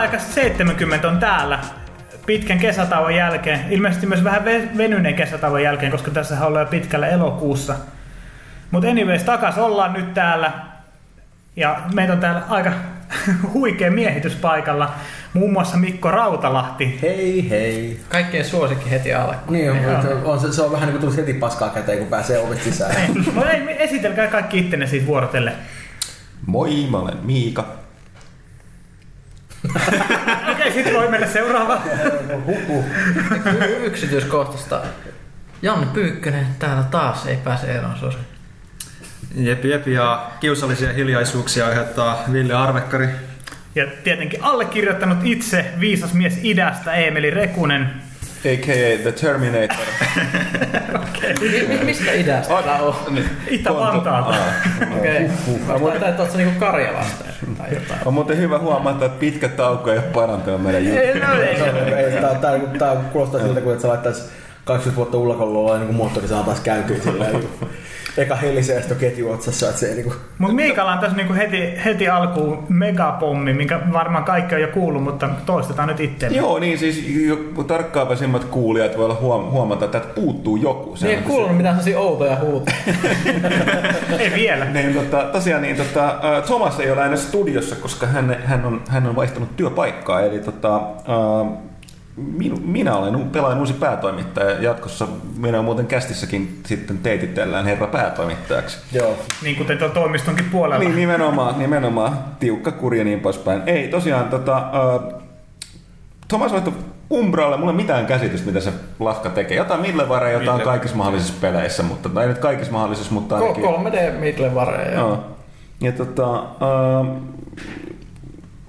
Pelaaja 70 on täällä pitkän kesätauon jälkeen. Ilmeisesti myös vähän ve- venyneen kesätauon jälkeen, koska tässä ollaan jo pitkällä elokuussa. Mutta anyways, takas ollaan nyt täällä. Ja meitä on täällä aika huikea miehitys paikalla. Muun muassa Mikko Rautalahti. Hei hei. Kaikkien suosikki heti alle. Niin on, Joo. on, se, se on vähän niin kuin heti paskaa käteen, kun pääsee ovesta sisään. No ei, esitelkää kaikki ittenne siitä vuorotelle. Moi, mä olen Miika. Okei, sitten voi mennä seuraava. Y- yksityiskohtaista. Janne Pyykkönen täällä taas ei pääse eroon sosi. Jep, jep, ja kiusallisia hiljaisuuksia aiheuttaa Ville Arvekkari. Ja tietenkin allekirjoittanut itse viisas mies idästä Eemeli Rekunen. A.k.a. The Terminator. Mi- mi- mistä idästä tää on? Itä-Vantaalta. Okei. Okay. Tai että ootko niinku Karjalasta tai jotain. On muuten hyvä huomata, että pitkä tauko ei ole parantanut meidän juttua. Ei, no, ei. Ei, tää, tää, tää kuulostaa siltä, kun et sä laittaisi 20 vuotta ulkoilulla niin kuin moottorisana taas käyntiin silleen. niin Eka helisee ja sitten on ketju otsassa, että se ei niinku... Mutta Miikalla on tässä niinku heti, heti alkuun megapommi, minkä varmaan kaikki on jo kuullut, mutta toistetaan nyt itse. Joo, niin siis tarkkaavaisimmat kuulijat voi olla huom- huomata, että puuttuu joku. Niin ei kuulunut mitään sellaisia outoja huutoja. Ei vielä. Niin, tota, tosiaan niin, tota, ä, Thomas ei ole enää studiossa, koska hän, hän, on, hän on vaihtanut työpaikkaa. Eli tota, ä, minu, minä olen, pelaan uusi päätoimittaja. Jatkossa minä muuten kästissäkin sitten teititellään herra päätoimittajaksi. Joo. Niin kuten tuon toimistonkin puolella. Niin, nimenomaan, nimenomaan. Tiukka kuri ja niin poispäin. Ei, tosiaan, tota, ä, Thomas vaihtoi Umbralle, mulla ei ole mitään käsitystä, mitä se lafka tekee. Jotain Midlevareja, jotain Midle- kaikissa mahdollisissa peleissä, mutta, tai ei nyt kaikissa mahdollisissa, mutta ainakin... 3D Midlevareja. Joo. Ja tota, äh,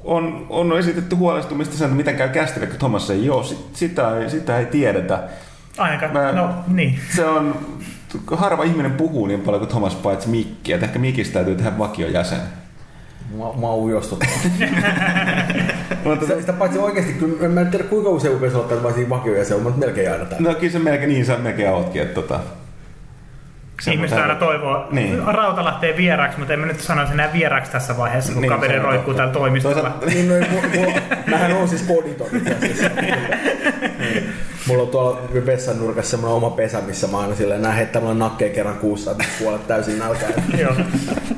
on, on esitetty huolestumista sen, että miten käy kästille, kun Thomas ei ole. Sit, sitä, ei, sitä ei tiedetä. Ainakaan, Mä- no niin. Se on, harva ihminen puhuu niin paljon kuin Thomas paitsi Mikki, että ehkä Mikistä täytyy tehdä vakiojäsen. Mua, mua ujostuttaa. Mutta sitä, sitä paitsi oikeasti, kyllä mä en tiedä kuinka usein upesi olla tämän vain vakio ja se on, mutta melkein aina täällä. no kyllä se melkein niin sä melkein ootkin, että tota, Ihmiset aina toivoo Niin. Rautalahteen vieraaksi, mutta en mä nyt sanoisi enää vieraaksi tässä vaiheessa, kun Niin, kaveri roikkuu täällä toimistolla. Toisaalta- Niin, no, mulla, mulla, mähän on siis koditon itse asiassa. Mulla on tuolla vessan nurkassa semmoinen oma pesä, missä mä aina silleen näen heittämällä nakkeja kerran kuussa, että puolet täysin nälkää. Joo.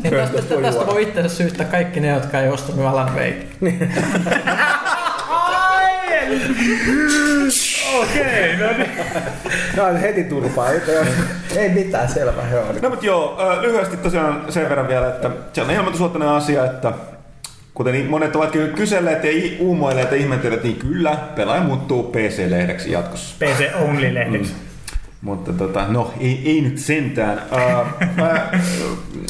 Niin tästä, tästä, voi itseensä syyttää kaikki ne, jotka ei ostanut Alan Wake. Okei, no niin. No heti turpaa, ei, ei mitään, selvä. Joo. No mutta joo, lyhyesti tosiaan sen verran vielä, että se on ilmoitusluontoinen asia, että kuten niin monet ovat kyllä kyselleet ja uumoilleet ja ihmetelleet, niin kyllä, pelaaja muuttuu PC-lehdeksi jatkossa. PC Only-lehdeksi. Mutta tota, no ei, ei nyt sentään. Uh, mä,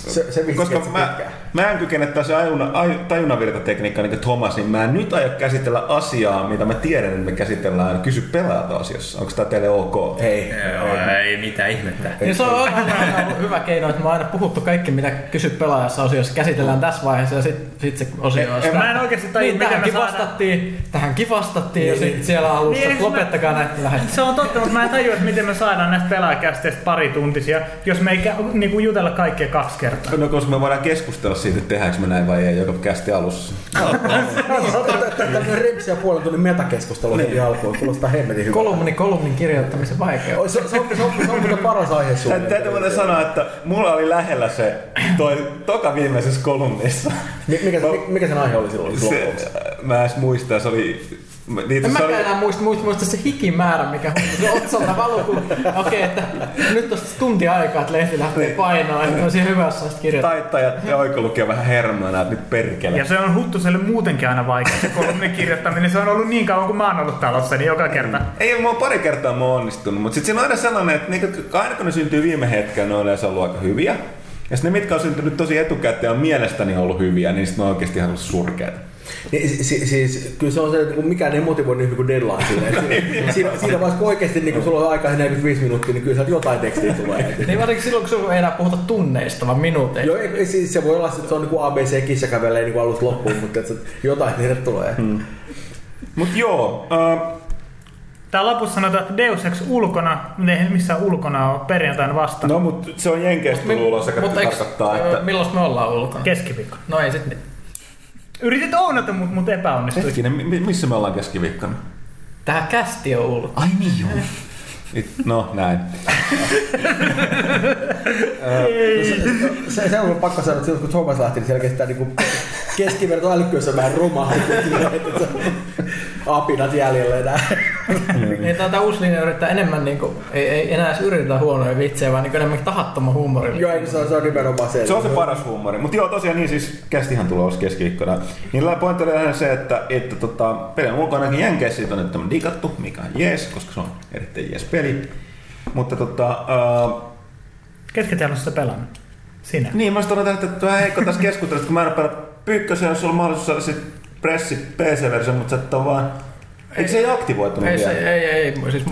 Se, se koska mä, pitkään. Mä en kykene taas ajuna, aj, tajunnavirtatekniikka niin kuin Thomas, niin mä en nyt aio käsitellä asiaa, mitä mä tiedän, että me käsitellään kysy pelaajalta asiassa. Onko tämä teille ok? Ei. Joo, ei mitään ihmettä. Niin se on aina ollut hyvä keino, että me on aina puhuttu kaikki, mitä kysy pelaajassa osiossa, käsitellään tässä vaiheessa ja sitten sit se osio on mä en oikeasti tajua, niin, miten tähänkin me saadaan- vastattiin, tähänkin vastattiin ja sitten siellä alussa, Niin, lopettakaa näitä lähetyksiä. Se on totta, mutta mä en tajua, että miten me saadaan näistä pelaajakästeistä pari tuntisia, jos me ei niinku jutella kaikkea kaksi kertaa. No koska me voidaan keskustella siitä, että tehdäänkö me näin vai ei, joka kästi alussa. Tämmöinen repsi ja puolen tunnin metakeskustelu heti alkuun, kuulostaa hemmetin hyvältä. Kolumni kolumnin kirjoittamisen vaikeus. Se, se, on, se, on, se on muuten paras aihe sulle. Tä- Täytyy muuten sanoa, että mulla oli lähellä se toi toka viimeisessä kolumnissa. Mikä, sen aihe oli silloin? Mä en muista, se oli... Niitä, En mäkään enää muista, muista, muista se hikimäärä, mikä se otsalta valuu, kun okei, että nyt on sitten tunti aikaa, että lehti lähtee painoon, että on siihen hyvässä sitten kirjoittaa. taittajat ja oikolukija vähän hermoina, että nyt perkele. Ja se on Huttuselle muutenkin aina vaikea, se kolumnin kirjoittaminen. Se on ollut niin kauan kuin mä oon ollut talossa, niin joka kerta. Ei, mä oon pari kertaa mä oon onnistunut, mutta sitten siinä on aina sellainen, että niinku, aina kun ne syntyy viime hetkellä, ne on yleensä ollut aika hyviä. Ja sitten ne, mitkä on syntynyt tosi etukäteen on mielestäni ollut hyviä, niin sitten ne on oikeasti ihan ollut surkeita. Niin, si, si, siis, kyllä se on se, että mikään ei motivoi niin kuin deadline. Silleen, että siinä, siinä, vaiheessa, kun oikeasti niin kun sulla on aikaa 45 minuuttia, niin kyllä sieltä jotain tekstiä tulee. Niin varsinkin silloin, kun sulla ei enää puhuta tunneista, vaan minuuteista. Joo, ei, siis se voi olla, että se on niin kuin ABC kissa kävelee niin alusta loppuun, mutta että jotain niille tulee. Hmm. Mut joo, äh, Tää lopussa sanotaan, että Deus Ex ulkona, mutta ei missään ulkona ole perjantaina vasta. no mut se on Jenkeistä tullut ulos, joka Mutta eiks- tarkoittaa, että... Milloin me ollaan ulkona? Keskiviikko. No ei sit mitään. Yritit ounata mut, mut epäonnistui. Hetkinen, mi- missä me ollaan keskiviikkona? Tähän kästi on ollut. Ai niin joo. No näin. Se, se on pakko sanoa, että silloin kun Thomas lähti, niin selkeästi tämä niinku keskiverto älykkyys vähän romahti. että se- Apinat jäljellä enää. Niin tätä uusi linja yrittää enemmän, niin kuin, ei, ei enää edes yritetä huonoja vitsejä, vaan niin enemmän tahattoman huumorilla. Joo, eikö se on, se on nimenomaan se. Se on se paras huumori. Mutta joo, tosiaan niin siis kästihän tulee olisi keskiviikkona. Niin pointti oli lähinnä se, että, että tota, pelin ulkoinakin Jenkeissä siitä on nyt tämmönen digattu, mikä on jees, koska se on erittäin jees peli. Mutta tota, uh, Ketkä täällä on sitä pelannut? Sinä. niin mä olisin todeta, että vähän heikko tässä keskustelussa, kun mä en ole pelannut pyykkösen, jos sulla on mahdollisuus saada sit pressi PC-versio, mutta et ole vaan... Eikö se ei aktivoitunut Ei, se, vielä? ei, ei, ei, siis,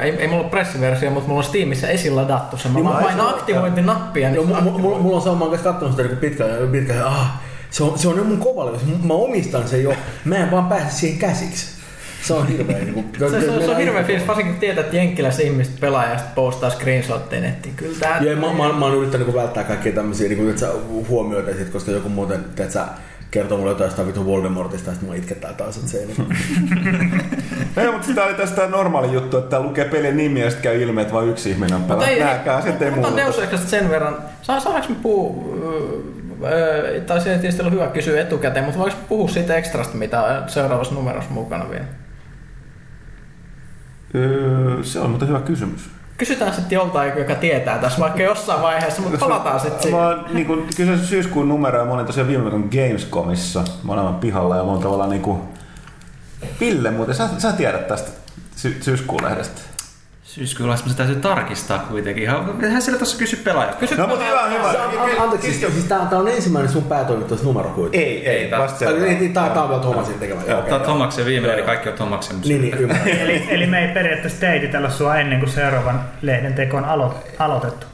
ei, ei mulla ole pressiversio, mutta mulla on Steamissa esiladattu se. Mä Niin, vaan mä- painan aktivointinappia, Joo, niin mu- mu- mulla, mulla on sama, mä kattonut sitä niin pitkään, pitkään ah, se on, se on jo mun kova. Mä omistan sen jo, mä en vaan pääse siihen käsiksi. Se on hirveä. Niin kuin, se, se, se, on hirveä fiilis, varsinkin kun tietää, että jenkkiläiset ihmiset pelaa ja sitten postaa screenshotteja nettiin. Kyllä tää... Ja mä, mä, mä oon yrittänyt niin välttää kaikkia tämmöisiä niin kuin, että sä huomioita sit, koska joku muuten, että sä kertoo mulle jotain jostain vitun Voldemortista, ja sitten mä itkettää taas, että se ei niin. Ei, mutta sitä oli tästä normaali juttu, että lukee pelin nimi ja sitten käy ilmi, että vain yksi ihminen on pelannut. Nääkää, sitten ei Mutta muuta. Deus Exista sen verran. Saa, saadaanko me puhua, öö, tai se ei tietysti ollut hyvä kysyä etukäteen, mutta voiko puhua siitä ekstrasta, mitä on seuraavassa numerossa mukana vielä? Öö, se on muuten hyvä kysymys. Kysytään sitten joltain, joka tietää tässä, vaikka jossain vaiheessa, mutta palataan sitten siihen. Mä oon niin kyllä se syyskuun numero ja mä olin tosiaan viime viikon Gamescomissa. Mä olen aivan pihalla ja mä oon tavallaan niin kuin... Ville muuten, sä, sä tiedät tästä sy- syyskuun lehdestä. Syyskuulla se täytyy tarkistaa kuitenkin. Ihan, hän siellä tuossa kysy pelaaja. Kysy, No mutta hyvä, hyvä. An- Anteeksi, siis, siis tää, on- ensimmäinen sun päätoimittaisi numero kuitenkin. Ei, ei, tää on vielä Thomasin tekemä. Joo, okei, Tämä on. Tomaksen viimeinen, eli kaikki on Tomaksen Niin, niin, ymmärrän. Eli, eli me ei periaatteessa teititellä sua ennen kuin seuraavan lehden teko on alo- aloitettu.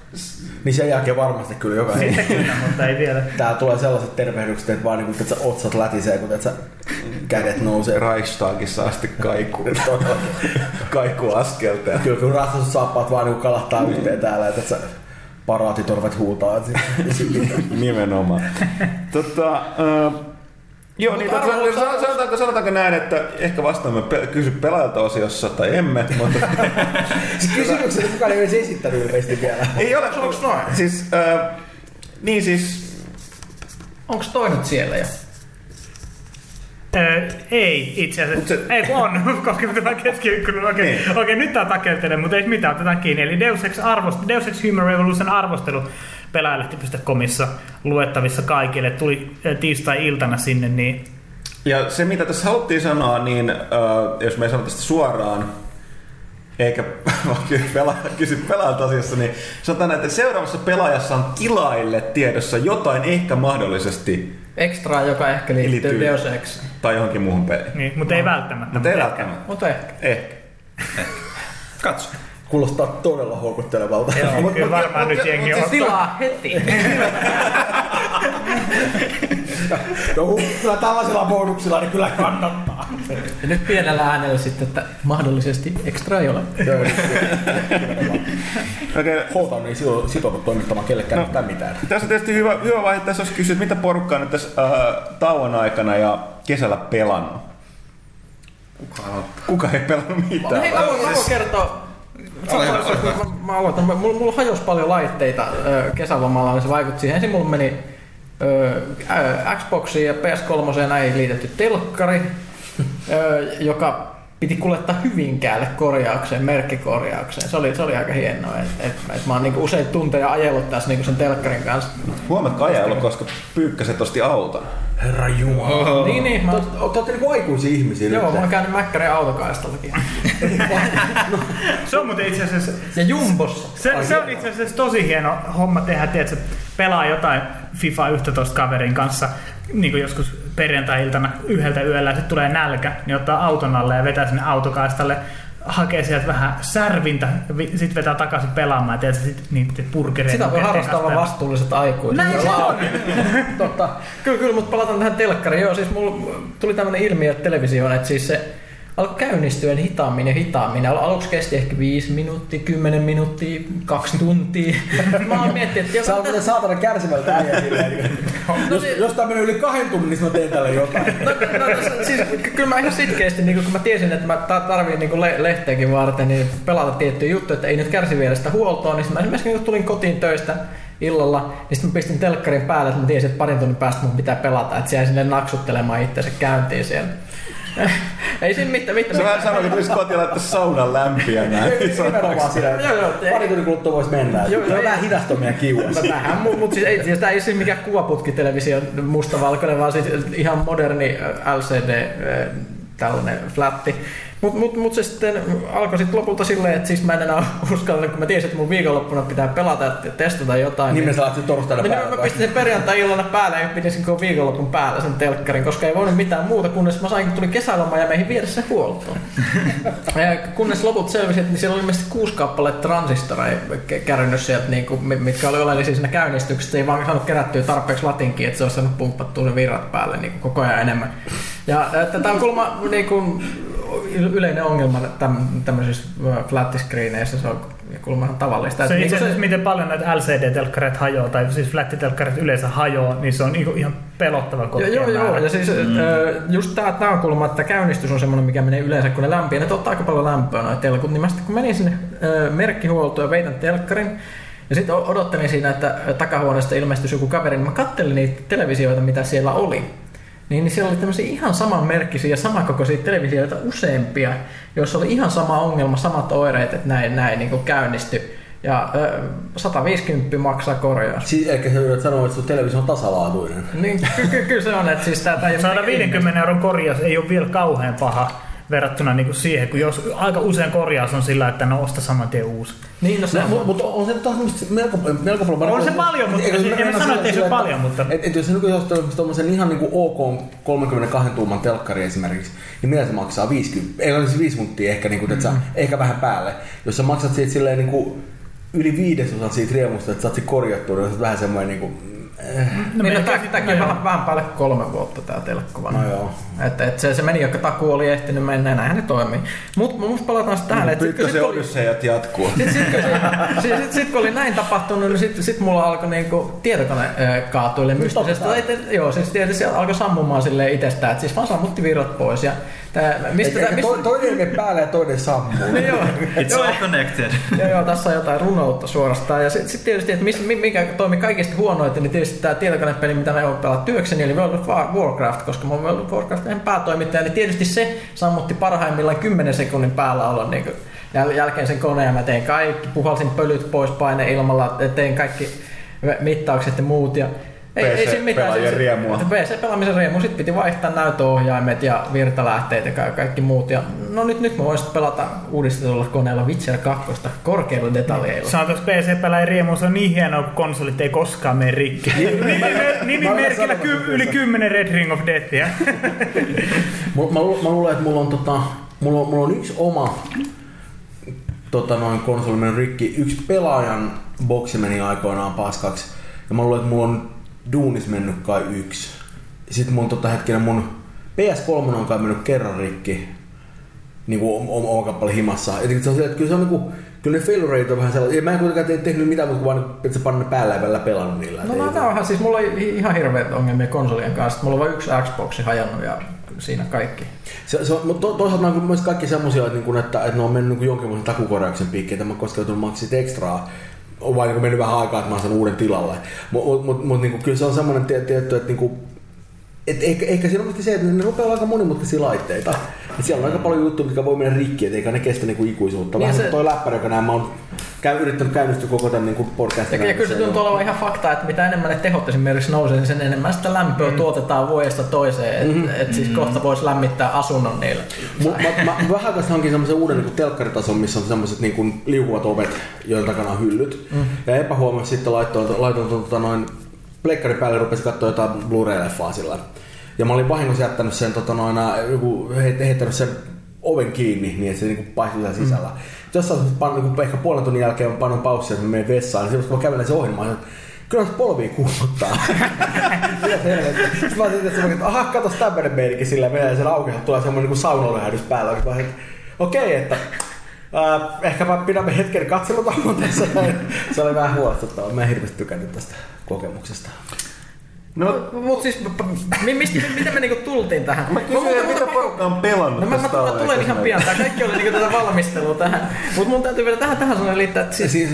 Niin sen jälkeen varmasti kyllä joka Sitten kyllä, mutta ei vielä. Tää tulee sellaiset tervehdykset, että vaan niinku, että otsat lätisee, kun että sä kädet nousee. Reichstagissa asti kaikuu. kaikuu askelta. Kyllä kun ratsastussaappaat vaan niinku kalahtaa yhteen täällä, että sä paraatitorvet huutaa. Nimenomaan. tota, äh, joo, niin, tota, arvo- sanotaanko, sanotaanko näin, että ehkä vastaamme pe- kysy pelaajalta osiossa tai emme, mutta Siis kysymyksen kukaan ei edes esittänyt ilmeisesti vielä. ei ole. Onks noin? Siis, äh, niin siis, Onko toi nyt siellä jo? Öö, ei itse asiassa. Se- Ei kun on, koska tullaan keskiviikkona. Okei, Niin. okay. okay, nyt tää takeltelee, mutta ei mitään, otetaan kiinni. Eli Deus Ex, arvost- Deus Ex Human Revolution arvostelu pelaajalehti.comissa luettavissa kaikille. Tuli äh, tiistai-iltana sinne, niin ja se mitä tässä haluttiin sanoa, niin äh, jos me ei sanota sitä suoraan, eikä vaan kysy pelaajalta, asiassa, niin sanotaan, että seuraavassa pelaajassa on tilaille tiedossa jotain ehkä mahdollisesti Extra, joka ehkä liittyy, Liittyy. Deus Ex. tai johonkin muuhun peliin. niin mutta ei välttämättä. Mutta ei ehkä. välttämättä. Mutta ehkä. Ehkä. Katso. Kuulostaa todella houkuttelevalta. Joo, kyllä varmaan nyt jengi on. Tilaa heti. No, kyllä tällaisilla bonuksilla niin kyllä kannattaa. Ja nyt pienellä äänellä sitten, että mahdollisesti extra ei ole. Houta on niin sito- sitoutunut toimittamaan kellekään No. yhtään mitään. Tässä on tietysti hyvä, hyvä vaihe, tässä olisi kysyä, että mitä porukkaa nyt tässä äh, tauon aikana ja kesällä pelannut? Kuka ei pelannut mitään? Hei, mä voin, mä voin kertoa. Mä, mä aloitan. Mulla, mulla hajosi paljon laitteita kesälomalla, niin se vaikutti siihen. Ensin mulla meni ö, ä, Xboxiin ja PS3 näihin liitetty telkkari, ö, joka piti kuljettaa Hyvinkäälle korjaukseen, merkkikorjaukseen. Se oli, se oli aika hienoa, että et, et mä oon niinku usein tunteja ajellut tässä niinku sen telkkarin kanssa. Huomatko ajailu, koska pyykkäset osti auton? Herra Jumala. Niin, niin. Mä, Te olette niinku aikuisia ihmisiä joo, nyt. mä oon käynyt Mäkkärin autokaistallakin. Se on muuten itse asiassa Ja Jumbossa. Se, se on itse asiassa tosi hieno homma tehdä, tiedätkö, että pelaa jotain FIFA 11 kaverin kanssa, niin kuin joskus perjantai-iltana yhdeltä yöllä, ja sitten tulee nälkä, niin ottaa auton alle ja vetää sinne autokaistalle, hakee sieltä vähän särvintä, sitten vetää takaisin pelaamaan, ja sit niitä burgereita. Sitä voi harrastaa tehasta. vastuulliset aikuiset. Näin se on. Totta. Kyllä, kyllä, mutta palataan tähän telkkariin. Joo, siis mulla tuli tämmöinen ilmiö televisioon, että siis se alkoi käynnistyä hitaammin ja hitaammin. Al- Aluksi kesti ehkä 5 minuuttia, 10 minuuttia, 2 tuntia. Mä oon miettinyt, että Sä oot muuten saatana kärsivältä äijä silleen. Jos, jos tää menee yli kahden tunnin, niin mä teen tälle jotain. No, no, no, siis ky- kyllä mä ihan sitkeästi, niin kun mä tiesin, että mä ta- tarviin niin le- lehteäkin varten niin pelata tiettyjä juttuja, että ei nyt kärsi vielä sitä huoltoa, niin mä esimerkiksi kun tulin kotiin töistä illalla, niin sitten mä pistin telkkarin päälle, että mä tiesin, että parin tunnin päästä mun pitää pelata, että se jäi sinne naksuttelemaan itseänsä käyntiin siellä. Ei siinä mitään, mitään. Se vähän sama, kun tulisi kotiin laittaa saunan lämpiä näin. Nimenomaan Joo, joo, että pari tunnin kuluttua vois mennä. Joo, Joo, vähän hidastomia kiuas. Vähän, mutta mut siis ei, siis tää ei siis mikään kuvaputkitelevisio mustavalkoinen, vaan siis ihan moderni äh, LCD äh, tällainen flatti. Mutta mut, mut se sitten alkoi sitten lopulta silleen, että siis mä en enää uskalla, kun mä tiesin, että mun viikonloppuna pitää pelata ja testata jotain. Niin me sä laitat torstaina niin päälle. mä pistin sen perjantai-illana päälle ja pidin sen viikonlopun päällä sen telkkarin, koska ei voinut mitään muuta, kunnes mä sain, kun tuli kesäloma ja meihin viedä se huoltoon. ja kunnes loput selvisi, että niin siellä oli ilmeisesti kuusi kappaletta transistoreja kä- kärrynyt sieltä, niin kuin, mi- mitkä oli oleellisia siinä käynnistyksessä. Ei vaan saanut kerättyä tarpeeksi latinkin, että se olisi saanut pumppattua ne virrat päälle niin kuin koko ajan enemmän. Ja tämä on kulma niin kuin, yleinen ongelma täm- tämmöisissä äh, flattiscreeneissä, se on kuulemma ihan tavallista. Se itse niin kuin asiassa, miten paljon näitä LCD-telkkareita hajoaa, tai siis flattitelkkarit yleensä hajoaa, niin se on niinku ihan pelottava Joo, korkea joo, joo, määrä. ja siis mm. just tää, tää on kuulemma, että käynnistys on semmoinen, mikä menee yleensä, kun ne lämpiää. Ne ottaa aika paljon lämpöä noin telkut, niin mä sitten kun menin sinne ö, merkkihuoltoon ja veitän telkkarin, ja sitten odottelin siinä, että takahuoneesta ilmestyisi joku kaveri, niin mä kattelin niitä televisioita, mitä siellä oli. Niin, niin siellä oli tämmöisiä ihan samanmerkkisiä ja samankokoisia televisioita useampia, joissa oli ihan sama ongelma, samat oireet, että näin, näin niin kuin käynnistyi. Ja ö, 150 maksaa korjaus. Siis ehkä sä yrität sanoa, että sun televisio on tasalaatuinen. Niin, ky- ky- kyllä se on, että siis tää, tää ei ole Saada mikään 50 euron korjaus ei ole vielä kauhean paha verrattuna niinku siihen, kun jos aika usein korjaus on sillä, että no osta saman tien uusi. Niin, no se No, on. mutta mut on se taas semmoista melko, melko paljon. On se paljon, mutta Eikö en sano, että ei se paljon, mutta- Et, et jos sä nykyään ostat tommosen ihan niinku OK 32 tuuman telkkari esimerkiksi, niin mitä se maksaa? 50? Ei ole siis 5 muntia ehkä, niinku, mm. sä, ehkä vähän päälle. Jos sä maksat siitä silleen niinku yli viidesosan siitä riemusta, että saat se korjattua, niin on se vähän semmoinen niinku... Eh. niin, no, tää, sitten tämäkin joo. vähän, vähän päälle kolme vuotta tää telkkuva. No joo. Että et se, se meni, joka takuu oli ehtinyt mennä ja näinhän ne toimii. Mutta musta palataan sitten tähän, että sit, kun- sit, Ykkösen kun oli- Odyssejat jatkuu. sit, sit, kun- sit, sit, sit, kun oli näin tapahtunut, niin sit, sit mulla alkoi niinku tietokone kaatuille mystisesti. Et, et, joo, siis tietysti se alkoi sammumaan silleen itsestään, että siis vaan sammutti virrat pois. Ja tää, mistä, tää, mistä, to, toinen menee päälle ja toinen sammuu. niin joo, It's joo, all connected. Joo, joo, tässä on jotain runoutta suorastaan. Ja sitten sit tietysti, että mis, mi- mikä toimi kaikista huonoiten, niin tietysti tämä tietokonepeli, mitä mä oon pelaa työkseni, eli World of War- Warcraft, koska mä oon World of Warcraftin päätoimittaja, niin tietysti se sammutti parhaimmillaan 10 sekunnin päällä olon niin jäl- jälkeen sen koneen ja mä tein kaikki, puhalsin pölyt pois paineilmalla, tein kaikki mittaukset ja muut. Ja ei, ei siinä mitään. PC-pelaajien Se- riemua. PC-pelaamisen riemu. Sitten piti vaihtaa näytöohjaimet ja virtalähteet ja ka- kaikki muut. Ja no nyt, nyt mä voisin pelata uudistetulla koneella Witcher 2 korkeilla detaljeilla. Sanotaan, että PC-pelaajien riemu se on niin hienoa, kun konsolit ei koskaan mene rikki. Nimimer- Nimimerkillä ky- yli 10 Red Ring of Deathia. Mä, mä, lu- mä luulen, että mulla on, tota, mulla on, mulla on yksi oma tota, noin konsoli rikki. Yksi pelaajan boksi meni aikoinaan paskaksi. Ja mä luulen, että mulla on duunis mennyt kai yksi. Sitten mun tota hetkinen mun PS3 on kai mennyt kerran rikki. Niin kuin oma, oma kappale himassa. Ja se on se, että kyllä se on niinku, kyllä ne fail rate on vähän sellaisia. Ja mä en kuitenkaan te- tehnyt mitään kuin vaan, että se panna päällä ja välillä pelannut niillä. No Et mä vähän, siis mulla ei ihan hirveät ongelmia konsolien kanssa. Mulla on vain yksi Xboxi hajannut ja siinä kaikki. Se, se on, mutta to, toisaalta on myös kaikki semmoisia, että, niin kuin, että, että ne on mennyt niin jonkinlaisen takukorjauksen piikkiin, että mä koskaan joutunut maksaa siitä ekstraa. On vain niin mennyt vähän aikaa, että mä oon sen uuden tilalle. Mutta mut, mut, mut, niin kyllä se on semmoinen tie- tietty, että niin kuin, et ehkä, ehkä siinä on myöskin se, että ne rupeaa aika monimutkaisia laitteita. Et siellä on aika paljon juttuja, mitkä voi mennä rikki, et eikä ne kestä niinku ikuisuutta. Niin Vähän se- se... toi läppäri, joka näin mä oon käy, yrittänyt käynnistyä koko tämän niinku podcastin. Ja, ja kyllä se tuntuu olevan ihan fakta, että mitä enemmän ne tehot esimerkiksi nousee, niin sen enemmän sitä lämpöä mm. tuotetaan vuodesta toiseen. Että mm-hmm. et siis kohta voisi lämmittää asunnon niillä. Mut, mä, mä, vähän aikaa sitten hankin semmoisen uuden niin telkkaritason, missä on semmoiset niin liukuvat ovet, joiden takana on hyllyt. Mm. Ja epähuomassa sitten laitoin, laitoin tota, noin pleikkarin päälle rupesi katsoa jotain Blu-ray-leffaa sillä. Ja mä olin vahingossa jättänyt sen, tota, noin, joku, heit- heittänyt sen oven kiinni, niin että se niin paistui siellä sisällä. Mm. Jossain pan, niin ehkä puolen tunnin jälkeen mä panon paussia, että mä menen vessaan, niin silloin kun mä kävelen sen ohi, niin kyllä se polvii kuumottaa. Sitten mä ajattelin, että, että aha, katos tämmönen meininki sillä menee sen auki, että tulee semmoinen niin saunalähdys päällä. Okei, että äh, ehkä mä pidämme hetken katselutauon tässä. Se oli vähän huolestuttavaa. Mä en hirveästi tykännyt tästä kokemuksesta. No, mut siis, mi, mistä, miten me niinku tultiin tähän? Mä kysyin, että mitä porukka on pelannut No mä, mä, mä tulen ihan pian. Tää kaikki oli niinku tätä valmistelua tähän. Mut mun täytyy vielä tähän, tähän sellainen liittää, että siis... Siis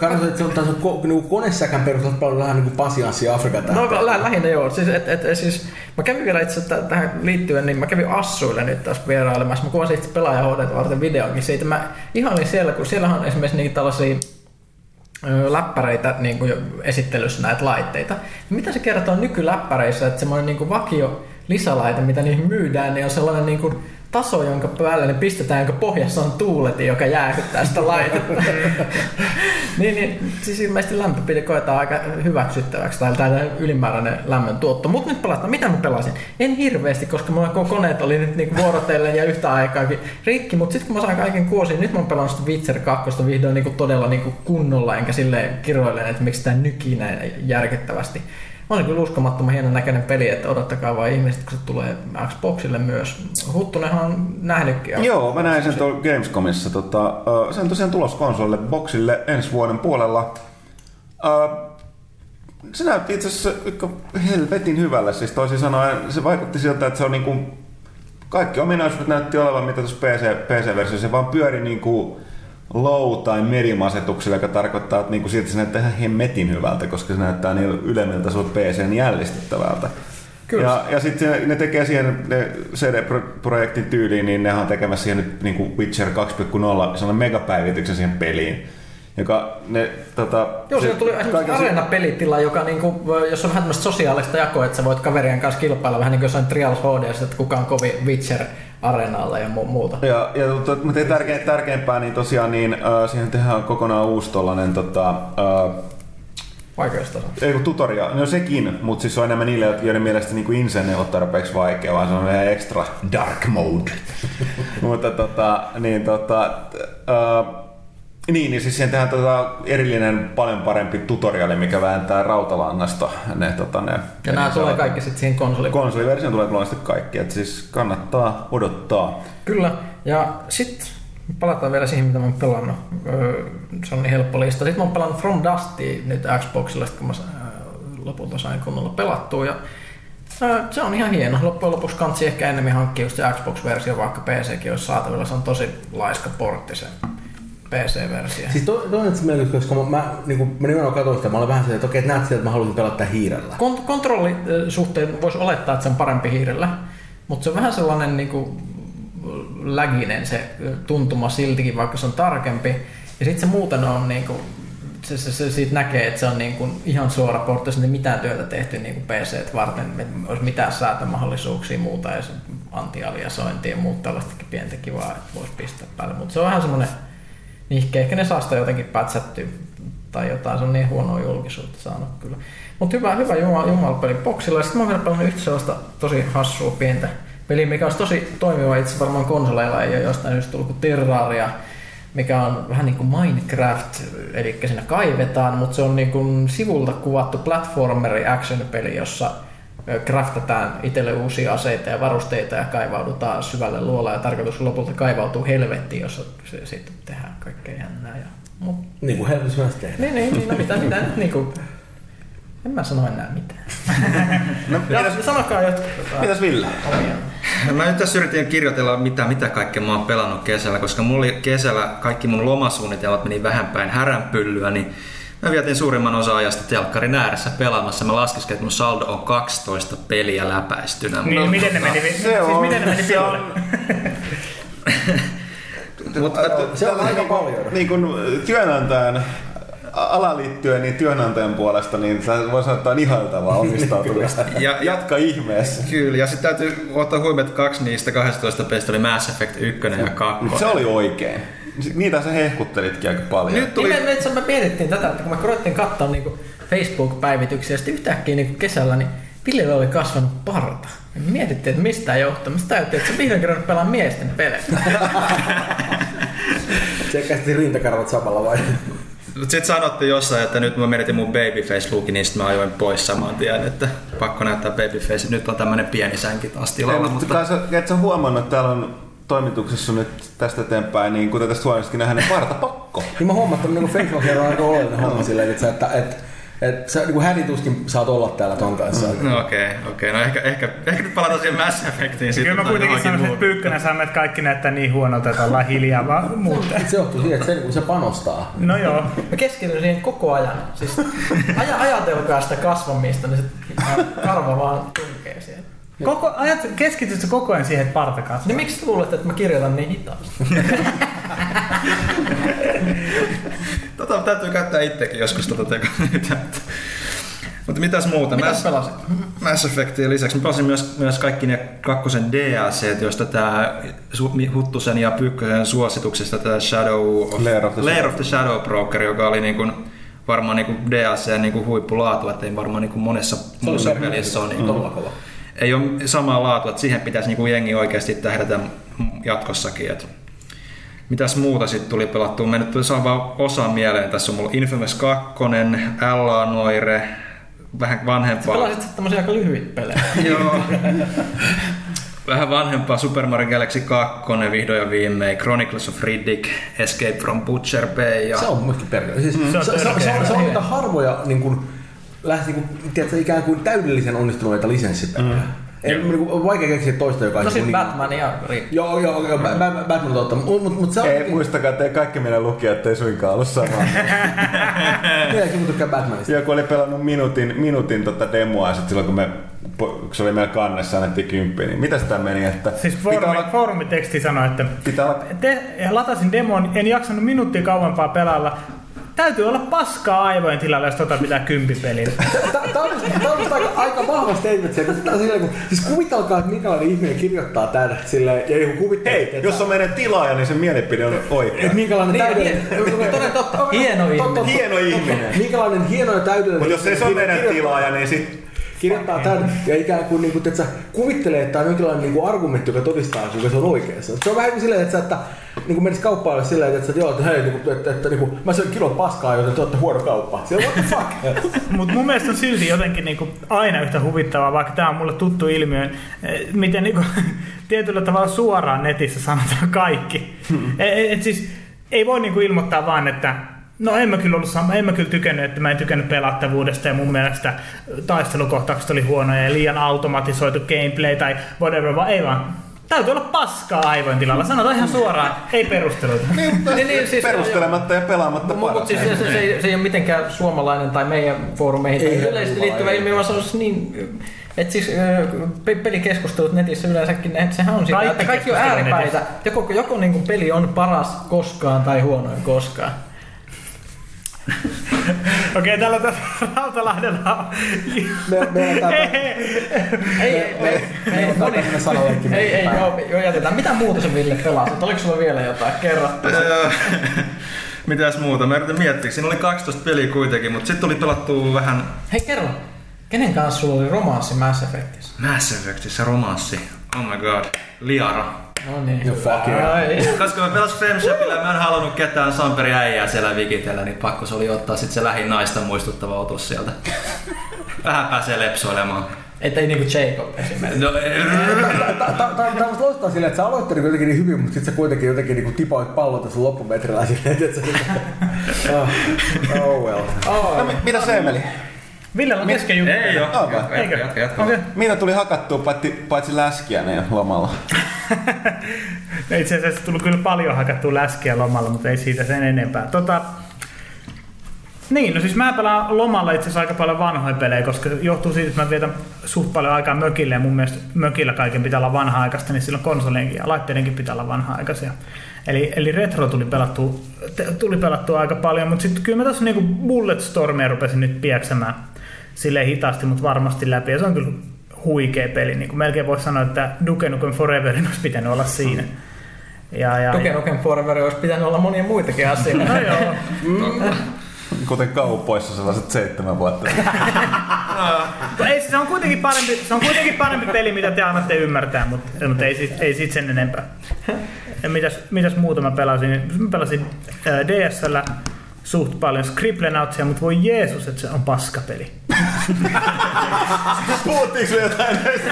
kannattaa, että se on, tässä ko, niin konesäkän perusteella paljon vähän niin kuin pasianssi Afrikan No tähteen. lä- lähinnä joo. Siis, et, et, siis, mä kävin vielä itse asiassa tähän liittyen, niin mä kävin Assuille nyt taas vierailemassa. Mä kuvasin itse pelaajahoidot varten videonkin siitä. Mä ihailin siellä, kun siellä on esimerkiksi niitä tällaisia läppäreitä niin kuin esittelyssä näitä laitteita. Mitä se kertoo nykyläppäreissä, että semmoinen niin kuin vakio lisälaite, mitä niihin myydään, niin on sellainen niin kuin taso, jonka päälle ne pistetään, jonka pohjassa on tuuletin, joka jäähyttää sitä laitetta. niin, niin, siis ilmeisesti lämpöpide koetaan aika hyväksyttäväksi, tai tällainen ylimääräinen lämmön tuotto. Mutta nyt pelataan, mitä mä pelasin? En hirveästi, koska mulla koneet oli nyt niinku vuorotellen ja yhtä aikaakin rikki, mutta sitten kun mä sain kaiken kuosin, nyt mä oon pelannut sitä Witcher 2 vihdoin niinku todella niinku kunnolla, enkä silleen kiroilen, että miksi tämä nykii näin järkettävästi. On se kyllä uskomattoman hienon näköinen peli, että odottakaa vaan ihmiset, kun se tulee Xboxille myös. Huttunenhan on nähnytkin. Joo, mä näin sen tuolla Gamescomissa. Tota, se on tosiaan tulos konsolille, boxille ensi vuoden puolella. Uh, se näytti itse asiassa helvetin hyvälle. Siis toisin sanoen se vaikutti siltä, että se on niinku... Kaikki ominaisuudet näytti olevan, mitä tuossa PC, PC-versiossa. Se vaan pyöri niinku low- tai merimasetuksella, joka tarkoittaa, että niinku silti se näyttää ihan hemmetin hyvältä, koska se näyttää niin ylemmiltä sun PCn jällistettävältä. Kyllä. Ja, ja sitten ne tekee siihen ne CD-projektin tyyliin, niin ne on tekemässä siihen nyt niin kuin Witcher 2.0 sellainen megapäivityksen siihen peliin. Joka ne, tota, Joo, siinä tuli esimerkiksi areenapelitila, joka niinku, jos on vähän tämmöistä sosiaalista jakoa, että sä voit kaverien kanssa kilpailla vähän niin kuin jossain Trials HD, että kuka on kovin Witcher areenalla ja mu- muuta. Ja, ja mutta, mutta tärkein, tärkeimpää, niin tosiaan niin, äh, siihen tehdään kokonaan uusi tollanen, tota, äh, Vaikeustaso. ei kun tutorial, no sekin, mutta siis se on enemmän niille, joiden mielestä niin Insane ei ole tarpeeksi vaikea, vaan se on vähän extra dark mode. mutta tota, niin tota, äh, niin, niin siis siihen tehdään tota erillinen paljon parempi tutoriali, mikä vääntää rautalangasta ne, tota, ne Ja nämä tulee kaikki sitten siihen konsoliin. Konsoliversioon tulee luonnollisesti kaikki, että siis kannattaa odottaa. Kyllä, ja sitten palataan vielä siihen, mitä mä oon pelannut. Öö, Se on niin helppo lista. Sitten mä oon pelannut From Dustia nyt Xboxilla, kun mä öö, lopulta sain kunnolla pelattua. Ja öö, se on ihan hieno. Loppujen lopuksi kansi ehkä enemmän hankkia just se Xbox-versio, vaikka PCkin olisi saatavilla. Se on tosi laiska portti se PC-versio. Siis to, toinen se mielenkiintoista, koska mä, mä, niin kuin, mä nimenomaan katsoin sitä, mä olin vähän se, että okei, että näet sitä, että mä haluaisin pelata hiirellä. Kont- kontrollisuhteen voisi olettaa, että se on parempi hiirellä, mutta se on vähän sellainen niin kuin läginen se tuntuma siltikin, vaikka se on tarkempi. Ja sitten se muuten on niin kuin, se, se, se, siitä näkee, että se on niin kuin ihan suora portti, ei mitään työtä tehty niin kuin PC varten, että olisi mitään säätömahdollisuuksia muuta ja se antialiasointia ja muut tällaistakin pientä kivaa, että voisi pistää päälle. Mutta se on vähän semmoinen nihkeä, ehkä ne saa sitä jotenkin pätsättyä tai jotain, se on niin huonoa julkisuutta saanut kyllä. Mutta hyvä, hyvä Jumal, jumalapeli boksilla. Sitten mä oon vielä pelannut yhtä sellaista tosi hassua pientä peliä, mikä olisi tosi toimiva itse varmaan konsoleilla, ei ole jostain syystä tullut kuin Terraria, mikä on vähän niin kuin Minecraft, eli siinä kaivetaan, mutta se on niin kuin sivulta kuvattu platformeri action-peli, jossa craftataan itselle uusia aseita ja varusteita ja kaivaudutaan syvälle luolaan ja tarkoitus lopulta kaivautuu helvettiin, jossa se, sitten tehdään kaikkea jännää. Ja, mut, Niin kuin myös tehdään. niin, niin, niin, no mitä, mitä nyt niinku... En mä sano enää mitään. No, Ja, mitäs, sanokaa jotkut. Tota, mitäs Ville? omia. Mä nyt tässä yritin kirjoitella, mitä, mitä kaikkea mä oon pelannut kesällä, koska mulla oli kesällä kaikki mun lomasuunnitelmat meni vähän päin häränpyllyä, niin mä vietin suurimman osa ajasta telkkarin ääressä pelaamassa. Mä laskiskelin, että mun saldo on 12 peliä läpäistynä. Niin, Mutta- miten ne meni, se siis on- miten ne meni se on- pilalle? Mutta, Se on aika paljon. Niin kuin työnantajan ala liittyen niin työnantajan puolesta, niin se voi sanoa, että on ihailtavaa omistautumista. Ja- Jatka ihmeessä. Kyllä, ja sitten täytyy ottaa huomioon, että kaksi niistä 12 pelistä oli Mass Effect 1 ja 2. Mutta se oli oikein. Niitä sä hehkuttelitkin aika paljon. Nyt tuli... Niin me, me, me mietittiin tätä, että kun me koettiin katsoa niinku Facebook-päivityksiä, ja sitten yhtäkkiä niinku kesällä, niin Villellä oli kasvanut parta. Ja me mietittiin, että mistä johtuu. Mistä täytyy, että se vihdoin kerran pelaa miesten pelejä. Tsekkästi rintakarvat samalla vai? Sitten sanotte jossain, että nyt mä menetin mun babyface-lookin, niin sitten mä ajoin pois saman tien, että pakko näyttää babyface. Nyt on tämmönen pieni sänki taas Ei, tilalla, mutta mutta... kai sä, et sä huomannut, että täällä on toimituksessa nyt tästä eteenpäin, niin kuten tästä huomasitkin nähdään, partapakko. Niin mä huomaan, että niin Facebook on aika oleellinen homma silleen, että, että, että, että sä niin hädituskin saat olla täällä ton kanssa. No okei, okay, okei. Okay. No ehkä, ehkä, ehkä nyt palataan siihen Mass Effectiin sitten. Kyllä mä kuitenkin sanoisin, että muuhun. Pyykkönen saa meidät kaikki näyttää niin huonolta, että ollaan hiljaa vaan muuten. Se johtuu siitä, että se, kun se panostaa. No joo. Mä keskityn siihen koko ajan. Siis aja, ajatelkaa sitä kasvamista, niin se karva vaan tunkee siihen. Koko, ajat, keskitytkö koko ajan siihen, että parta kasvaa? Niin miksi luulet, että mä kirjoitan niin hitaasti? Tota täytyy käyttää itsekin joskus tota tekoälytä. Mutta mitäs muuta? Mitäs Mass, pelasit? Mass Effectin lisäksi mä pelasin myös, myös kaikki ne kakkosen DLC, joista tämä Huttusen ja Pyykkösen suosituksesta tämä Shadow of, Lair of the Lair Shadow. of the Shadow Broker, joka oli niin kuin, varmaan niin kuin DLC niin kuin huippulaatu, että ei varmaan niin kuin monessa muussa pelissä on niin Todella kova. Ei ole samaa laatua, että siihen pitäisi niinku jengi oikeasti tähdätä jatkossakin. Et mitäs muuta sitten tuli pelattua? Mä nyt saan vaan osa mieleen. Tässä on mulla Infamous 2, Ella Noire, vähän vanhempaa. Pelasit sä tämmöisiä aika lyhyitä pelejä. Joo. Vähän vanhempaa Super Mario Galaxy 2, vihdoin ja viimein, Chronicles of Riddick, Escape from Butcher Bay ja... Se on myöskin perkele. Siis, Se on se, se, se, se on niitä harvoja niin kuin, lähes niin kuin, tiedätkö, ikään kuin täydellisen onnistuneita lisenssipelejä. Mm. Ei, niin kuin, vaikea keksiä toista, joka No olisi sit niin, Batman ja Rick. Joo, joo, joo, Ba- Ba- Batman totta. Mutta mut, mut se on Ei, jotenkin- muistakaa, että ei kaikki meidän lukijat ei suinkaan ollut samaa. Minäkin mun tykkään Batmanista. Joku oli pelannut minuutin, minuutin tota demoa ja sitten silloin kun, me, kun se oli meillä kannessa annettiin kymppiä, niin mitä sitä meni? Että Siis foorumi, olla, foorumiteksti sanoi, että pitää olla te, latasin demon, en jaksanut minuuttia kauempaa pelailla. Täytyy olla paskaa aivojen tilalla, jos tota pitää kympipelillä. Tämä on tää on aika, aika vahva statement se, kun, on silleen, kun siis kuvitelkaa, että minkälainen ihminen kirjoittaa tämän silleen, ja joku kuvittelee, Hei, että- jos on meidän tilaaja, niin sen mielipide on oikea. että minkälainen Niin, täydellinen... toden totta. Hieno ihminen. Hieno ihminen. Minkälainen hieno ja täydellinen... Mutta jos ei se ole meidän tilaaja, niin sit kirjoittaa tämän ja ikään kuin, niin kuin että sä kuvittelee, että tämä on jonkinlainen niin kuin argumentti, joka todistaa, kuinka se on oikeassa. Se on vähän kuin silleen, että että, niin kuin menisi kauppaille silleen, että, sä, että joo, että hei, niin kuin, että, että, niin kuin, mä söin kilon paskaa, joten te olette huono kauppa. Se on what the fuck? Mutta mun mielestä on silti jotenkin niinku aina yhtä huvittavaa, vaikka tämä on mulle tuttu ilmiö, eh, miten niinku, tietyllä tavalla suoraan netissä sanotaan kaikki. Et, et siis ei voi niinku ilmoittaa vaan, että no en mä kyllä ollut sama, en mä kyllä tykännyt, että mä en tykännyt pelattavuudesta ja mun mielestä taistelukohtaukset oli huonoja ja liian automatisoitu gameplay tai whatever, vaan ei vaan. Täytyy olla paskaa aivojen tilalla. Sanotaan ihan suoraan, ei perusteluita. Niin, niin, siis, perustelematta ja pelaamatta Mutta paras. siis se, se, se, ei, se ei ole mitenkään suomalainen tai meidän foorumeihin tai Ei yleisesti liittyvä ilmiö, vaan se on niin... Että siis pelikeskustelut netissä yleensäkin, että sehän on sitä, Kaikki että kaikki on ääripäitä. netissä. Joko, joko niin kuin peli on paras koskaan tai huonoin koskaan. Okei, täällä tässä Rautalahdella on... Me, me Ei, ei, me, ei, me ei, ei, ei, joo, joo, jätetään. Mitä muuta se Ville pelasit? Oliko sulla vielä jotain? Kerro. Öö, Mitäs muuta? Mä yritän miettiä. Siinä oli 12 peliä kuitenkin, mutta sitten tuli pelattua vähän Hei, kerro. Kenen kanssa sulla oli romanssi Mass Effectissä? Mass Effectissä romanssi. Oh my god. Liara. No niin. No fuck yeah. Ai. Koska mä pelasin Femshopilla ja mä en halunnut ketään Samperi äijää siellä vikitellä, niin pakko se oli ottaa sit se lähin naista muistuttava otus sieltä. Vähän pääsee lepsoilemaan. Että ei niinku Jacob esimerkiksi. No, Tämä on loistaa silleen, että sä aloittelit jotenkin niin hyvin, mutta sitten sä kuitenkin jotenkin niin tipoit pallon tässä loppumetrillä silleen, että sä... oh, oh well. Oh, No, mi- mitä? Villellä on kesken juttu. ei oo. Onko? Jatka, jatka, jatka, jatka. Okei. Mitä tuli hakattua paitsi, paitsi läskiä ne lomalla? No Itse asiassa tullut kyllä paljon hakattua läskiä lomalla, mutta ei siitä sen enempää. Tota, niin, no siis mä pelaan lomalla itse asiassa aika paljon vanhoja pelejä, koska johtuu siitä, että mä vietän suht paljon aikaa mökille ja mun mielestä mökillä kaiken pitää olla vanha-aikaista, niin silloin konsolienkin ja laitteidenkin pitää olla vanha-aikaisia. Eli, eli retro tuli pelattua, tuli pelattua aika paljon, mutta sitten kyllä mä tässä niinku Bulletstormia rupesin nyt pieksämään silleen hitaasti, mutta varmasti läpi. Ja se on kyllä huikea peli. Niin kuin melkein voisi sanoa, että Duke Nukem Foreverin olisi pitänyt olla siinä. Ja, ja, Duke Nukem Forever olisi pitänyt olla monia muitakin asioita. No joo. Kuten kaupoissa sellaiset seitsemän vuotta. Mutta ei, se on kuitenkin parempi, se on kuitenkin parempi peli, mitä te annatte ymmärtää, mutta, mutta ei, siitä, ei siitä sen enempää. Ja mitäs, mitäs muuta mä pelasin? Mä pelasin äh, DSL suht paljon Scribblenautsia, mutta voi Jeesus, että se on paskapeli. Puhuttiinko me jotain näistä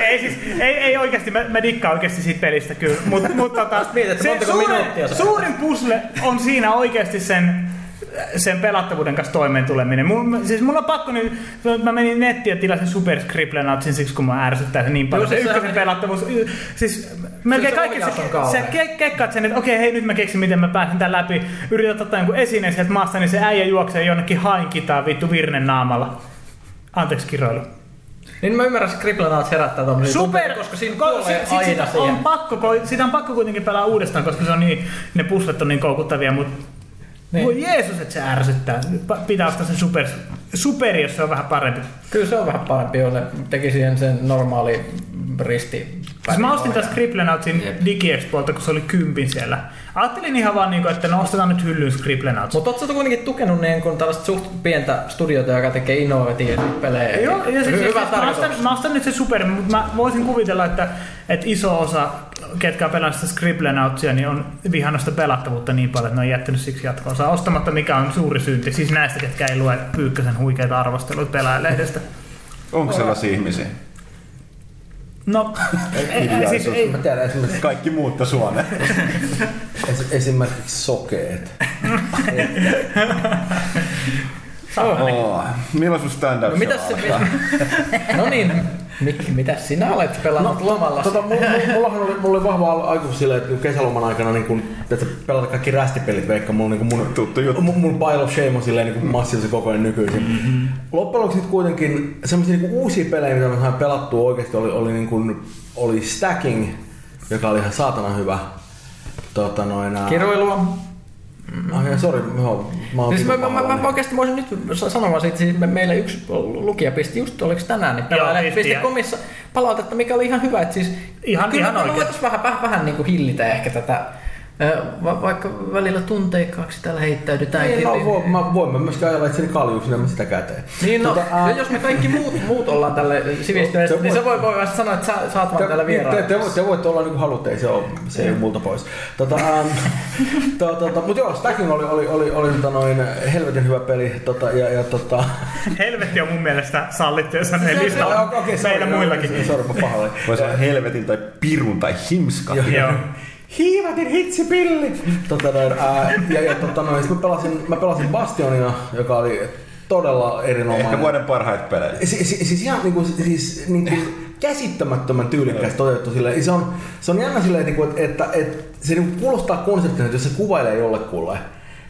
ei siis, ei, ei oikeasti, mä, mä dikkaan oikeasti siitä pelistä kyllä, mutta mut, tota, mietit, se suurin, minuuttia suurin pusle on siinä oikeasti sen sen pelattavuuden kanssa toimeen tuleminen. Mun, siis mulla on pakko nyt, mä menin nettiin ja tilasin Super Scribblenautsin siksi, kun mä ärsyttää se niin paljon. Joo, se siis ykkösen se- pelattavuus, siis melkein se kaikki se, se ke, kekkaat sen, että okei, hei nyt mä keksin, miten mä pääsen tän läpi. Yrität ottaa jonkun esineen sieltä maasta, niin se äijä juoksee jonnekin hainkitaan vittu virnen naamalla. Anteeksi kiroilu. Niin mä ymmärrän, että Scribblenauts herättää tommosia Super, tunteita, koska siinä kuolee sit- sit aina sitä on pakko, ko- sitä on pakko kuitenkin pelaa uudestaan, koska se on niin, ne puslet on niin koukuttavia, mutta Niin. voi Jeesus, että se ärsyttää. Pitää ostaa se super, superi, jos se on vähän parempi. Kyllä se on vähän parempi, jos ne teki siihen sen normaali risti. Siis mä ostin taas Scribblenautsin DigiExpolta, kun se oli kympin siellä. Ajattelin ihan vaan, niin kuin, että no ostetaan nyt hyllyyn Scribblenauts. Mutta ootko kuitenkin tukenut niin kun tällaista suht pientä studiota, joka tekee innovatiivisia pelejä? Joo, ja siis, Hyvä siis, mä, tarkoitus. ostan, mä ostan nyt se super, mutta mä voisin kuvitella, että, että iso osa, ketkä on pelannut sitä Scribblenautsia, niin on vihannut sitä pelattavuutta niin paljon, että ne on jättänyt siksi jatkoonsa ostamatta, mikä on suuri synti. Siis näistä, ketkä ei lue Pyykkösen huikeita arvosteluita pelaajalehdestä. Onko sellaisia ihmisiä? No, ei, siis ei, tiedän esimerkiksi, Kaikki muutta Suomeen. es- esimerkiksi sokeet. Oh. Milloin sun stand-up No mitäs se... no niin, Mikki, mitä sinä olet pelannut no, lomalla? Tota, mulla, mulla, mullahan oli, mulla oli vahva aikuisuus silleen, että kesäloman aikana niin kun, että pelata kaikki rästipelit, veikka mulla, niin kun mun, Tuttu juttu. mun, mun pile of shame on silleen niin massiivisen kokoinen nykyisin. Mm-hmm. Loppujen lopuksi kuitenkin semmoisia niin uusia pelejä, mitä mä sain pelattua oikeasti, oli, oli, niin kun, oli Stacking, joka oli ihan saatana hyvä. Tota, noin, Kiroilua. Ah, ja sorry, mä, oon- mä, oon Siis mä, mä, mä, mä oikeasti voisin nyt sa- sanoa siitä, siis me, meillä yksi lukija pisti just, oliko tänään, niin pelaajalehti.comissa palautetta, mikä oli ihan hyvä, että siis Ihan- kyllä ihan me vähän, vähän, vähän niin kuin hillitä ehkä tätä, va, vaikka välillä tunteikkaaksi täällä heittäydytään. Niin, mä, voin, mä voin mä myöskin ajatella itseni kaljuksi, en mä sitäkään tee. Niin no, Tota, ää, jos me kaikki muut, muut ollaan tälle sivistyneet, niin voi- se voi, voi vasta sanoa, että sä, sä oot vaan täällä Te, te, vieraana. te, voitte, te voitte olla niin kuin haluatte, ei se, ole, se ei ole multa pois. Tota, ähm, to, tota, mutta joo, Stacking oli, oli, oli, oli tota noin, helvetin hyvä peli. Tota, ja, ja, tota, helvetti on mun mielestä sallittu, jos on listalla okei, sorry, meillä joo, muillakin. Sorry, mä pahoin. Voisi olla helvetin tai pirun tai himska. Joo. Hiivatin hitsipilli! Tota noin, ää, ja, ja tota noin, mä pelasin, mä pelasin Bastionina, joka oli todella erinomainen. Ehkä vuoden parhaita pelejä. Si, si, siis ihan niinku, siis, niinku käsittämättömän tyylikkäästi toteutettu silleen. Se on, se on jännä silleen, niinku, että, että, että se niinku kuulostaa konseptina, että jos se kuvailee jollekulle,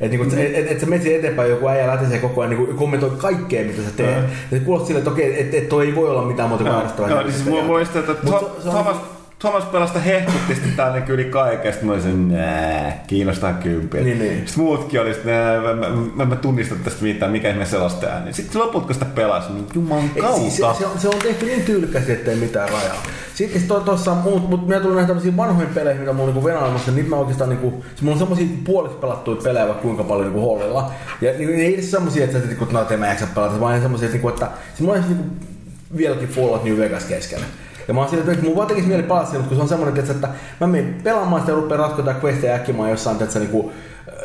että niinku, et, et, et sä menet eteenpäin, joku äijä lätisee koko ajan niinku, kommentoi kaikkea, mitä sä teet. Mm. Ja se kuulostaa silleen, että okei, että et, toi ei voi olla mitään muuta kuin ärsyttävää. Joo, siis mu- muistan, että Thomas, niinku- Thomas pelasta hehkutti sitten niin yli kaikesta. Mä olisin, nää, kiinnostaa kympi. Niin, niin. Sitten muutkin oli, nää, mä, mä, mä, mä, tunnistan tästä mitään, mikä ihme sellaista ääni. Sitten loput, kun sitä pelasi, niin juman Ei, kautta. siis se, se, on, se on tehty niin tyylikkästi, ettei mitään rajaa. Sitten sit to, tossa muut, mutta minä tuli näihin tämmöisiin vanhoihin peleihin, mitä mulla on niinku venailemassa, niin nyt mä oikeastaan niinku, siis mulla on semmosia puoliksi pelattuja pelejä vaikka kuinka paljon niinku hollilla. Ja niinku, ei edes semmosia, että sä niinku, no, että en mä jaksa pelata, vaan semmosia, että, niinku, että siis mulla on niinku, vieläkin Fallout New Vegas keskellä. Ja mä oon sillä, että mun vaan tekisi mieli palata siihen, mutta kun se on semmoinen, että, mä menen pelaamaan sitä ja rupean ratkoa jotain questeja äkkiä, mä oon jossain, että niinku,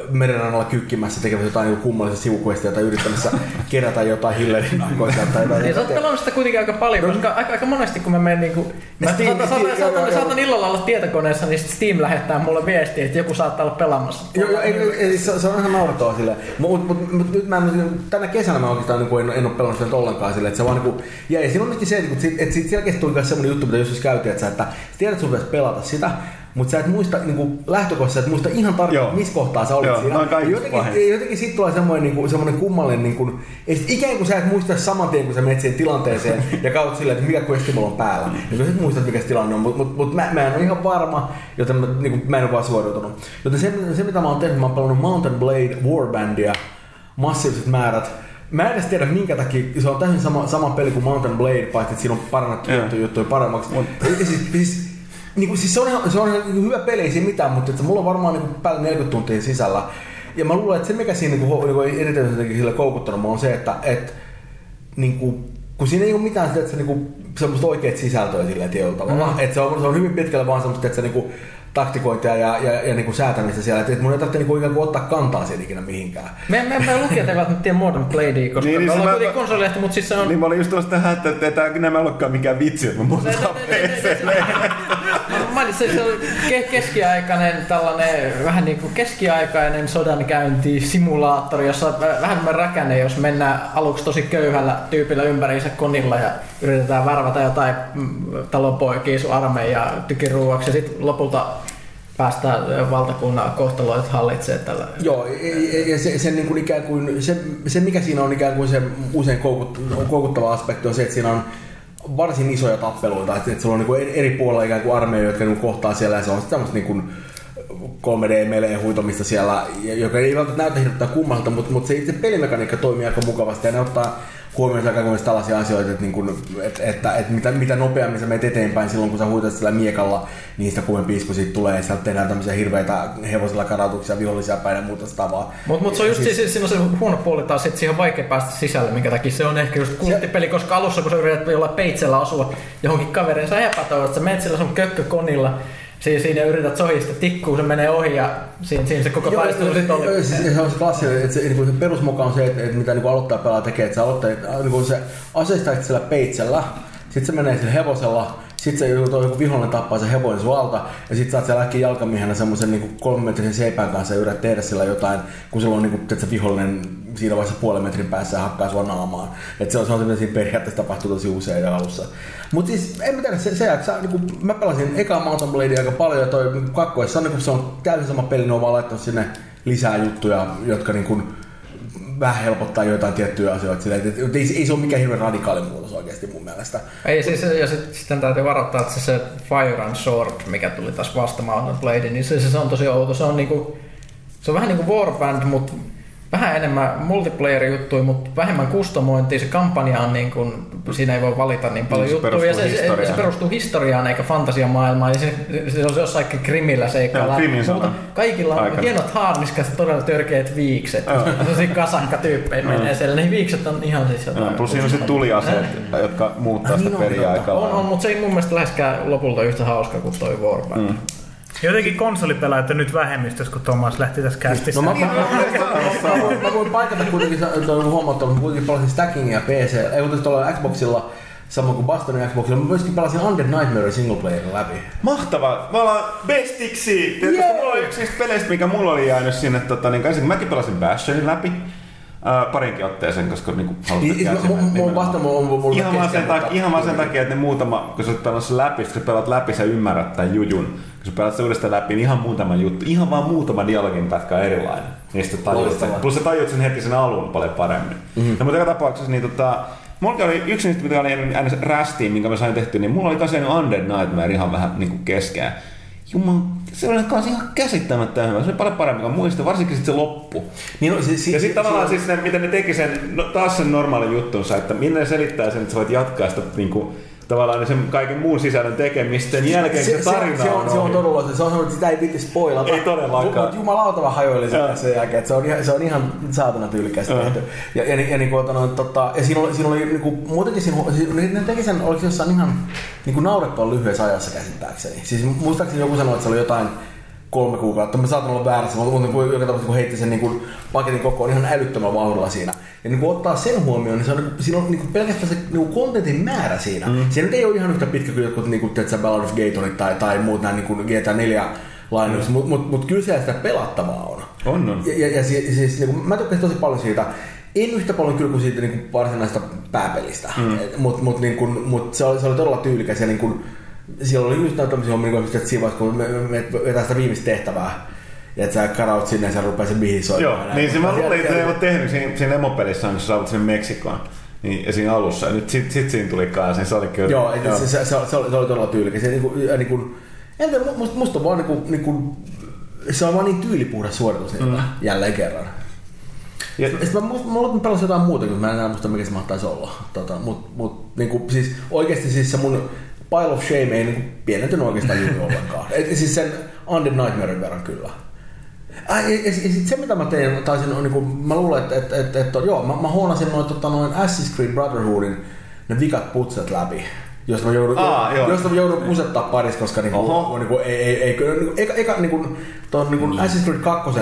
merenrannalla kykkimässä tekemässä jotain niinku kummallista sivuquestia tai yrittämässä kerätä jotain Hillerin nakkoja tai jotain. Niin sä oot pelannut sitä kuitenkin aika paljon, koska aika, aika monesti kun mä menen niinku... Mä Steam- saatan, Steam- saatan, joo, saatan illalla olla tietokoneessa, niin sit Steam lähettää mulle viestiä, että joku saattaa olla pelaamassa. Joo, joo, ei, ei, ei, se, se on ihan naurettavaa silleen. Mutta mut, mut, nyt mä en, tänä kesänä mä oikeastaan niin en, en ole pelannut sitä ollenkaan silleen, että se vaan niin ja, ja siinä on myöskin se, että sit, et sit selkeästi tuli myös semmoinen juttu, mitä joskus käytiin, että sä, että sä tiedät, että sun pelata sitä, mutta sä et muista niin kuin lähtökohtaisesti, et muista ihan tarkkaan, missä kohtaa sä olit Joo, siinä. Ja jotenkin, pahin. jotenkin siitä tulee semmoinen, niin kuin, semmoinen kummallinen, niin sit ikään kuin sä et muista saman tien, kun sä menet siihen tilanteeseen ja katsot silleen, että mikä questi mulla on päällä. Niin sä et muistat, mikä se tilanne on, mutta mut, mut mä, mä en ole ihan varma, joten mä, niin kuin, mä en ole vaan suoriutunut. Joten se, se, mitä mä oon tehnyt, mä oon pelannut Mountain Blade Warbandia massiiviset määrät. Mä en edes tiedä minkä takia, se on täysin sama, sama peli kuin Mountain Blade, paitsi että siinä on parannettu juttuja, paremmaksi. Siis, siis, niin kuin, siis se on ihan, se on ihan niin hyvä peli, ei siinä mitään, mutta että mulla on varmaan niin kuin päälle 40 tuntia sisällä. Ja mä luulen, että se mikä siinä niin kuin, niin jotenkin sille koukuttanut on se, että et, niin kuin, kun siinä ei ole mitään sitä, että se niin kuin, semmoista oikeat sisältöä silleen tietyllä tavalla. Mm. Että se on, se on hyvin pitkälle vaan semmoista, että se niin kuin, taktikointia ja, ja, ja niin kuin säätämistä siellä. Että et mun ei tarvitse niin kuin ikään kuin ottaa kantaa siihen ikinä mihinkään. Me, me, me lukijat eivät nyt tiedä Modern Bladia, koska Niin, niin, niin me ollaan mä- kuitenkin konsolilehti, mutta siis se on... Niin mä olin just tuossa tähän, että, että tämä nämä ei olekaan mikään vitsi, että mä muutetaan PClle. Mä mainitsin, se on ke- keskiaikainen tällainen, vähän niin kuin keskiaikainen sodankäynti simulaattori, jossa äh, vähän tämmöinen räkäne, jos mennään aluksi tosi köyhällä tyypillä ympäriinsä konilla ja yritetään värvätä jotain mm, talonpoikia sun armeijaa tykiruuaksi ja sitten lopulta päästään äh, valtakunnan kohtaloit hallitsee tällä. Joo, ja- ja- ja se, se, niin kuin ikään kuin, se, se, mikä siinä on ikään kuin se usein koukut, koukuttava aspekti on se, että siinä on varsin isoja tappeluita, että, että sulla on niin eri puolilla ikään kuin armeijoja, jotka niin kohtaa siellä ja se on sitten tämmöistä niin kuin 3D-meleen huitomista siellä, joka ei välttämättä näytä hirveän kummalta, mutta, mutta se itse pelimekaniikka toimii aika mukavasti ja ne ottaa huomioon aika myös tällaisia asioita, että, niin kuin, että, että, että mitä, mitä nopeammin sä menet eteenpäin silloin, kun sä huitat sillä miekalla, niin sitä kuumempi isku siitä tulee ja sieltä tehdään tämmöisiä hirveitä hevosilla karautuksia vihollisia päin ja muuta vastaavaa. Mutta mut se on just siis, siinä on se huono puoli taas, että siihen on vaikea päästä sisälle, minkä takia se on ehkä just kulttipeli, koska alussa kun sä yrität jollain peitsellä asua johonkin kaveriin, sä epätoivot, sä menet sillä sun kökkökonilla, siinä, siinä yrität sohista tikkuu, se menee ohi ja siinä, siinä se koko taistelu sitten joo, oli. siis se on se klassinen, että se, niin kuin se perusmoka on se, että, että mitä niin kuin aloittaja pelaa tekee, että sä aloittaa, niin kuin se aseistaa sillä peitsellä, sitten se menee sillä hevosella, sitten se joku, joku vihollinen tappaa sen hevosen sun alta, ja sä oot siellä äkkiä jalkamiehenä semmoisen niin kolmemetrisen seipään kanssa ja yrität tehdä sillä jotain, kun niin kuin, se vihollinen siinä vaiheessa puolen metrin päässä ja hakkaa sua naamaan. Et se on, se semmoinen, siinä periaatteessa tapahtuu tosi usein ja alussa. Mutta siis, en mä tiedä, se, se se, niin kuin, mä pelasin eka Mountain Bladea aika paljon, ja toi kakkoissa on, niin kuin, se on täysin sama peli, ne on vaan laittanut sinne lisää juttuja, jotka niin kuin, vähän helpottaa joitain tiettyjä asioita. Silleen, että, että ei, ei, se ole mikään hirveän radikaali muutos oikeasti mun mielestä. Ei siis, ja sit, sitten täytyy varoittaa, että se, se Fire and Sword, mikä tuli taas vasta Mountain Blade, niin se, se, on tosi outo. Se on, niinku, se on vähän niin kuin Warband, mutta vähän enemmän multiplayer-juttuja, mutta vähemmän kustomointia. Se kampanja on niin kuin, siinä ei voi valita niin paljon Niin, se juttuja. Ja se, se, se, perustuu historiaan eikä fantasiamaailmaan. Ja se, se on jossain krimillä seikkailla. Mutta kaikilla on Aikana. hienot haarniskat todella törkeät viikset. Sellaisia kasankatyyppejä menee siellä. Ne viikset on ihan siis jotain. Plus siinä on se tuliaseet, jotka muuttaa sitä niin on, aika On, on, mutta se ei mun mielestä läheskään lopulta yhtä hauska kuin toi Warband. Mm. Jotenkin konsolipelaajat on nyt vähemmistössä, kun Thomas lähti tässä kästissä. No mä, mä, mä, mä, mä, voin, mä voin paikata kuitenkin, toi on huomattu, että kuitenkin pelasin Stackingia PC, ei kun tuolla Xboxilla, samoin kuin Bastonin Xboxilla, mä myöskin pelasin Undead Nightmare single playerin läpi. Mahtavaa! Me ollaan bestiksi! Tietysti mulla on yksi niistä peleistä, mikä mulla oli jäänyt sinne. Tota, niin ensin mäkin pelasin Bastionin läpi. Äh, parinkin otteeseen, koska niinku halusin Niin, siis vasta- on- mulla on ihan, vaan sen takia, ihan vaan sen takia, että ne muutama, kun sä oot läpi, kun sä pelat läpi, sä ymmärrät tämän jujun. Kun sä sen uudestaan läpi, niin ihan muutama juttu, ihan vaan muutama dialogin pätkä on erilainen. Sitten tajut sen. Plus sä tajut sen heti sen alun paljon paremmin. Mm-hmm. No, mutta joka tapauksessa, niin tota, Mulla oli yksi niistä, mitä oli aina rästiin, minkä mä sain tehty, niin mulla oli tosiaan Undead Nightmare ihan vähän niin kuin keskeä. Juman, se oli kans ihan käsittämättä hyvä. Se oli paljon parempi kuin muista, varsinkin sitten se loppu. Niin, no, si, si, Ja sitten tavallaan si- siis ne, miten ne teki sen, no, taas sen normaalin juttunsa, että minne ne selittää sen, että sä voit jatkaa sitä niin kuin, tavallaan sen kaiken muun sisällön tekemistä sen jälkeen, kun se, tarina se, on, se on todella se, se on semmoinen, että sitä ei vitti spoilata. Ei todellakaan. Mutta jumalauta mä hajoilin sen sen jälkeen, että se on ihan, se on ihan saatana tyylikästä Joo. tehty. Ja, ja, ja, niin kuin, tota, tota, ja siinä oli, siinä oli niin kuin, muutenkin siinä, siis ne teki sen, oliko se jossain ihan niin kuin naurettavan lyhyessä ajassa käsittääkseni. Siis muistaakseni joku sanoi, että se oli jotain kolme kuukautta. Mä saatan olla väärässä, mutta kun joka tapauksessa kun heitti sen niin kuin, paketin kokoon ihan älyttömällä vauhdilla siinä. Ja niin kun ottaa sen huomioon, niin se on, niin kuin, siinä on niin kuin pelkästään se niin kuin kontentin määrä siinä. Mm. Se nyt ei ole ihan yhtä pitkä kuin jotkut niin kuin, tiedätkö, Ballad of Gatorit tai, tai muut nämä niin kuin GTA 4 lainaukset, mm. mutta mut, mut kyllä siellä sitä pelattavaa on. On, on. Ja, ja, ja siis, siis niin kuin, mä tykkäsin tosi paljon siitä. En yhtä paljon kyllä kuin siitä niin kuin varsinaisesta pääpelistä, mm. mutta mut, niin kuin, mut se, oli, se oli todella tyylikäs ja niin kuin, siellä oli just näitä tämmöisiä hommia, niin että siinä vaiheessa, kun me, me, me vetää sitä viimeistä tehtävää, ja että sä karaut sinne ja sä rupeaa sen bihin soimaan. Joo, ja niin se näin. mä luulin, että ne ei Ja- ole tehnyt siinä, siinä emopelissä, kun sä saavut sinne Meksikoon. Niin, ja siinä alussa. Ja nyt sit, sit siinä tuli kanssa, niin se oli kyllä. Joo, et se, se, se, se, oli, se oli todella tyylikäs. Ja, niin kuin, ja niin kuin, en tiedä, musta, musta on vaan niin kuin, niin kuin, se on vaan niin tyylipuhdas suoritus niillä, mm. jälleen kerran. Ja, Sitten mä, mulla on pelannut jotain muuta, kun mä en enää muista mikä se mahtaisi olla. Tota, mut, mut niinku, siis oikeesti siis se mun Pile of Shame ei niinku pienentynyt oikeastaan juuri ollenkaan. Et, siis sen Undead Nightmaren verran kyllä. Ai, ja, ja, sit se mitä mä tein, taisin, on, niinku, mä luulen, että et, et, et, joo, mä, mä huonasin noin, tota, noin Assassin's Creed Brotherhoodin ne vikat putset läpi. Jos mä joudun, Aa, joo. jos mä joudun kusettaa parissa, koska niinku, Oho. niinku, ei, ei, ei, kyllä, niinku, eka, eka niinku, ton niinku Assassin's Creed 2,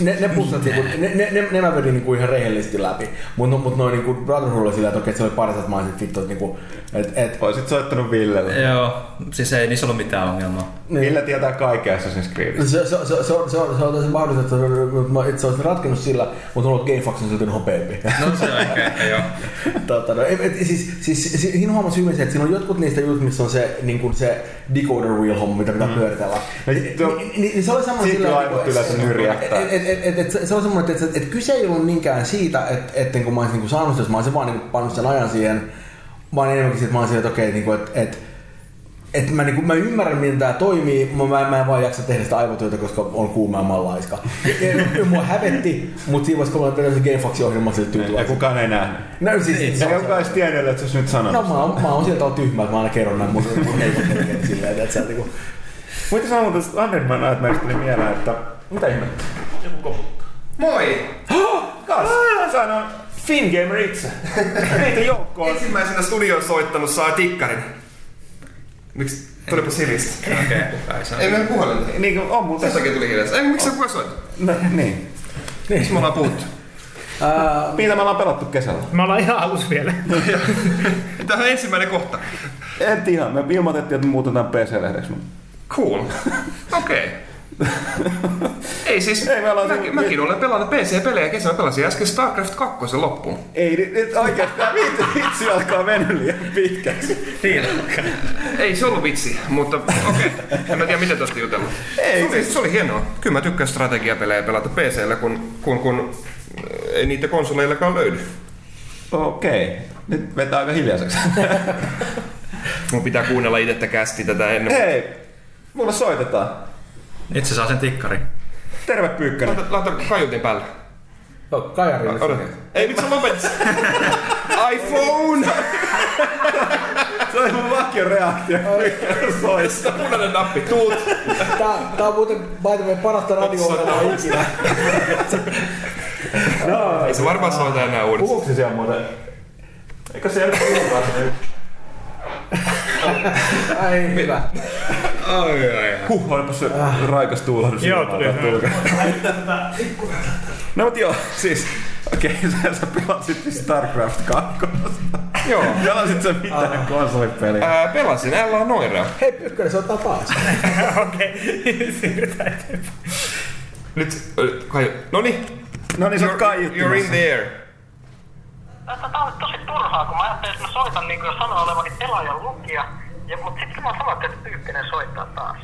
ne, ne pussat, niinku, ne, ne, ne, ne, mä vedin niinku ihan rehellisesti läpi. Mut, no, mut noin niinku Brotherhood oli silleen, että okei, että se oli parissa, että mä olisin vittu, että niinku, et, et, Oisit soittanut Villelle. Joo, siis ei niissä ollut mitään ongelmaa. niin. Ville tietää kaikkea Assassin's Creedistä. Se, se, se, se, on- se, on- se on täysin mahdollista, että mä itse olisin ratkennut sillä, mutta on GameFAQs on silti nopeampi. No se on ehkä, ehkä joo. Tota, no, et, et, siis, siis, siis, siinä huomasi hyvin se, että siinä on jotkut niistä jutut, missä on se, niin kuin se decoder wheel homma, mitä pitää mm. pyöritellä. Niin se oli semmoinen sillä- aivot yleensä nyrjähtää. Et, et, et, et, et, se- se on semmoinen, että, kyse ei ollut niinkään siitä, että, että kun mä olisin niin saanut jos mä olisin vaan niin pannut sen ajan siihen, vaan enemmänkin siitä, että mä olisin, että okei, niin kuin, että, että että mä, niinku, mä ymmärrän, miten tää toimii, mutta mä, mä en vaan jaksa tehdä sitä aivotyötä, koska on kuuma ja mä oon laiska. Ja, ja, mua hävetti, mutta siinä vaiheessa, kun mä tein sen GameFAQs-ohjelman, sille Ja kukaan ei nähnyt. No siis, Ei kukaan edes tiennyt, että se olisi nyt No sanonut. mä oon, mä oon sieltä on tyhmä, että mä aina kerron näin mun, mun heikot hetket silleen, että sä niinku... Muita sanoa tästä Underman Nightmares tuli mieleen, että mitä ihmettä? Moi! Kas, sä on Fingamer itse. Meitä joukkoon. Ensimmäisenä studioon soittanut saa tikkarin. Miksi? Tulipa silistä. Okei, ei meillä puhelin. Niin kuin on muuten. Tässä takia tuli hiljaista. Ei, miksi sä kukaan soita? No, niin. Miksi me ollaan puhuttu? Ää, Mitä me ollaan pelattu kesällä? Me ollaan ihan alus vielä. Tämä on ensimmäinen kohta. En ihan. Me ilmoitettiin, että me muutetaan PC-lehdeksi. Cool. Okei. Ei siis, Ei, me ollaan mäkin, se- mäkin olen pelannut PC-pelejä kesällä. Pelasin äsken StarCraft 2 loppuun. Ei, nyt, nyt oikeasti tämä vitsi, vitsi alkaa mennä liian pitkäksi. Ei se ollut vitsi, mutta okei. En mä tiedä miten tosta jutella. Ei, se, oli, siis- se oli hienoa. Kyllä mä tykkään strategiapelejä pelata PCllä, kun, kun, kun ei niitä konsoleillakaan löydy. Okei. Nyt vetää aika hiljaiseksi. Mun pitää kuunnella itse kästi tätä ennen. Hei, mulla soitetaan. Nyt se saa sen tikkarin. Terve Pyykkönen. Laita, laita kaiutin päälle. no, Kajari. Odota. Ei, miksi sä lopetit? iPhone! Se oli mun vakio reaktio. Soista. Punainen nappi, tuut. Tää, tää on muuten by the way parasta radio-ohjelmaa ikinä. Ei se varmaan soita enää uudestaan. Puhuuko se siellä muuten? Eikö se sinne? Ai hyvä. Ai, ai. Huh, olipa se raikas tuulahdus. Joo, tuli. tulka. No mut joo, siis okei, okay, sä pelasit siis StarCraft 2. Joo. Pelasit sä mitään konsolipeliä? Ää, pelasin LA Noiraa. Hei Pykkönen, se ottaa taas. Okei, siirrytään eteenpäin. Nyt, kai... Noni. No niin, sä oot You're, kaiuttimessa. you're in the air. Tämä on tosi turhaa, kun mä ajattelin, että mä soitan niin kuin sanoa olevani pelaajan lukija, ja, mutta sitten mä sanoin, että Pyykkönen soittaa taas.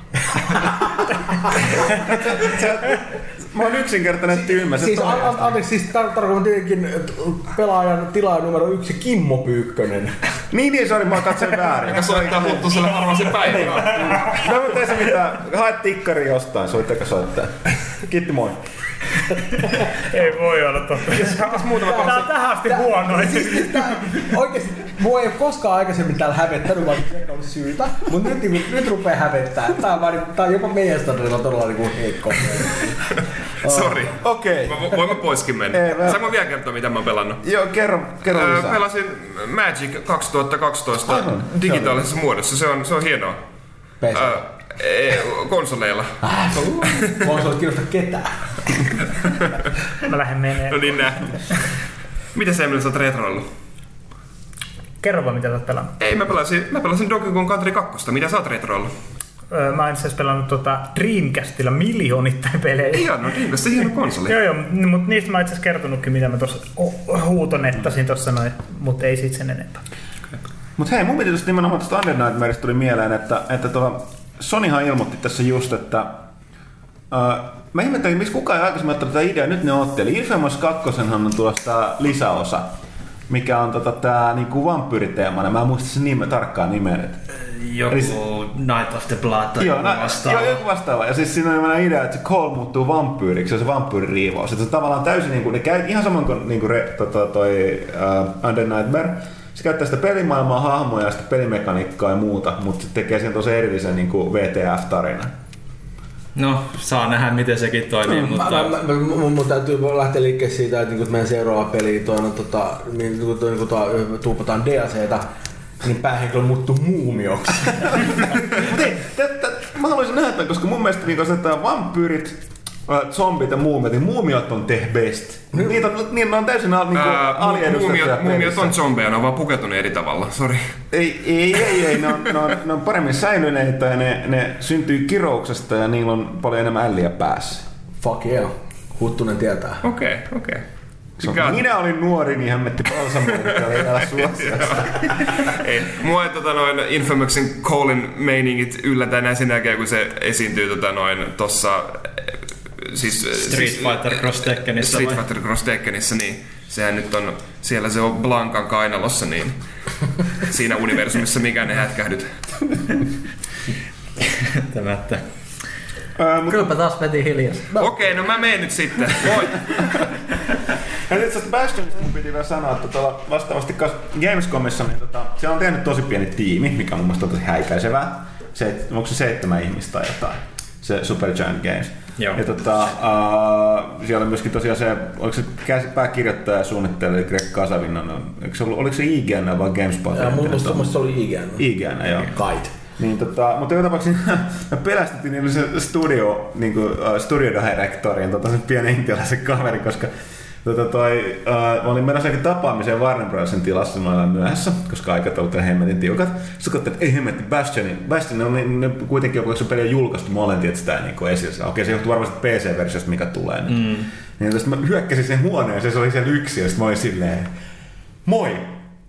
Mä oon yksinkertainen tyhmä. Se Siis, anteeksi, siis tar- tarkoitan tietenkin että pelaajan tilaaja numero yksi Kimmo Pyykkönen. Niin, niin, sori, mä oon katsoin väärin. Joka soittaa huttuselle harvaisen päivänä. No mutta ei se mitään. Hae tikkari jostain, soittako soittaa. Kiitti moi. Ei voi olla totta. Mitäs muutama Tää on tähän asti huonoin. Siis tää, oikeesti, mua ei ole koskaan aikaisemmin täällä hävettänyt, vaan se on syytä. Mut nyt, niinku, nyt rupee hävettää. Tää on, vaan, niinku- tää on jopa meidän standardilla todella niinku heikko. Sori. Okei. Mä Voin mä poiskin mennä? Ei, mä- Saanko vielä kertoa, mitä mä oon pelannut? Joo, kerro, kerro Öö, lisää. pelasin Magic 2012 Aivan. digitaalisessa muodossa. Se on, se on hienoa. Öö, ei, konsoleilla. Mä oon kiinnosta ketään. Mä lähden menee. No niin nähty. Miten se Emil sä oot retroillut? Kerro vaan mitä sä oot pelannut. Ei, mä pelasin, mä pelasin Donkey Kong Country 2. Mitä sä oot retroillut? Öö, Mä oon itse asiassa pelannut tota Dreamcastilla miljoonittain pelejä. Ihan no se hieno konsoli. Joo, joo, mutta niistä mä oon itse asiassa kertonutkin, mitä mä tuossa huutonettasin tuossa noin, mutta ei sit sen enempää. Mut hei, mun piti tuosta nimenomaan tuosta Under Nightmareista tuli mieleen, että, että tuolla Sonyhan ilmoitti tässä just, että uh, mä ihmettelin, miksi kukaan ei aikaisemmin ottanut tätä ideaa, nyt ne otti. Eli Infamous 2 on tulossa tää lisäosa, mikä on tota, tää niinku vampyyriteemainen. Mä en muista sen nime, tarkkaan nimen. Joku Eli Night of the Blood tai Joo, joku vastaava. joo, joku vastaava. Ja siis siinä on sellainen idea, että se Cole muuttuu vampyyriksi ja se. Että se tavallaan täysin niin kuin, ne käy ihan saman kuin, niin kuin re, tota, toi uh, Under Nightmare. Se käyttää sitä pelimaailmaa, hahmoja, sitä pelimekaniikkaa ja muuta, mutta se tekee sen tosi erillisen niin VTF-tarinan. No, saa nähdä miten sekin toimii, Mä, mutta... mä, mä, mä, mun, mun täytyy lähteä liikkeelle siitä, että niinku, meidän seuraava peli tuona, tota, niin, niinku, toi, niinku, tuo, tuupataan DLCtä. niin päähenkilö muuttuu muumioksi. Niin, tätä, mä haluaisin nähdä koska mun mielestä niin tämä vampyyrit, zombit ja muumiot, niin muumiot on the best. Niitä on, niin on täysin al, niin aliedustettuja muumiot, on zombeja, ne on vaan pukeutunut eri tavalla, sori. Ei, ei, ei, ei. Ne, on, ne, on, ne on paremmin säilyneitä ja ne, ne syntyy kirouksesta ja niillä on paljon enemmän älliä päässä. Fuck yeah. Huttunen tietää. Okei, okay, okei. Mikä on- minä olin nuori, niin hän metti balsamoita ja oli täällä suosiossa. Ei. Mua ei tota noin Infamousin Colin meiningit yllätä enää sen jälkeen, kun se esiintyy tota noin tossa siis, Street siis, Fighter Cross Tekkenissa Street vai? Fighter Cross Tekkenissa, niin sehän nyt on, siellä se on Blankan kainalossa, niin siinä universumissa mikään ei hätkähdyt. Tämättä. Ää, mut, Kylläpä taas veti hiljaa. Okei, no mä menen nyt sitten. Moi! ja nyt tästä Bastionista mun piti vielä sanoa, että tuolla vastaavasti Gamescomissa, niin tota, siellä on tehnyt tosi pieni tiimi, mikä on mun mielestä tosi häikäisevää. Se, onko se seitsemän ihmistä tai jotain? Se Supergiant Games. Joo. Ja tota, uh, siellä on myöskin tosiaan se, oliko se käs- pääkirjoittaja ja suunnittelija Greg Kasavinnan, oliko se, ollut, oliko se IGN vai GameSpot? Ja mun mielestä se oli IGN. IGN, joo. Kait. Niin, tota, mutta joka tapauksessa me pelästyttiin niin se studio, niin kuin, uh, studio directorin, tota, sen pienen intialaisen kaveri, koska tota, toi, uh, mä olin menossa johonkin tapaamiseen Warner Brosin tilassa, mä olin myöhässä, koska aikataulut on hemmetin tiukat. Sitten katsoin, että ei hemmetti Bastionin. Bastion on niin, ne kuitenkin joku, se peli on julkaistu, mä olen tietysti sitä niin esillä. Okei, se johtuu varmasti PC-versiosta, mikä tulee nyt. Mm. Niin mä hyökkäsin sen huoneeseen, se oli siellä yksi, ja sitten mä olin silleen, moi,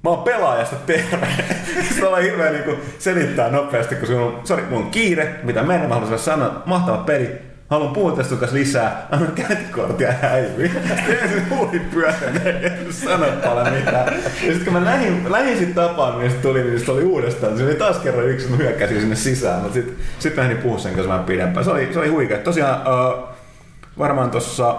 Mä oon pelaajasta terve. Sitten ollaan hirveä niinku selittää nopeasti, kun sun on, sori, mulla on kiire, mitä mennä, mä haluan sanoa, mahtava peli, haluan puhua tästä sun kanssa lisää, anna käyntikorttia häivy. Sitten ensin huuli pyöräinen, ei sano paljon mitään. Ja sitten kun mä lähdin, lähdin sit tapaan, niin sit tuli, niin sit oli uudestaan. Se oli taas kerran yksi, mä hyökkäsin sinne sisään, mutta sitten sit mä lähdin puhua sen kanssa vähän pidempään. Se oli, se oli huikea. Tosiaan uh, varmaan tuossa,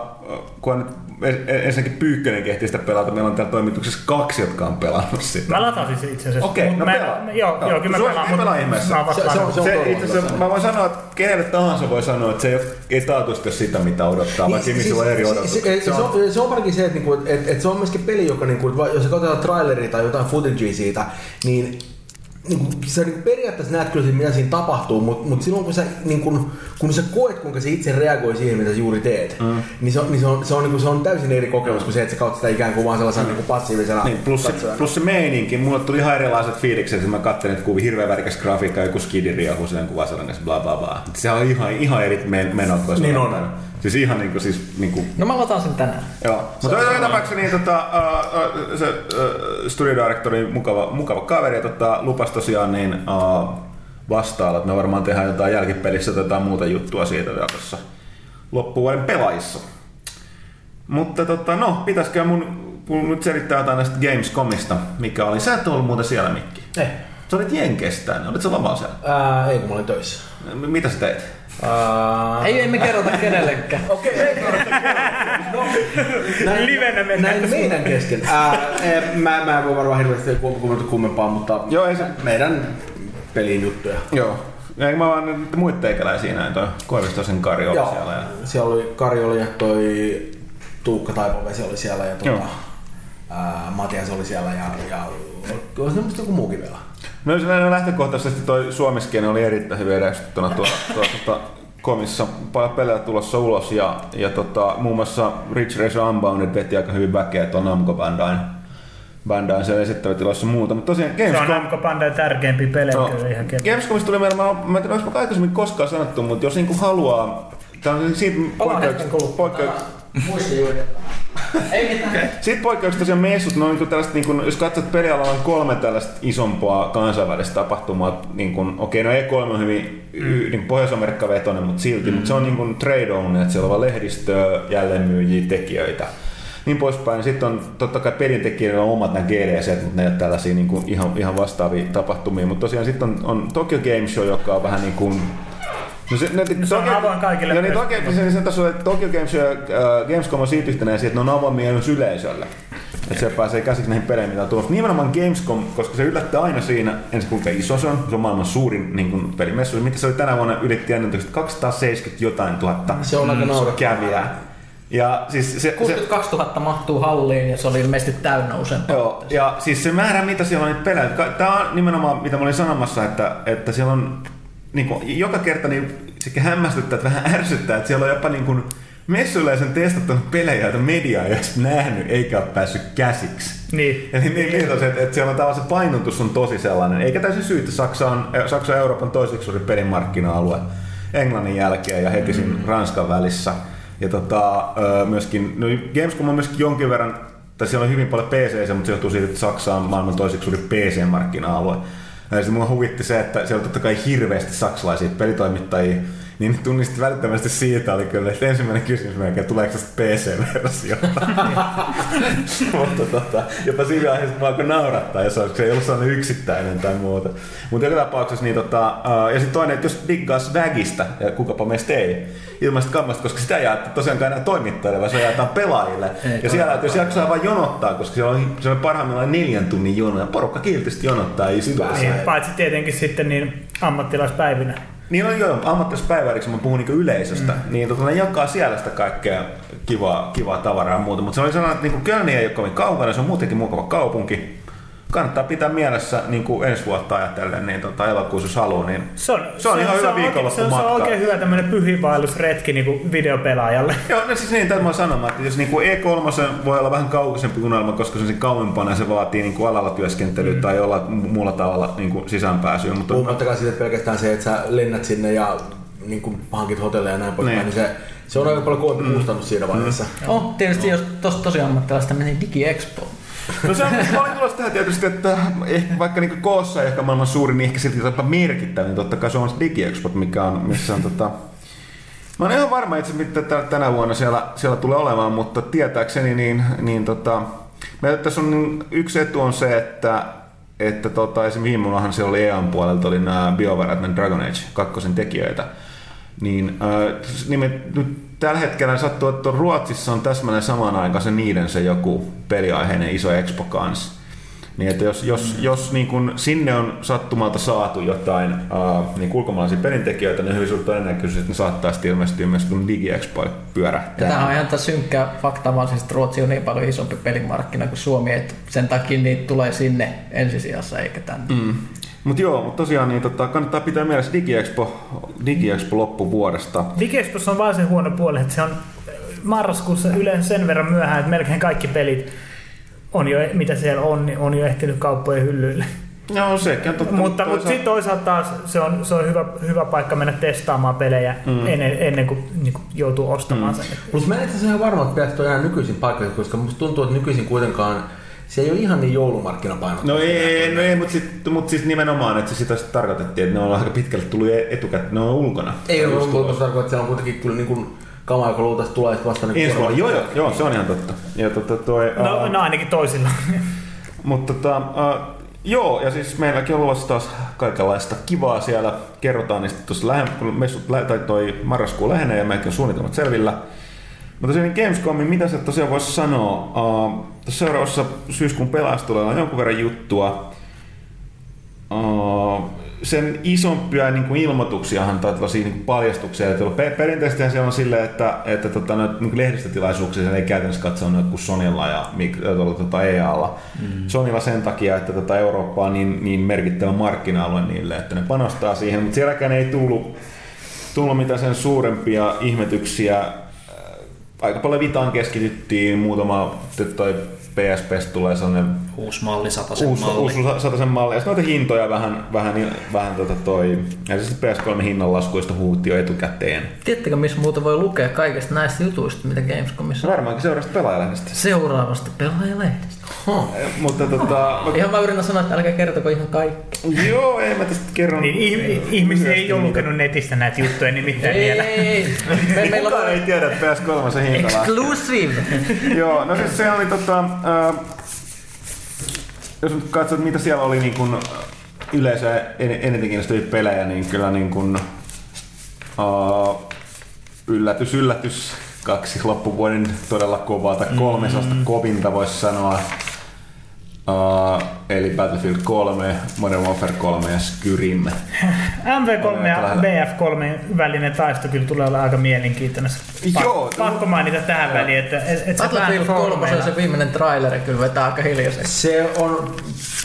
kun on en- ensinnäkin Pyykkönen kehti sitä pelata, meillä on täällä toimituksessa kaksi, jotka on pelannut sitä. Mä latasin se itse asiassa. Okei, Mut no mä- pelaa. Joo, Joo. joo, kyllä mä pelaan. mut pelaa ihmeessä. mä Se- se on- se on- Se, itse asiassa, mä voin sanoa, että kenelle tahansa voi sanoa, että se ei, ole, ei taatusti ole sitä, mitä odottaa, vaikka ihmisillä on eri odotukset. se, se, on, se on paremmin se, että, niinku, että, että, että se on myöskin peli, joka, niinku, jos sä katsotaan traileria tai jotain footagea siitä, niin niin sä niin periaatteessa näet kyllä, mitä siinä tapahtuu, mutta mut silloin kun sä, niin kun, kun sä koet, kuinka se itse reagoi siihen, mitä sä juuri teet, mm. niin, se on, niin se, on, se, on, niin kuin, se on täysin eri kokemus kuin se, että sä katsot sitä ikään kuin vaan sellaisena niin kuin passiivisena Niin, plus, se, plus se meininki. Mulle tuli ihan erilaiset fiilikset, että mä katselin, että kuvia hirveän värikäs grafiikka, joku skidi riehuu sen kuvasalan kanssa, bla bla bla. Se on ihan, ihan eri men- menot, kuin Niin on. Siis ihan niinku, siis niinku, No mä lataan sen tänään. Joo, mutta joka tapauksessa niin, tota, uh, se uh, studio directori mukava, mukava kaveri ja tota, lupas tosiaan niin, uh, vastailla, että me varmaan tehdään jotain jälkipelissä tai jotain muuta juttua siitä vielä tuossa loppuvuoden pelaajissa. Mutta tota, no, pitäisikö mun, mun nyt selittää jotain näistä Gamescomista, mikä oli. Sä et ollut muuten siellä, Mikki. Eh. Sä olit Jenkestä, olit sä lavaa siellä? Ää, ei kun mä olin töissä. M- Mitä sä teit? Ää, Ei, emme kerrota kenellekään. Okei, ei näin, Livenä mennään näin meidän kesken. Ää, eh, mä, mä en voi varmaan hirveästi kommentoida kummempaa, mutta Joo, ei se- meidän pelin juttuja. Joo. Ja mä vaan nyt muita teikäläisiä näin, toi Koivistosen Kari oli Joo, siellä. Ja... siellä oli Kari oli ja toi Tuukka Taipavesi oli siellä ja tuota, ää, Matias oli siellä ja, ja oli se joku muukin vielä. No se näin lähtökohtaisesti toi suomiskielinen oli erittäin hyvin edestettuna tuolla tuolla, tuolla komissa. Paljon pelejä tulossa ulos ja, ja tota, muun muassa Rich Racer Unbounded veti aika hyvin väkeä tuon Namco Bandai. Bandai siellä esittävätiloissa muuta. Mutta tosiaan Se on Gamescom... Namco Bandai tärkeimpi pelejä No, kyllä ihan kerran. Gamescomista tuli meillä, mä, mä en tiedä, olisiko aikaisemmin koskaan sanottu, mutta jos niinku haluaa, tää on siitä hetken poikkeuksesta, kuluttua. poikkeuksesta, Muistijuuri. Ei mitään. Sitten poikkeukset tosiaan messut, ne on niin tällaiset, niin kuin, jos katsot pelialalla on kolme tällaista isompaa kansainvälistä tapahtumaa, niin kuin, okei, no E3 on hyvin mm. niin Pohjois-Amerikka-vetoinen, mutta silti, mm. mutta se on niin kuin trade owned, että siellä on vaan lehdistöä, jälleenmyyjiä, tekijöitä, niin poispäin. Sitten on totta kai pelintekijöillä on omat nämä GDC, mutta ne ei ole tällaisia niin kuin ihan, ihan vastaavia tapahtumia, mutta tosiaan sitten on, on Tokyo Game Show, joka on vähän niin kuin No se, ne, Se on avoin kaikille Ja niin myös. Tokyo, sen, sen tasolla, että Tokyo Games ja äh, Gamescom on siitä yhtenäisiä, että ne on avoimia myös yleisölle. Että se pääsee käsiksi näihin peleihin, mitä on tulossa. Nimenomaan Gamescom, koska se yllättää aina siinä, ensin kuinka iso se on, se on maailman suurin niin kuin, pelimessu. Mitä se oli tänä vuonna, ylitti ennätykset 270 jotain tuhatta Se on aika naurettavaa. kävijää. Ja siis se, se, 62 000 mahtuu halliin ja se oli ilmeisesti täynnä useampaa. Joo, ja siis se määrä, mitä siellä on niitä pelejä, tämä on nimenomaan, mitä mä olin sanomassa, että, että siellä on niin kuin, joka kerta niin sekä hämmästyttää, että vähän ärsyttää, että siellä on jopa niin kuin, testattanut pelejä, joita media ei edes nähnyt eikä ole päässyt käsiksi. Niin. Eli niin, niin että, että siellä on tavallaan se painotus on tosi sellainen. Eikä täysin syytä, Saksa on, Saksa on Euroopan toiseksi suurin pelimarkkina-alue Englannin jälkeen ja heti siinä Ranskan välissä. Ja tota, myöskin, no Gamescom on myöskin jonkin verran, tai siellä on hyvin paljon PC, mutta se johtuu siitä, että Saksa on maailman toiseksi suurin PC-markkina-alue. Ja sitten mua huvitti se, että siellä on totta kai hirveästi saksalaisia pelitoimittajia, niin tunnistit välittömästi siitä oli kyllä, että ensimmäinen kysymys melkein, että tuleeko tästä PC-versio. Mutta tota, jopa siinä vaiheessa mä alkoi naurattaa, jos se ei ollut sellainen yksittäinen tai muuta. Mutta joka tapauksessa, niin tota, uh, ja sitten toinen, että jos diggaa Swagista, ja kukapa meistä ei, ilmaista kammasta, koska sitä jaettu tosiaankaan enää toimittajille, vaan se jaetaan pelaajille. Ei, ja siellä, että jos jaksaa vain jonottaa, koska siellä on, se on parhaimmillaan neljän tunnin jono, ja porukka kiltisti jonottaa istua. Niin, paitsi tietenkin sitten niin ammattilaispäivinä. Niin on joo, ammattilaispäivääriksi mä puhun niin yleisöstä, mm. niin tota, ne jakaa siellä sitä kaikkea kivaa, kivaa tavaraa ja muuta. Mutta se oli sellainen, että niin Kölni ei ole kovin kaukana, se on muutenkin mukava kaupunki kannattaa pitää mielessä niin kuin ensi vuotta ajatellen, niin tota, elokuussa jos haluaa, niin se on, se on se ihan se hyvä viikonloppu se, se, on oikein hyvä tämmöinen pyhiinvaellusretki niin kuin videopelaajalle. Joo, no siis niin, täytyy sanomaan, että jos niin kuin E3 voi olla vähän kaukaisempi unelma, koska se on kauempana ja se vaatii niin kuin alalla työskentelyä mm. tai olla muulla tavalla niin kuin sisäänpääsyä. Mutta Puhumattakaan siitä pelkästään se, että sä lennät sinne ja niin kuin hankit hotelleja ja näin poispäin, niin. niin se, se on aika paljon kovempi mm. kustannus siinä vaiheessa. Mm. Oh, tietysti no. jos tos, tosi ammattilaista menee DigiExpo. No se on, olin tulossa tähän tietysti, että ehkä, vaikka niin koossa ei ehkä maailman suurin, niin ehkä silti jopa merkittävin, totta kai se on DigiExpo, mikä on, missä on tota, Mä oon ihan varma itse, mitä tänä vuonna siellä, siellä tulee olemaan, mutta tietääkseni niin, niin tota, meillä tässä on niin, yksi etu on se, että että tota, esimerkiksi viime vuonnahan siellä oli EAN puolelta oli nämä BioWare Dragon Age kakkosen tekijöitä. Niin, äh, nimet, nyt tällä hetkellä sattuu, että Ruotsissa on täsmälleen samaan aikaan se niiden se joku peliaiheinen iso expo kanssa. Niin että jos, jos, jos niin kun sinne on sattumalta saatu jotain uh, niin ulkomaalaisia pelintekijöitä, niin hyvin suurta todennäköisesti että ne saattaa sitten ilmestyä myös kun DigiExpo pyörähtää. Tämä on ihan synkkä fakta, vaan siis, että Ruotsi on niin paljon isompi pelimarkkina kuin Suomi, että sen takia niitä tulee sinne ensisijassa eikä tänne. Mm. Mutta joo, mutta tosiaan niin, tota, kannattaa pitää mielessä DigiExpo, DigiExpo loppuvuodesta. DigiExpossa on vaan se huono puoli, että se on marraskuussa yleensä sen verran myöhään, että melkein kaikki pelit on jo, mitä siellä on, niin on jo ehtinyt kauppojen hyllyille. Joo, sekin totta. Mutta, toisaalta... mutta sitten toisaalta taas se on, se on hyvä, hyvä paikka mennä testaamaan pelejä mm. ennen, ennen kuin, niin kuin joutuu ostamaan mm. sen. Mutta mä en itse ihan varma, että pitäisi enää nykyisin paikkoihin, koska musta tuntuu, että nykyisin kuitenkaan se ei ole ihan niin joulumarkkinapainotteista. No ei, no ei mutta, sit, mut siis nimenomaan, että se sitä tarkoitettiin, että ne on aika pitkälle tullut etukäteen, ne on ulkona. Ei ole, mutta se tarkoittaa, että siellä on kuitenkin kyllä niin kuin kama, joka luultavasti tulee vasta niin Ensi vuonna, joo, joo, joo, se on ihan totta. Ja, tota, toi, no, uh, no ainakin toisilla. mutta tota, uh, joo, ja siis meilläkin on luvassa taas kaikenlaista kivaa siellä. Kerrotaan niistä tuossa lähempää, kun messut, tai toi marraskuu lähenee ja meilläkin on suunnitelmat selvillä. Mutta tosiaan Gamescomin, mitä se tosiaan voisi sanoa? Uh, seuraavassa syyskuun pelastuilla on jonkun verran juttua. Uh, sen isompia niin kuin ilmoituksiahan tai tällaisia niin kuin paljastuksia ei tullut. Perinteisesti siellä on silleen, että, että tota, noita, niin lehdistötilaisuuksia ei käytännössä katsoa noita kuin Sonylla ja tota, EAlla. Mm. Sonylla sen takia, että tota, Eurooppa on niin, niin merkittävä markkina-alue niille, että ne panostaa siihen, mutta sielläkään ei tullut, tullut mitään sen suurempia ihmetyksiä aika paljon vitaan keskityttiin, muutama toi PSP tulee sellainen uusi malli, sataisen uusi, malli. Uusi sataisen malli. Ja noita hintoja vähän, vähän, vähän tota toi, ja siis PS3 hinnanlaskuista huutti jo etukäteen. Tiedättekö, missä muuta voi lukea kaikista näistä jutuista, mitä Gamescomissa on? Varmaankin seuraavasta pelaajalehdestä. Seuraavasta pelaajalehdestä. Huh. Mutta tota... ihan mä yritän sanoa, että älkää kertoko ihan kaikki. Joo, ei mä tästä kerron. Niin, ihmisiä ei ole lukenut netistä näitä juttuja nimittäin ei, vielä. Ei, ei. Me, meillä on... ei tiedä, että PS3 se hinta Exclusive! Joo, no siis se oli tota... Uh, jos nyt katsot, mitä siellä oli niin kun yleensä en, eniten kiinnostavia pelejä, niin kyllä niin kun, uh, yllätys, yllätys, kaksi loppuvuoden todella kovaa, tai kolmesasta mm. kovinta voisi sanoa. Uh, eli Battlefield 3, Modern Warfare 3 ja Skyrim. MV3 ja Lähellä. BF3 välinen taisto kyllä tulee olla aika mielenkiintoinen. Pa- Joo. Pakko mainita tähän väliin, että et, et Battlefield vähän 3 kolmeena- se viimeinen traileri kyllä vetää aika hiljaiseksi. Se on,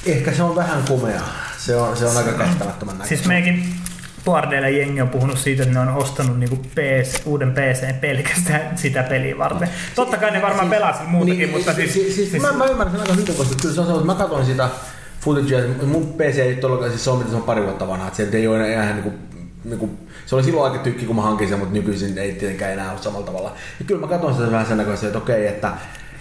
ehkä se on vähän komea. Se on, se on aika käsittämättömän näköistä. Siis meikin Boardeilla jengi on puhunut siitä, että ne on ostanut niinku PC, uuden PC pelkästään sitä peliä varten. Totta kai ne varmaan pelasi muutakin, mutta siis... siis, siis, mä, mä ymmärrän sen aika hyvin, koska kyllä se on sellainen, että mä katsoin sitä footagea, mun PC ei todellakaan, siis se on mitä se on pari vuotta vanha, että se ei ole enää ihan niinku, niinku, se oli silloin aika tykki, kun mä hankin sen, mutta nykyisin ei tietenkään enää ole samalla tavalla. Ja kyllä mä katsoin sitä vähän sen näköisesti, että okei, että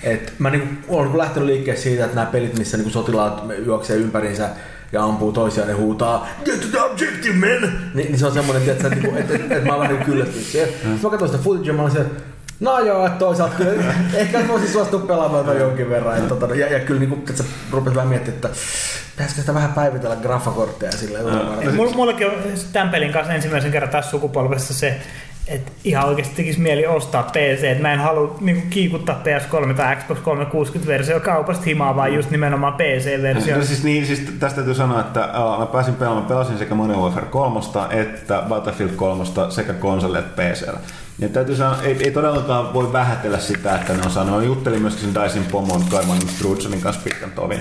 et mä niinku, olen niinku lähtenyt liikkeelle siitä, että nämä pelit, missä niinku sotilaat juoksee ympäriinsä ja ampuu toisiaan ja huutaa Get to the objective, man! Ni, niin se on semmoinen, että, että, että, että, että, että mä oon vähän niinku kyllästynyt siihen. Sitten mä katsoin sitä footagea, mä olin se, No joo, että toisaalta kyllä, ehkä voisi suostua pelaamaan tota jonkin verran. Että, tota, ja, ja kyllä niin kuin, että sä rupeat vähän miettimään, että pitäisikö sitä vähän päivitellä graffakortteja silleen. Ja Mulla, mullakin on tämän pelin kanssa ensimmäisen kerran tässä sukupolvessa se, että ihan oikeasti tekisi mieli ostaa PC. Et mä en halua niinku, kiikuttaa PS3 tai Xbox 360-versio kaupasta himaa, vaan just nimenomaan PC-versio. No siis, niin, siis tästä täytyy sanoa, että uh, mä pääsin pelaamaan, pelasin sekä Modern Warfare 3 että Battlefield 3 sekä konsoli että PCllä. Ja täytyy sanoa, ei, ei todellakaan voi vähätellä sitä, että ne on saanut. Mä juttelin myöskin sen Dyson pomon Karman Strudsonin kanssa pitkän tovin.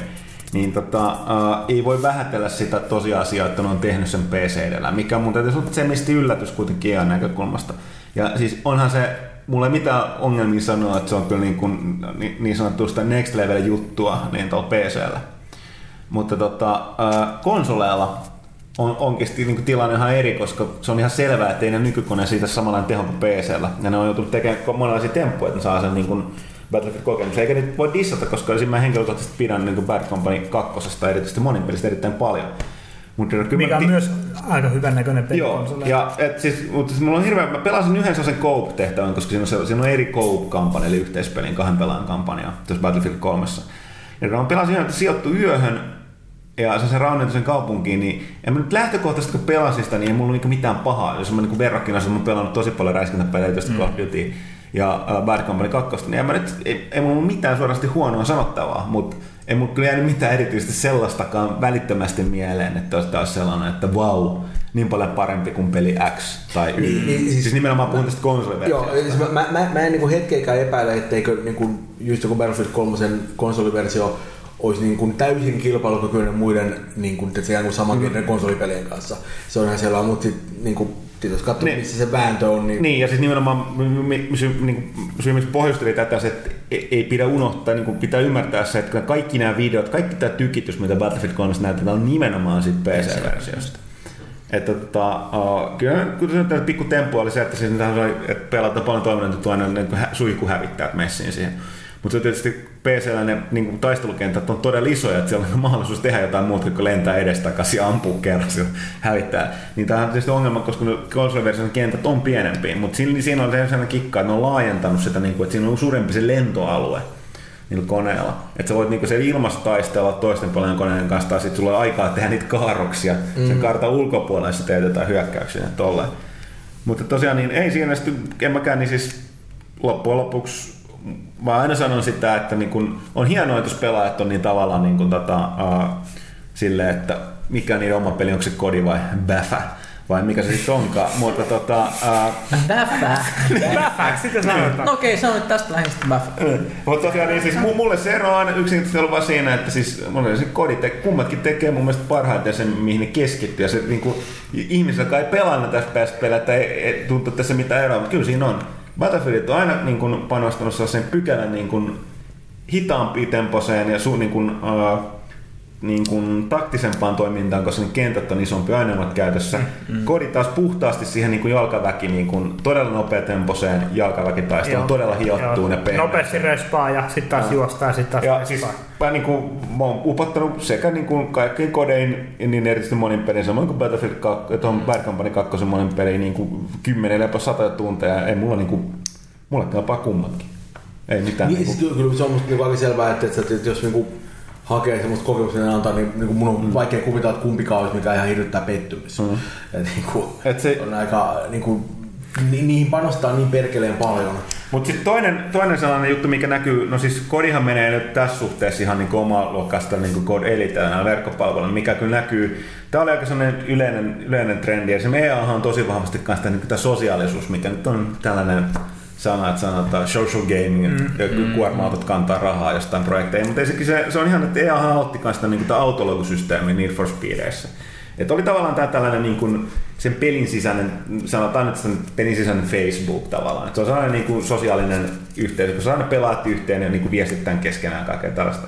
Niin tota, uh, ei voi vähätellä sitä tosiasiaa, että ne on tehnyt sen PC edellä, mikä mun täytyy sanoa, että se yllätys kuitenkin EAN näkökulmasta. Ja siis onhan se, mulla ei mitään ongelmia sanoa, että se on kyllä niin, kuin, niin, niin sanottuista next level juttua niin tuolla PCllä. Mutta tota, äh, konsoleilla on oikeasti niin tilanne ihan eri, koska se on ihan selvää, että ei ne nykykone siitä samanlainen teho kuin PCllä. Ja ne on joutunut tekemään monenlaisia temppuja, että ne saa sen niin kuin Battlefield-kokemuksen. Eikä nyt voi dissata, koska esimerkiksi mä henkilökohtaisesti pidän niin Bad Company 2, erityisesti monin pelistä erittäin paljon. Mutta kyllä Mikä on ti- myös aika hyvän näköinen peli Joo, ja et siis, mutta siis mulla on hirveä, mä pelasin yhden sellaisen Cope-tehtävän, koska siinä on, se, siinä on eri Cope-kampanja, eli yhteispelin kahden pelaajan kampanja tuossa Battlefield 3. Ja kun mä pelasin yhden, että sijoittui yöhön ja se se raunioituisen kaupunkiin, niin en mä nyt lähtökohtaisesti kun pelasin sitä, niin ei mulla niinku mitään pahaa. Jos mä niinku verrokkina, mä oon pelannut tosi paljon räiskintäpelejä, tuosta mm. Call of Duty ja uh, Bad Company 2, niin en mä nyt, ei, ei mulla mitään suorasti huonoa sanottavaa, mutta ei mulla kyllä jäänyt mitään erityisesti sellaistakaan välittömästi mieleen, että olisi taas sellainen, että wow, niin paljon parempi kuin peli X tai Y. Niin, niin, siis, siis- nimenomaan puhun tästä konsoliversiosta. Joo, siis mä, mä, mä, mä en niinku hetkeäkään epäile, etteikö niinku, just joku Battlefield 3 konsoliversio olisi niin kuin täysin kilpailukykyinen muiden niin kuin, että se kuin saman mm. konsolipelien kanssa. Se on ihan selvää, mutta sitten niin kuin, jos katsoo, Niin. missä se vääntö on, niin, Niin, ja siis nimenomaan syy, niin syy miksi pohjusteli tätä, se, että ei, ei pidä unohtaa, niin pitää ymmärtää se, että kaikki nämä videot, kaikki tämä tykitys, mitä Battlefield 3 näytetään, on nimenomaan siitä PC-versiosta. Että tota, uh, kyllä kun se pikku temppu oli se, että siis että pelataan paljon toiminnantoa aina niin kuin hä- suihkuhävittäjät messiin siihen. Mutta se tietysti PCllä ne niin kuin taistelukentät on todella isoja, että siellä on mahdollisuus tehdä jotain muuta kuin lentää edestakaisin ja ampua kerran ja hävittää. Niin tämä on tietysti ongelma, koska ne konsoliversion kentät on pienempiä, mutta siinä, on sellainen kikka, että ne on laajentanut sitä, niin kuin, että siinä on suurempi se lentoalue niillä koneilla. Että sä voit niinku se ilmassa taistella toisten paljon koneen kanssa, tai sitten sulla on aikaa tehdä niitä kaarroksia mm. sen kartan ulkopuolella, jos teet jotain hyökkäyksiä ja tolleen. Mutta tosiaan niin ei siinä sitten, en mäkään, niin siis loppujen lopuksi mä aina sanon sitä, että niin kun on hienoa, että jos pelaajat on niin tavallaan niin kun tota, uh, silleen, että mikä niiden oma peli, onko se kodi vai bäfä vai mikä se sitten onkaan, mutta tota, uh, Bäffää. Bäfääks sitä sanotaan? No okei, se on nyt tästä lähestä bäffä. Mutta tosiaan niin siis mu- mulle se ero on yksinkertaisesti ollut vaan siinä, että siis mulle se kodit, te- kummatkin tekee mun mielestä parhaiten sen, mihin ne keskittyy. Ja se niin kuin, ihmisellä kai pelannut tässä päästä pelaa, että ei, ei tuntuu tässä mitään eroa, mutta kyllä siinä on. Battlefieldit on aina niin kuin, panostanut sellaisen pykälän niin kuin, hitaampi temposeen ja su, niin kuin, uh, niin kuin taktisempaan toimintaan, koska ne kentät on isompi ainoat käytössä. Mm. Kodi taas puhtaasti siihen niin kuin jalkaväki, niin kuin todella nopeatemposeen jalkaväkitaisteluun, todella hiottuun ja pehmeään. Nopeasti respaa ja sitten taas juostaa ja sitten taas Ja respaa. siis mä, niin kuin, mä oon upottanut sekä niin kuin kaikkiin kodein, niin erityisesti monin pelin, samoin kuin Battlefield 2, tuohon Bad Company 2 monin peliin niin kuin 10 jopa 100 tunteja. Ei mulla niin kuin, mulle kelpaa kummatkin. Ei mitään. Niin, Niin, siis kyllä se on musta aika selvää, että, että, että jos niinku hakee semmoista kokemusta niin antaa, niin, niin mun on mm. vaikea kuvitella, että kumpikaan olisi mikään ihan hirvittää pettymys. Mm. Et, niinku, Et se- on aika, niinku, Ni, niihin panostaa niin perkeleen paljon. Mutta sitten toinen, toinen sellainen juttu, mikä näkyy, no siis Kodihan menee nyt tässä suhteessa ihan niin omaa luokasta niin kuin Code Elite nämä verkkopalvelut, mikä kyllä näkyy. Tämä oli aika sellainen yleinen, yleinen trendi, ja se EA on tosi vahvasti kanssa niin tämä sosiaalisuus, mikä nyt on tällainen sana, että sanotaan social gaming, että mm. kuorma-autot kantaa rahaa jostain projekteja, mutta se, se on ihan, että EA aloitti kanssa niin tämä autologusysteemi Need for Speedeissä. Että oli tavallaan tämä tällainen niin kuin, sen pelin sisäinen, sanotaan nyt sen pelin sisäinen Facebook tavallaan. Että se on sellainen niin kuin sosiaalinen yhteys, kun aina pelaat yhteen ja niin kuin viestittää keskenään kaikkea tällaista.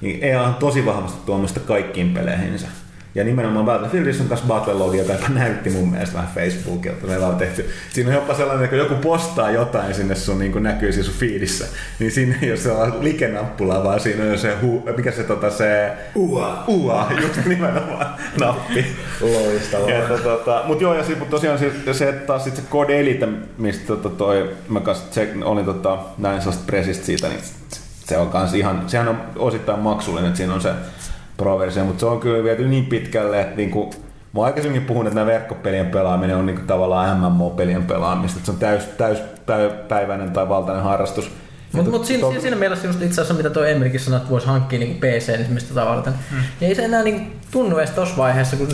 Niin EA on tosi vahvasti tuomasta kaikkiin peleihinsä. Ja nimenomaan Battlefieldissä on tässä Battlelog, joka näytti mun mielestä vähän Facebookilta. Meillä on tehty. Siinä on jopa sellainen, että kun joku postaa jotain sinne sun niin kuin näkyy siinä sun feedissä, niin siinä ei ole sellainen like-nappula, vaan siinä on se, hu, mikä se, tota, se ua, ua just nimenomaan nappi. Loistavaa. Ja, tota, tota, mut joo, ja sit, mut tosiaan se, se että taas sit se Code Elite, mistä tota, toi, mä kanssa check, olin tota, näin sellaista presistä siitä, niin se on kans ihan, sehän on osittain maksullinen, että siinä on se Pro-versio, mutta se on kyllä viety niin pitkälle, että niinku, Mä oon aikaisemmin puhunut, että nämä verkkopelien pelaaminen on niinku tavallaan MMO-pelien pelaamista, että se on täys, täys, päiväinen tai valtainen harrastus. Mutta mut siinä, to... siinä mielessä just itse asiassa, mitä tuo Emrikin sanoi, että voisi hankkia niinku PC esimerkiksi tätä varten, hmm. niin ei se enää niinku tunnu edes tuossa vaiheessa, kun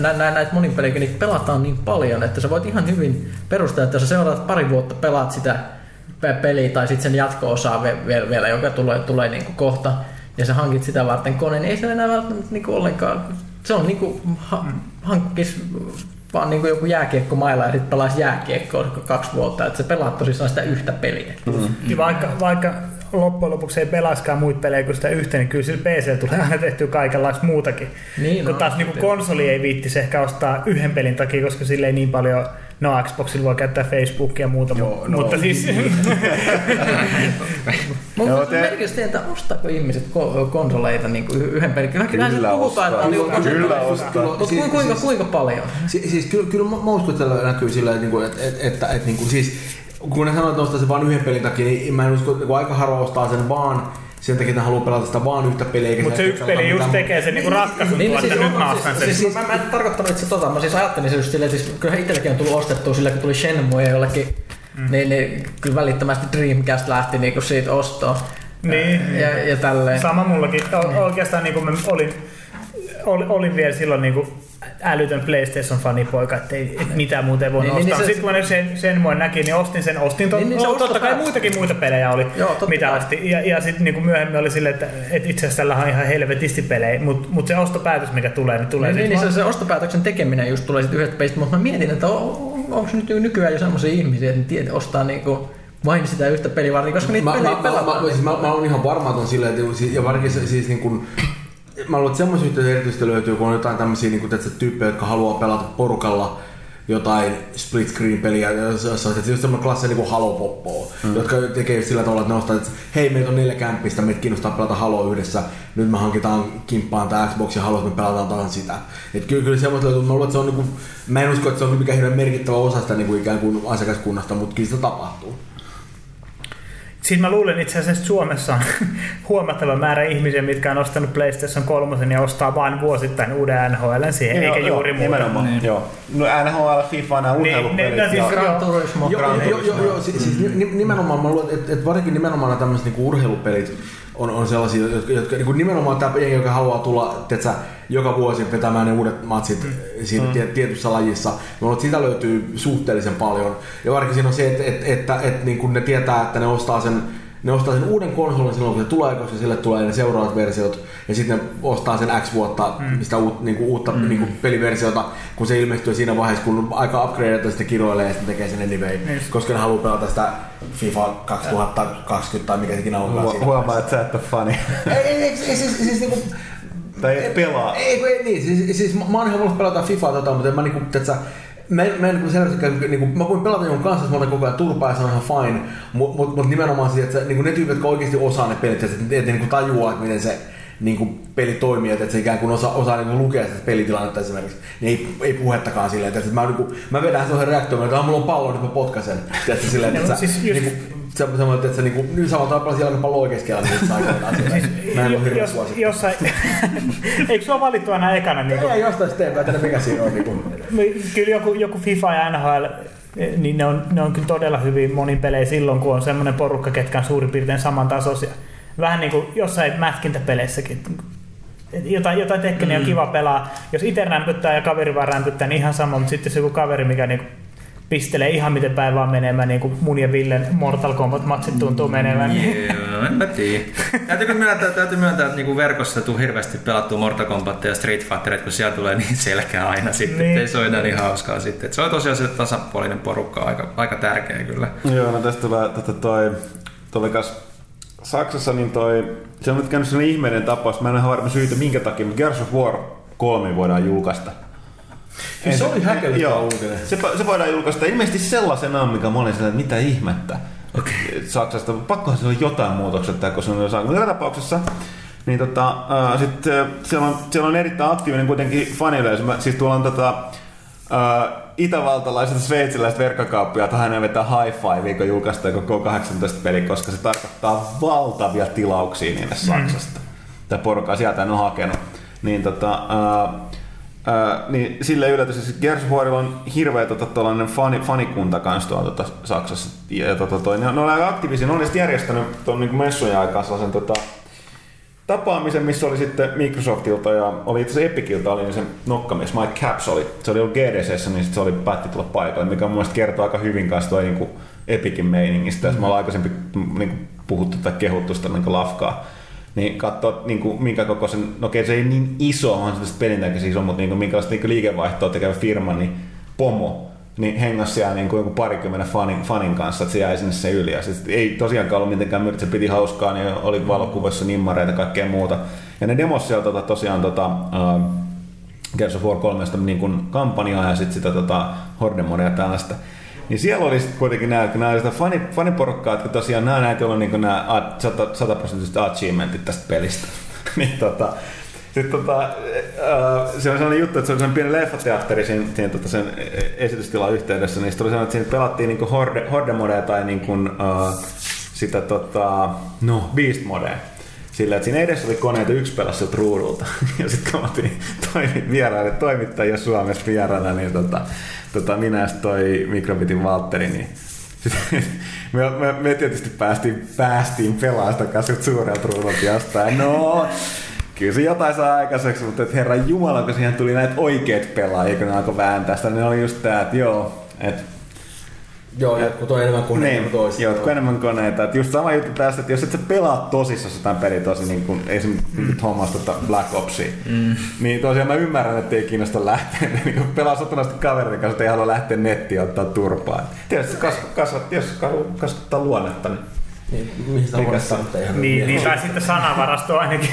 nä, nä, näitä monin pelejä niin pelataan niin paljon, että sä voit ihan hyvin perustaa, että jos sä seuraat pari vuotta, pelaat sitä peliä tai sitten sen jatko-osaa vielä, vielä joka tulee, tulee niinku kohta, ja sä hankit sitä varten koneen, niin ei se enää välttämättä niinku ollenkaan, se on niinku ha, hankkis vaan niinku joku jääkiekko mailla ja sitten pelaisi jääkiekkoa kaksi vuotta, että se pelaat tosissaan sitä yhtä peliä. Mm. Vaikka, vaikka loppujen lopuksi ei pelaiskaan muita pelejä kuin sitä yhtä, niin kyllä sillä PC tulee aina tehtyä kaikenlaista muutakin. Niin, kun no, taas niin konsoli ei viittisi ehkä ostaa yhden pelin takia, koska sille ei niin paljon No Xboxilla voi käyttää Facebookia ja muuta, Joo, no, mutta siis... Mutta merkitys että ostaako ihmiset konsoleita niin kuin yhden pelin? Kyllä, kyllä se puhutaan, että on niin Kyllä ostaa. Mutta siis, kuinka, siis, kuinka paljon? Siis, siis kyllä, kyllä mä uskon, että näkyy sillä, että, että, että, että, että, että niin kuin, siis kun ne sanoo, että ostaa se vain yhden pelin takia, niin mä en usko, että aika harva ostaa sen vaan sen takia, että haluaa pelata sitä vaan yhtä peliä. Mutta se yksi peli just mitään... tekee sen niinku ratkaisun niin, tuolla, siis, nyt mä ostan sen. Siis, siis, mä, mä en tarkoittanut itse tota, mä siis ajattelin se just silleen, siis kyllä itselläkin on tullut ostettua sillä, kun tuli Shenmue ja jollekin, mm. niin, niin kyllä välittömästi Dreamcast lähti niinku siitä ostoon. Niin. Ja, ja tälleen. Sama mullakin. O, oikeastaan niin kuin mä olin, olin, olin vielä silloin niin kuin älytön PlayStation-fanipoika, että ei, et mitään muuta ei voinut niin, niin ostaa. Niin, Sitten kun sen, sen mua näki, niin ostin sen. Ostin to, niin, niin, se totta kai muitakin muita pelejä oli, Joo, mitä asti. Ja, ja sitten niin myöhemmin oli silleen, että, että itse asiassa tällä on ihan helvetisti pelejä, mutta mut se ostopäätös, mikä tulee, niin tulee niin, niin, niin se, se, ostopäätöksen tekeminen just tulee sitten yhdestä pelistä, mutta mä mietin, että on, onko nyt nykyään jo sellaisia ihmisiä, että tiedä, ostaa niinku vain sitä yhtä pelivartia, koska niitä mä, pelejä mä, pelataan. Mä, mä, siis mä, mä, olen ihan varmaton silleen, että ja varsinkin siis niin kuin, mä luulen, että semmoisia yhteyksiä erityisesti löytyy, kun on jotain tämmöisiä niin tyyppejä, jotka haluaa pelata porukalla jotain split screen peliä, jossa on just semmoinen klassi niin kuin Halo Poppoa, mm. jotka tekee sillä tavalla, että ne ostaa, että hei, meitä on neljä kämppistä, meitä kiinnostaa pelata Halo yhdessä, nyt me hankitaan kimppaan tämä Xbox ja Halo, että me pelataan taas sitä. Et kyllä, kyllä semmoista löytyy, mä luulen, että se on niin kuin, mä en usko, että se on mikään hirveän merkittävä osa sitä niin kuin ikään kuin asiakaskunnasta, mutta kyllä sitä tapahtuu. Siis mä luulen itse asiassa, että Suomessa on huomattava määrä ihmisiä, mitkä on ostanut PlayStation 3 ja ostaa vain vuosittain uuden NHL siihen, niin, eikä joo, juuri muuta. Nimenomaan, niin. joo. No NHL, FIFA, nämä niin, urheilupelit. Niin, siis Gran Turismo. Joo, joo, joo, joo, siis, siis nimenomaan, mä luulen, että, että varsinkin nimenomaan nämä tämmöiset niin urheilupelit, on, on sellaisia, jotka, jotka niin kuin nimenomaan tämä jengi, joka haluaa tulla teetä, joka vuosi vetämään ne uudet matsit mm. siinä mm. tietyssä lajissa. Mutta sitä löytyy suhteellisen paljon. Ja varsinkin siinä on se, että, että, että, että, että niin kuin ne tietää, että ne ostaa sen ne ostaa sen uuden konsolin silloin, kun se tulee, koska sille tulee ne seuraavat versiot, ja sitten ne ostaa sen X vuotta, mm. sitä uut, niinku, uutta mm. niinku, peliversiota, kun se ilmestyy siinä vaiheessa, kun aika upgradeata sitten kiroilee ja sitten tekee sen anyway, mm. koska ne haluaa pelata sitä FIFA 2020 tai mikä sekin onkaan. Huomaa, huomaa että sä et ole fani. ei, ei, ei, siis, siis, siis niinku, tai et pelaa. Ei, ei, niin, siis, siis mä, mä oon ihan pelata FIFAa tota, mutta en mä niinku, että mä mä en selvästi, niin kuin, mä voin pelata jonkun kanssa, jos mä koko ajan turpaa ja se on ihan fine, mutta mut, mut nimenomaan että se, niin kuin ne tyypit, jotka oikeasti osaa ne pelit, että ne, ne, ne niin tajuaa, että miten se, niin kuin pelitoimijat, että se ikään kuin osaa, osaa niin kuin lukea sitä pelitilannetta esimerkiksi, niin ei, ei puhettakaan silleen, että mä, niin kuin, mä vedän tuohon reaktioon, että "Ah, mulla on pallo, nyt mä potkasen. Tiedätkö, silleen, että No, sä, siis just- niin kuin, sä voit, että sä niin kuin, nyt samalla tavalla jalkapallo oikeasti niin saa aikoinaan sitä. Mä en ole hirveän jos, suosittu. jossain, eikö sua valittu aina ekana? Niin Ei jostain sitten en tiedä mikä siinä on. Niin kuin, Kyllä joku, joku FIFA ja NHL, niin ne on, ne on kyllä todella hyvin monin pelejä silloin, kun on semmoinen porukka, ketkä on suurin piirtein samantasoisia. Vähän niin kuin jossain mätkintäpeleissäkin. Et Jotain, jotain Tekkeniä on kiva pelaa. Jos itse rämpyttää ja kaveri vaan rämpyttää, niin ihan sama, mutta sitten jos joku kaveri, mikä niinku pistelee ihan miten päin vaan menemään, niin kuin mun ja Villen Mortal Kombat-matsit tuntuu menevän. niin Joo, en mä tiedä. Täytyykö myöntää, täytyy myöntää, että niinku verkossa tuu hirveästi pelattua Mortal Kombat ja Street Fighterit, kun siellä tulee niin selkeä aina sitten, Niin. niin. ei se ole enää niin hauskaa sitten. Et se on tosiaan se tasapuolinen porukka aika, aika tärkeä kyllä. Joo, no tästä tulee tota toi, toi kas Saksassa niin toi, se on nyt käynyt sellainen ihmeinen tapaus, mä en ole varma syytä minkä takia, mutta Gears of War 3 voidaan julkaista. Siis se oli häkellyttävä uutinen. Se, se voidaan julkaista ilmeisesti sellaisenaan, mikä mä olin sellainen, että mitä ihmettä. Okay. Saksasta, pakkohan se on jotain muutoksia, kun se on jossain. Mutta joka tapauksessa, niin tota, äh, sit, äh, siellä, on, siellä on erittäin aktiivinen kuitenkin faniyleisö. Mä- Siis tuolla on tota, äh, itävaltalaiset ja sveitsiläiset verkkokauppia, hän ne vetää high five, kun julkaistaan koko 18 peli, koska se tarkoittaa valtavia tilauksia niille Saksasta. Tai porukkaa sieltä en ole hakenut. Niin tota, äh, Ää, niin sille yllätys, että Warilla on hirveä tota, tuollainen fani, fanikunta kanssa tuolla tota, Saksassa. Ja, tota, toi, ne, on- ne on aika aktiivisia, ne on järjestänyt tuon niin messujen aikaa sellaisen tota, tapaamisen, missä oli sitten Microsoftilta ja oli itse asiassa Epicilta oli niin se nokkamies Mike Caps oli. Se oli ollut GDCssä, niin sit se oli päätti tulla paikalle, mikä mun mielestä kertoo aika hyvin kanssa toi niin Epicin meiningistä. Mm. Me ollaan niin kuin, puhuttu tai kehuttu sitä niin lafkaa. Niin katsoa, niin kuin, minkä kokoisen, no okei se ei niin iso, on se pelintäkin iso, mutta niin kuin, minkälaista niin kuin liikevaihtoa tekevä firma, niin pomo, niin hengas siellä niin kuin parikymmenen fanin, fanin kanssa, että se jäi sinne se yli. Ja sit ei tosiaankaan ollut mitenkään myyty, se piti hauskaa, niin oli valokuvassa nimmareita ja kaikkea muuta. Ja ne demos sieltä tota, tosiaan tota, uh, Gears of War 3 niin kuin kampanjaa ja sitten sitä tota, Horde ja tällaista. Niin siellä oli sitten kuitenkin nämä, nämä sitä fani, faniporukkaa, jotka tosiaan nämä näitä, joilla on niin nämä 100 prosenttiset achievementit tästä pelistä. niin tota, sitten tota, äh, se on sellainen juttu, että se oli sellainen pieni leffateatteri siinä, siinä tota sen esitystilan yhteydessä, niin sitten oli sellainen, että siinä pelattiin niin horde, horde tai niin kuin, äh, sitä tota, no, beast modea. Sillä, että siinä edessä oli koneita yksi pelasi sieltä ruudulta. Ja sitten kun me oltiin toimit vieraille toimittajia Suomessa vieraana, niin tota, tota, minä ja toi Mikrobitin Valtteri, niin sit, me, me, me, tietysti päästiin, päästiin pelaamaan sitä suurelta ruudulta jostain. No, kyllä se jotain saa aikaiseksi, mutta et herran jumala, kun siihen tuli näitä oikeat pelaajia, kun ne alkoi vääntää sitä, niin oli just tää, että joo, että Joo, jotkut on enemmän kuin niin, toisia. jotkut enemmän koneita. Et just sama juttu tästä, että jos et sä pelaa tosissaan jotain peliä tosi niin kuin esimerkiksi mm. hommas tota Black Opsia, mm. niin tosiaan mä ymmärrän, että ei kiinnosta lähteä. niin kuin pelaa satunnaisesti kaverin kanssa, että ei halua lähteä nettiin ottaa turpaa. Tietysti kas, kasvat, jos kasvattaa luonnetta, niin Niin, mihin se- Niin, niin, tai sitten sanavarasto ainakin.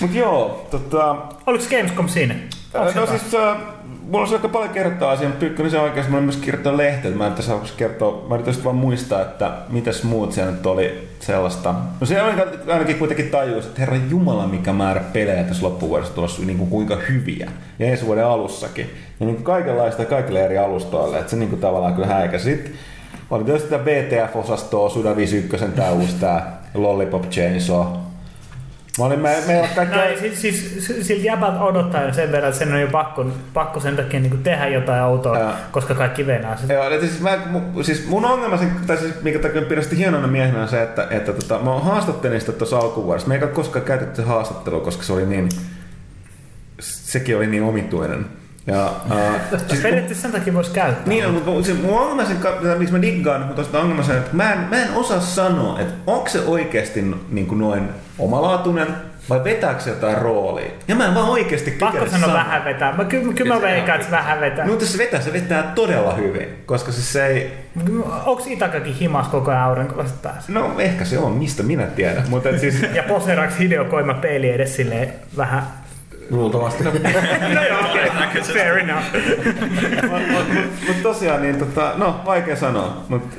Mut joo, tota, Oliko Gamescom siinä? Onko no jotain? siis äh, mulla on aika paljon kertoa asiaa, mutta Pyykkönen se oikeasti, mä olen myös kirjoittanut lehteen, mä en tässä haluaisi kertoa, mä yritän vaan muistaa, että mitäs muut siellä nyt oli sellaista. No se oli ainakin kuitenkin tajus, että herra jumala mikä määrä pelejä tässä loppuvuodessa tulossa, niin kuin kuinka hyviä. Ja ensi vuoden alussakin. Ja niin kuin kaikenlaista kaikille eri alustoille, että se niin kuin tavallaan kyllä häikäsi. Sitten oli tietysti sitä VTF-osastoa, Suda 51, tää uusi tää Lollipop Chainsaw. Mä olin, me, meillä kaikki... No, siis, siis siltä jäbältä odottaa sen verran, että sen on jo pakko, pakko sen takia niin tehdä jotain autoa, Joo. koska kaikki venää sitä. Joo, siis, mä, siis mun ongelma, tai siis minkä takia pidän sitä hienona miehenä on se, että, että tota, mä haastattelin sitä tuossa alkuvuodesta. Me ei koskaan käytetty se haastattelu, koska se oli niin, sekin oli niin omituinen. Ja, äh, siis, Periaatteessa sen takia voisi käyttää. niin, mutta se, mun ongelma sen, miksi mä diggaan, mutta tuosta ongelma sen, että mä en, mä en osaa sanoa, että onko se oikeasti niin kuin noin omalaatuinen vai vetääkö se jotain roolia. Ja mä en vaan oikeasti Pakko kykene sanoa sanoa. vähän vetää. Mä, kyllä, kyllä mä veikkaan, että se vähän vetää. No, mutta se vetää, se vetää todella hyvin, koska siis se ei, Onko Itakakin himas koko ajan aurinkolaiset päässä? No ehkä se on, mistä minä tiedän. Mutta siis, Ja poseraks Hideo Koima peili edes silleen vähän Luultavasti. No joo, okei. Okay. Fair enough. Mutta mut tosiaan, niin tota, no vaikea sanoa. Mutta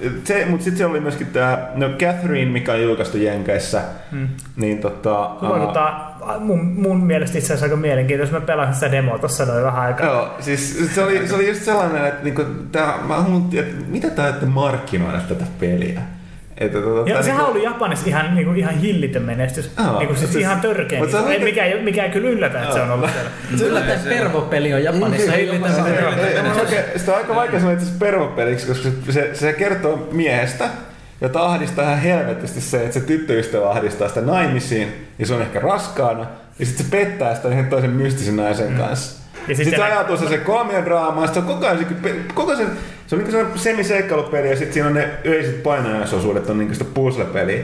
mut sitten siellä oli myöskin tämä no Catherine, mikä on julkaistu Jenkeissä. Hmm. Niin tota... Se vaikuttaa mun, mun mielestä itse asiassa aika mielenkiintoista. Mä pelasin sitä demoa tuossa noin vähän aikaa. Joo, siis se oli, se oli just sellainen, että niinku, tää, mä huomattiin, että mitä tää ette markkinoida tätä peliä. Että, tota, Ja sehän niinku- oli Japanissa ihan, niinku, ihan hillitön menestys. Joo. niinku, siis Siis- ihan törkeä. Mut se on Niinku, mikä, ei- mikä ei kyllä yllätä, että se on ollut siellä. Yllättäen Pervo-peli on Japanissa hillitön. Ei, ei, oikein, sitä on aika vaikea sanoa itse pervopeliksi, koska se, se kertoo miehestä, jota ahdistaa ihan helvetisti se, että se tyttöystävä ahdistaa sitä naimisiin, ja se on ehkä raskaana, ja sitten se pettää sitä yhden toisen mystisen naisen kanssa. Ja sit sitten se se- ajautuu se, kolmiodraama, ja sitten se on koko ajan se, koko sen, se on niin sellainen semiseikkailupeli, ja sitten siinä on ne yleiset painajaisosuudet, on niin sitä puzzle-peliä.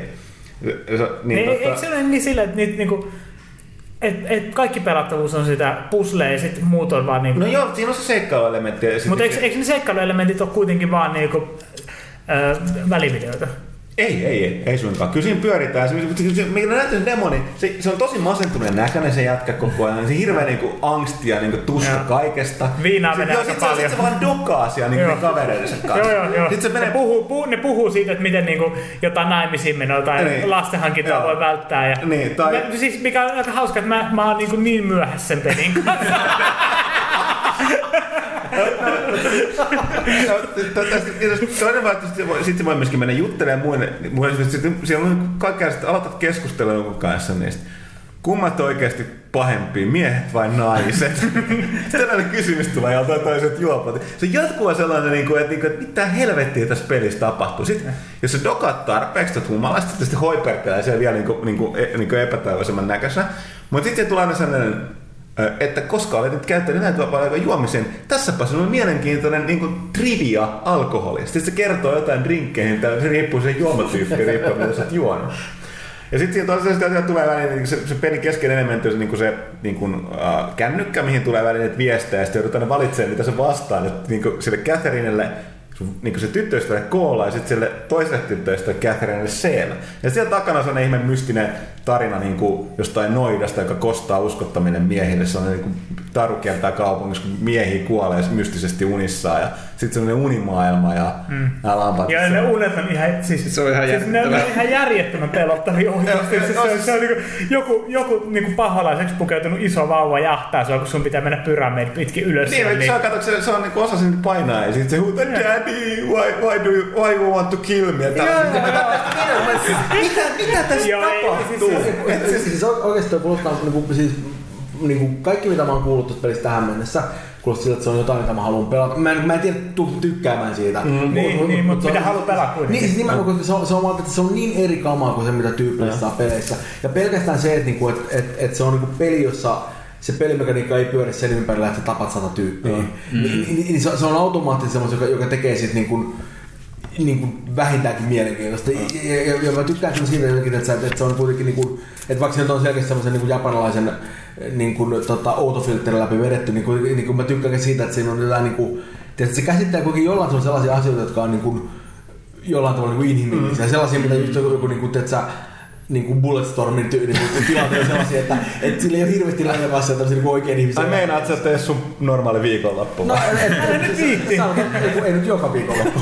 Se- Niin, Niin, eikö tota, se ole niin sillä, että niitä, niinku, et, et kaikki pelattavuus on sitä puzzlea ja sitten muut on vaan niinku... no joo, siinä on se seikkailuelementti. sit- Mutta eikö, eikö ne seikkailuelementit ole kuitenkin vaan niinku, ö, välivideoita? Ei, ei, ei, ei suinkaan. Kyllä siinä pyöritään. Se, se, se, mikä näyttää se demo, niin se, se on tosi masentuneen näköinen se jätkä koko ajan. Se hirveä niinku angsti ja niinku tuska Joo. kaikesta. Viinaa menee aika paljon. sit se vaan dokaa siellä niinku ne kavereidensa kanssa. Joo, joo, joo. Sitten se menee ne, puhuu, puhuu, ne puhuu siitä, että miten niinku jotain naimisiin menoa tai Niin. lastenhankintaa Joo. voi välttää. Ja Niin, tai- mä, siis mikä on aika hauska, että mä, mä oon niinku niin myöhässä sen pelin kanssa. Toinen vaihtoehto, sitten voi, myöskin mennä juttelemaan muille. muille sitten siellä on kaikkea, sitten aloitat keskustelua jonkun kanssa niistä. Kummat oikeasti pahempia, miehet vai naiset? Tällainen kysymys tulee joltain toiset juopot. Se on jatkuva sellainen, niin kuin, että, niin kuin, että mitä helvettiä tässä pelissä tapahtuu. Sitten, jos se dokat tarpeeksi tuota humalasta, sitten hoipertelee siellä vielä niin kuin, niin kuin, niin kuin epätoivoisemman näköisenä. Mutta sitten tulee aina sellainen, että koska olet nyt käyttänyt paljon aikaa juomisen, tässäpä on mielenkiintoinen niin kuin trivia alkoholista. Sitten se kertoo jotain drinkkeihin, tai se riippuu sen juomatyyppi, riippuu mitä sä juonut. Ja sitten siinä toisaalta sitä tulee väliin niin se, se pelin keskeinen elementti on se, niin kuin se niin kuin, uh, kännykkä, mihin tulee väliin näitä viestejä, ja sitten joudutaan valitsemaan, mitä se vastaan. Että niin kuin sille Catherinelle niin se tyttöystävälle Koolla ja sitten sille toiselle tyttöystävälle Catherinelle Seellä. Ja siellä takana on sellainen ihme mystinen tarina niin kuin jostain noidasta, joka kostaa uskottaminen miehille. Se on niin kuin taru kaupungissa, kun miehiä kuolee mystisesti unissaan. Ja sitten semmoinen unimaailma ja mm. nämä lampat. Ja ne unet on ihan, siis, Se on ihan siis ne on ihan järjettömän pelottavia oikeasti. Joo, Se, joo, se, siis- se on niinku, joku, joku niinku pahalaiseksi pukeutunut iso vauva jahtaa sua, kun sun pitää mennä pyramidi pitkin ylös. Niin, siellä, että se on, kato, se, se on niin osa sinne painaa ja sitten se huutaa, Daddy, why, why, do you, why you want to kill me? Ja tällaiset. mitä, mitä tässä Joo, ei, tapahtuu? siis- siis, siis oikeasti toi kuulostaa niinku, siis, niinku, kaikki mitä mä oon kuullut tuosta pelistä tähän mennessä, kuulostaa siltä, että se on jotain, mitä mä haluan pelata. Mä en, mä en tiedä tuu tykkäämään siitä. Mm, Niin, niin, mutta se on- mitä haluaa pelata kuitenkin. Niin, siis nimenomaan, koska se on, se on, että se on niin eri kamaa kuin se, mitä tyypillisesti saa peleissä. Ja pelkästään se, että, niinku, että, että, että se on niinku peli, jossa se pelimekaniikka ei pyöri sen ympärillä, että sä tapat sata tyyppiä. Mm. Niin, niin, niin, se, se on automaattisesti semmoista, joka, joka tekee siitä niin kuin, niin kuin vähintäänkin mielenkiintoista. Ja, ja, ja, ja mä tykkään kyllä siitä jotenkin, että, se- että se on kuitenkin, niin kuin, että vaikka se nyt on selkeästi semmoisen niin kuin japanilaisen niin kuin, tota, autofilterin läpi vedetty, niin, kuin, niin kuin mä tykkään siitä, että siinä on jotain, niin kuin, että se käsittää kuitenkin jollain tavalla sellaisia asioita, jotka on niin kuin, jollain tavalla niin inhimillisiä. Mm. Sellaisia, mitä just joku, niin kuin, tiedätkö, niin kuin Bulletstormin ty- niin kuin tilanteet sellaisia, että, että sillä ei ole hirveästi relevassa tämmöisiä niin oikein ihmisiä. Tai meinaat sä tee sun normaali viikonloppu? No, et, et, nyt viitti. Ei, ei nyt joka viikonloppu.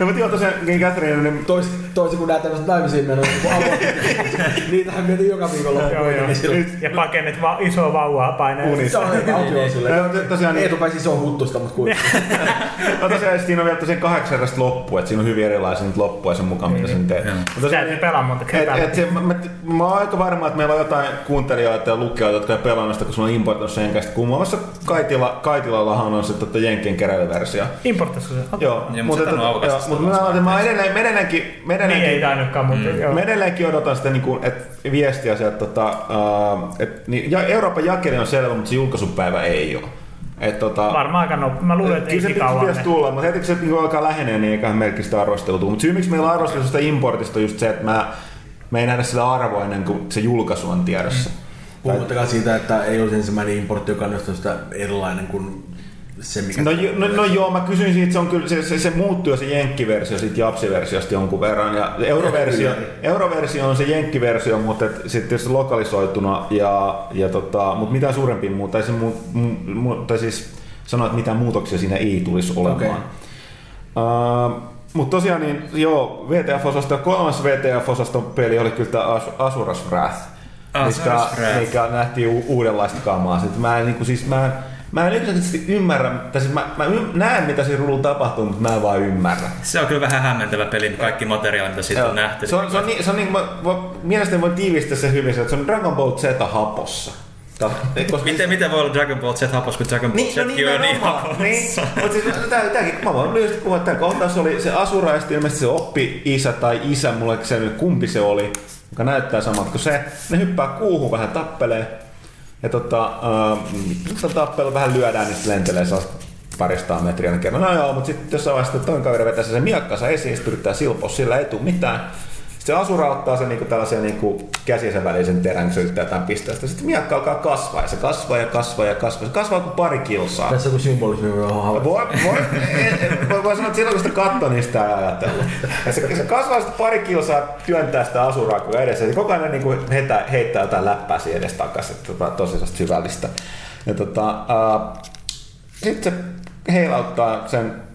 No mutta joo, tosiaan niin Catherine, niin Tois, toisin kuin nämä tämmöiset naimisiin menoja, kun avoin. Niitähän mietin joka viikonloppu. Joo, joo. Niin. Ja pakennet va- isoa vauvaa painaa. Unissa. Tosiaan niin- Eetu pääsi isoon huttusta, mutta kuitenkin. no tosiaan siinä on vielä tosiaan kahdeksan erilaista loppua, että siinä on hyvin erilaisia niitä loppuja sen mukaan, mitä sen teet. Mutta tosiaan- Täytyy pelaa monta kertaa. mä, mä, mä, oon aika varma, että meillä on jotain kuuntelijoita ja lukijoita, jotka ei pelannut sitä, kun sulla on importoinut sen kästä. Kun muun muassa Kaitila, Kaitilallahan on se tota, Jenkkien keräilyversio. Importassa se. Joo, Niin, mutta sitä on mutta mä, mä, mä edelleen, mä edelleenkin, mä Niin ei edelleenkin, tainnutkaan, mutta joo. mä edelleenkin odotan sitä niin kuin, et, viestiä sieltä, tota, uh, et, niin, ja Euroopan jakeli on selvä, mutta se julkaisupäivä ei ole. Et, tota, Varmaan aika nopea. Mä luulen, että Kyllä se ei pitäisi kauan. pitäisi tulla, mutta heti kun se niinku alkaa lähenee, niin eiköhän meilläkin sitä arvostelua tule. Mutta syy miksi meillä on arvostelu sitä importista on just se, että mä, me ei nähdä sitä arvoa ennen kuin se julkaisu on tiedossa. Puhumattakaan siitä, että ei olisi ensimmäinen importti, joka on jostain sitä erilainen kuin se, mikä... No, jo- no, no joo, mä kysyin siitä, se, on kyllä, se, se, se muuttuu se jenkkiversio siitä japsiversiosta jonkun verran. Ja euroversio, euroversio on se jenkkiversio, mutta sitten tietysti lokalisoituna. Ja, ja tota, mutta mitään suurempia muuta, tai, se mu, mu, tai siis sanoa, että mitään muutoksia siinä ei tulisi olemaan. Okei. Uh, mutta tosiaan niin, joo, VTF-osasto, kolmas VTF-osaston peli oli kyllä tämä As- Asuras Wrath, mikä, Asuras Wrath. mikä nähtiin u- uudenlaista kamaa. Sitten mä en, niin kuin, siis mä mä en yksinkertaisesti ymmärrä, tai siis mä, mä näen mitä siinä ruudulla tapahtuu, mutta mä en vaan ymmärrä. Se on kyllä vähän hämmentävä peli, kaikki materiaali, mitä siitä on nähty. Se on, se on, niin, se on niin, mä, mä, mielestäni voi tiivistää se hyvin, että se on Dragon Ball Z hapossa. Koska Miten, miten voi olla Dragon Ball Z hapos, kun Dragon Ball niin, Z no on niin nimenomaan. hapossa? Niin, mutta siis tää, tääkin, mä voin lyhyesti puhua, että tämä kohtaus oli se Asura ja ilmeisesti se oppi isä tai isä, mulle selvinnyt kumpi se oli, joka näyttää samalta kuin se. Ne hyppää kuuhun vähän tappelee. Ja tota, äh, tappelu vähän lyödään, niin lentelee sellaista paristaa metriä kerran. No joo, mutta sitten jossain vaiheessa toinen kaveri vetää sen miakkansa esiin, sitten yrittää silpoa, sillä ei tule mitään. Sitten se Asura ottaa sen niinku tällaisia niinku käsiensä välisen terän, kun se yrittää jotain pistää. sitä. Sitten miakka alkaa kasvaa ja se kasvaa ja kasvaa ja kasvaa. Se kasvaa kuin pari kilsaa. Tässä symbolismi on havaittu. Voi, voi, voi, voi sanoa, että silloin kun sitä katsoo, niin sitä ei ajatellut. Ja se, se kasvaa sitten pari kilsaa työntää sitä asuraa kuin edessä. Ja koko ajan niin kuin heittää, heittää jotain läppää siihen edes takaisin. Tota, tosi syvällistä. Ja tota, uh, sitten se heilauttaa sen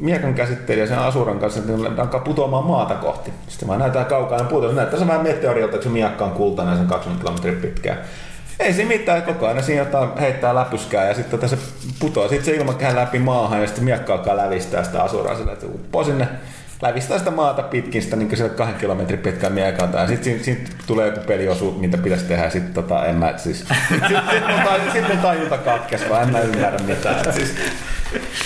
miekan käsittelijä sen asuran kanssa, että ne alkaa putoamaan maata kohti. Sitten vaan näyttää kaukaa, putoaa. Se näyttää se vähän meteorilta, kun se miekka on kultainen sen 20 kilometriä pitkään. Ei siinä mitään, koko ajan siinä jotain heittää läpyskää ja sitten tota se putoaa. Sitten se ilmakään läpi maahan ja sitten miekka alkaa lävistää sitä asuraa sillä, että se uppoo sinne lävistää sitä maata pitkin sitä niin sille kahden kilometrin pitkään miekalta. Ja sitten siinä, siinä, tulee joku peliosuus, mitä pitäisi tehdä. Sitten tota, en mä siis... Sitten sit mun, taj, sit mun tajunta katkes, vaan en mä ymmärrä mitään. Et Siis,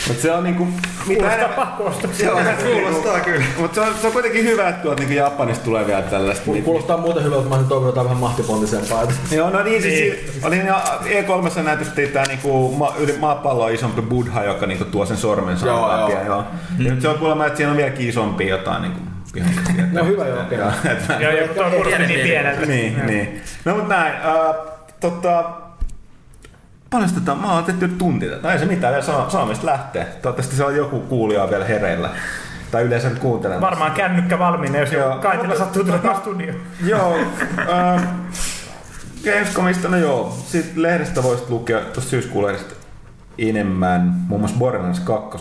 mutta se on niinku... Mitä Kuulostaa pakkoosta. Joo, Kuulostaa kyllä. Mutta se on, se on kuitenkin hyvä, että tuolta niinku Japanista tulee vielä tällaista. Ku- Kuulostaa muuten hyvältä, mä olisin toivonut jotain vähän mahtipontisempaa. Joo, no niin, siis oli niin, E3 näytettiin tää niinku ma, yli maapalloa isompi buddha, joka niinku tuo sen sormensa Joo, läpi. joo. Ja, joo. Ja nyt se on kuulemma, että siinä on vieläkin isompi jotain niinku No hyvä joo, okei. Joo, Joo, tuo kuulosti niin pieneltä. niin, niin. No mut näin. Tota, paljon tätä, mä oon tehty tunti tätä. No ei se mitään, vielä saa, saa mistä lähtee. Toivottavasti se on joku kuulija vielä hereillä. Tai yleensä nyt kuuntelemaan. Varmaan kännykkä valmiina, jos Joo. Mutta- sattuu tulemaan studioon. Joo. Ähm, Gamescomista, no joo. Sitten lehdestä voisit lukea tuosta syyskuun lehdestä enemmän, muun muassa Borderlands 2.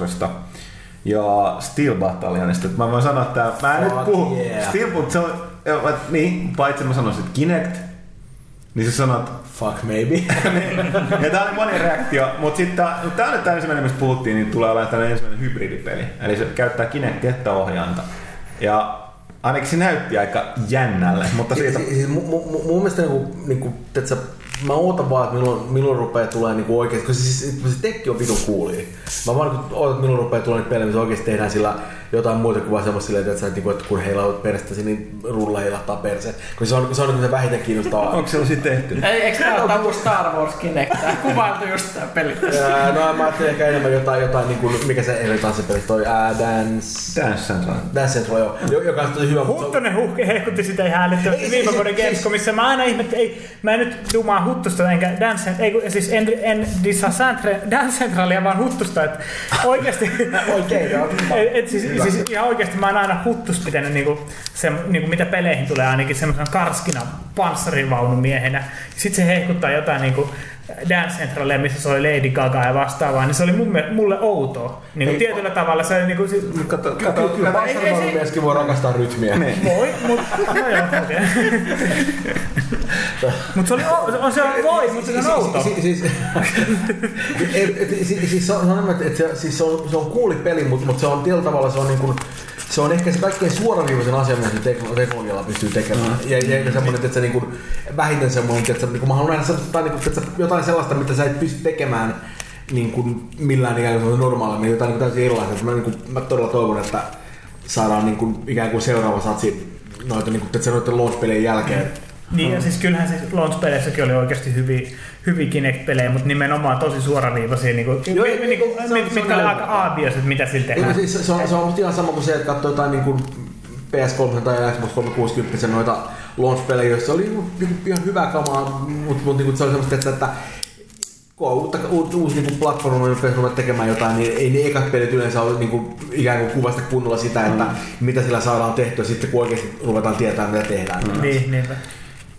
Ja Steel Battalionista. Mä voin sanoa, että mä en Fuck nyt puhu. yeah. Steel, mutta se on, et niin, paitsi mä sanoisin, että Kinect, niin sä sanot, Fuck maybe. ja tää oli moni reaktio, mutta sitten tää, on nyt tää ensimmäinen, mistä puhuttiin, niin tulee olemaan tällainen ensimmäinen hybridipeli. Eli se käyttää Kinect ohjainta. Ja ainakin se näytti aika jännälle, mutta siitä... Siis, siis mu, mu, mu, mun mielestä niinku, niinku, mä ootan vaan, että milloin, milloin rupeaa tulee niinku oikeesti, koska siis, se tekki on vitun kuulia. Mä vaan niinku ootan, että milloin rupeaa tulee niitä pelejä, missä oikeesti tehdään sillä jotain muuta kuin vaan semmoista silleen, että, että, niinku, että kun heilautat perstä, niin rulla heilahtaa perse. Kun se on, se on niinku se vähiten kiinnostavaa. Onko sellaisia tehty? Ei, eikö tää ole joku Star Wars Kinect? Kuvailtu just tää peli. No mä ajattelin ehkä enemmän jotain, jotain niinku, mikä se ei tanssipeli, toi ää, Dance... Dance Central. Dance Central, joo. Jo- Joka on tosi hyvä, mutta se on- Huttunen huhke hehkutti sitä ihan älyttömästi Ei, viime vuoden Gamescomissa. Mä aina ihmettelin, ei, mä en nyt dumaa huttusta enkä Dance, ei, siis en, en dissaa Centra- Dance Centralia, vaan huttusta. Et oikeesti, Oikein, joo. et, et, siis, siis, ihan oikeesti mä oon aina huttus pitänyt niinku, se, niinku, mitä peleihin tulee ainakin semmoisena karskina panssarinvaunumiehenä. Sitten se hehkuttaa jotain niinku, Dance Centralia, missä se oli Lady Gaga ja vastaavaa, niin se oli mun, mulle outoa. Niin Ei, tietyllä tavalla se oli niinku, si- Kato, Kyllä, kato, kyllä, kato, ei- ei voi rakastaa rytmiä. Niin. Voi, mutta no joo, okei. Mut se oli, on se on voi, mutta se on outo. Siis, siis, et- siis, siis se on, se että se, siis se on, se on kuuli peli, mutta, mutta se on tietyllä tavalla se on niin kuin, se on ehkä se kaikkein suoraviivaisen asia, mitä se tekno- teknologialla pystyy tekemään. Mm. Ja, ja semmoinen, että se niin kuin, vähiten semmoinen, että niin kuin, mä haluan nähdä se, tai niin kuin, että jotain sellaista, mitä sä et pysty tekemään niin kuin millään ikään kuin normaalimmin, jotain niin kuin täysin erilaista. Mä, niin kuin, mä todella toivon, että saadaan niin kuin, ikään kuin seuraava satsi noita, niin kuin, että se noiden launch-pelien jälkeen. Niin, ja siis kyllähän se launch-peleissäkin oli oikeasti hyviä, hyviä Kinect-pelejä, mutta nimenomaan tosi suoraviivaisia, niin kuin, Joo, mi, niin kuin, se on- mit, se on mitkä oli kyllä. aika että mitä sillä tehdään. siis, se, on, se on ihan sama kuin se, että katsoo jotain niin kuin PS3 tai Xbox 360 noita launch-pelejä, joissa oli niinku, niinku ihan hyvää kamaa, mutta mut, niinku, se oli semmoista, että, että kun on uutta, uusi, uusi niin platforma, jossa ruvetaan tekemään jotain, niin ei ne ekat pelit yleensä ole niin kuin, ikään kuin kuvasta kunnolla sitä, että Mm. mitä sillä saadaan tehtyä sitten, kun oikeasti ruvetaan tietää, mitä tehdään. Niin, niinpä.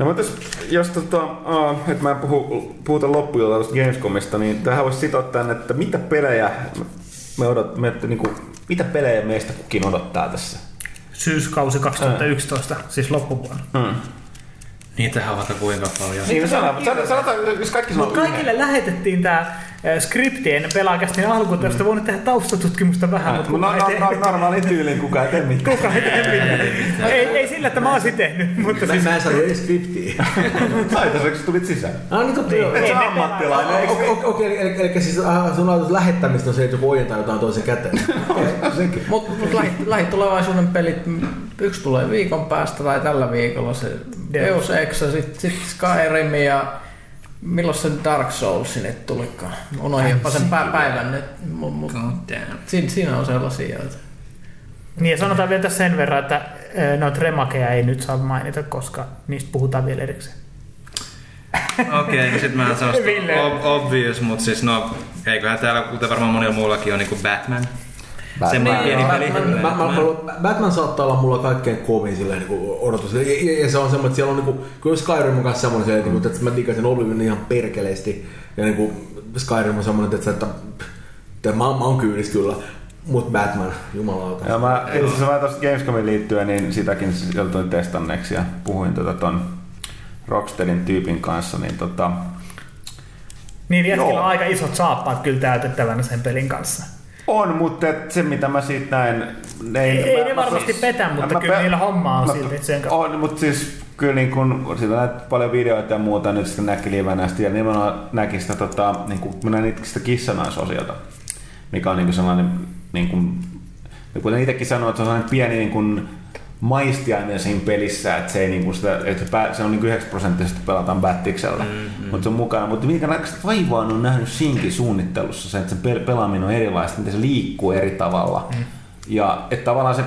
No mutta jos, jos tota, uh, että mä en puhu, puhuta loppuilta tuosta Gamescomista, niin tähän voisi sitoa tänne, että mitä pelejä me odot, me, niin kuin, mitä pelejä meistä kukin odottaa tässä? Syyskausi 2011, siis loppuvuonna. Mm. Niitähän on vaikka kuinka paljon. Niin, no sanotaan, sanotaan, sanotaan, jos kaikki sanoo Mutta kaikille lähetettiin tää eh, skripti ennen pelaakästin olisitte voinut tehdä taustatutkimusta vähän, mutta No, kukaan no, ei no, tehnyt. normaali tyyliin kukaan ei tee mitään. Kukaan ei tehnyt mitään. ei, ei sillä, että mä olisin tehnyt, mutta Mä, siis... mä en saanut edes skriptiä. Taitoiseksi tulit sisään. Ah, niin totta joo. Et sä ne ammattilainen? Okei, okay, okay, eli, eli, eli siis äh, sun ajatus lähettämistä on se, että joku ojentaa jotain toisen käteen. Mutta mut lähi, lähitulevaisuuden pelit, yksi tulee viikon päästä tai tällä viikolla se Deus Ex sitten sit Skyrim ja milloin se Dark Souls sinne tulikaan. Unohdin jopa sen pä- päivän nyt. Damn. siinä, siinä on sellaisia, joita... Niin ja sanotaan vielä tässä sen verran, että noita remakeja ei nyt saa mainita, koska niistä puhutaan vielä erikseen. Okei, okay, sit mä sanon Ville. ob- obvious, mutta siis no, eiköhän täällä, kuten varmaan monilla muullakin on niinku Batman. Semmoinen Niin, pieni peli. Batman, mä, mä, Batman saattaa olla mulla kaikkein kovin silleen, niin kuin odotus. Ja, ja, ja, se on semmoinen, että siellä on niin kuin, kun Skyrim on kanssa semmoinen, että, mm. että mä digasin Oblivion ihan perkeleesti. Ja niin kuin Skyrim on semmoinen, että, että, että mä, mä oon kyynis kyllä. Mut Batman, jumalauta. Ja mä, itse asiassa mä tuosta Gamescomin liittyen, niin sitäkin joutuin testanneeksi ja puhuin tota ton Rocksteadin tyypin kanssa, niin tota, Niin jätkillä on aika isot saappaat kyllä täytettävänä sen pelin kanssa. On, mutta et se mitä mä siitä näin... Ne, Ei- ei ne varmasti petä, mutta kyllä niillä hommaa on silti sen kanssa. On, mutta siis kyllä niin kun, siitä näet paljon videoita ja muuta, nyt sitten näki livenä ja nimenomaan näki sitä, tota, niin kuin, mä näin sitä kissanaisosiota, mikä on niin kuin sellainen, niin kuin, ja kuten itsekin sanoin, että se on sellainen pieni niin kuin, maistiainen siinä pelissä, että se, ei niinku sitä, että se on niinku 9 prosenttisesti pelataan Battiksella, mm-hmm. mutta se on mukana. Mutta minkä näköistä vaivaa on nähnyt siinkin suunnittelussa se, että se pel- pelaaminen on erilaista, miten se liikkuu eri tavalla. Mm. Ja että tavallaan se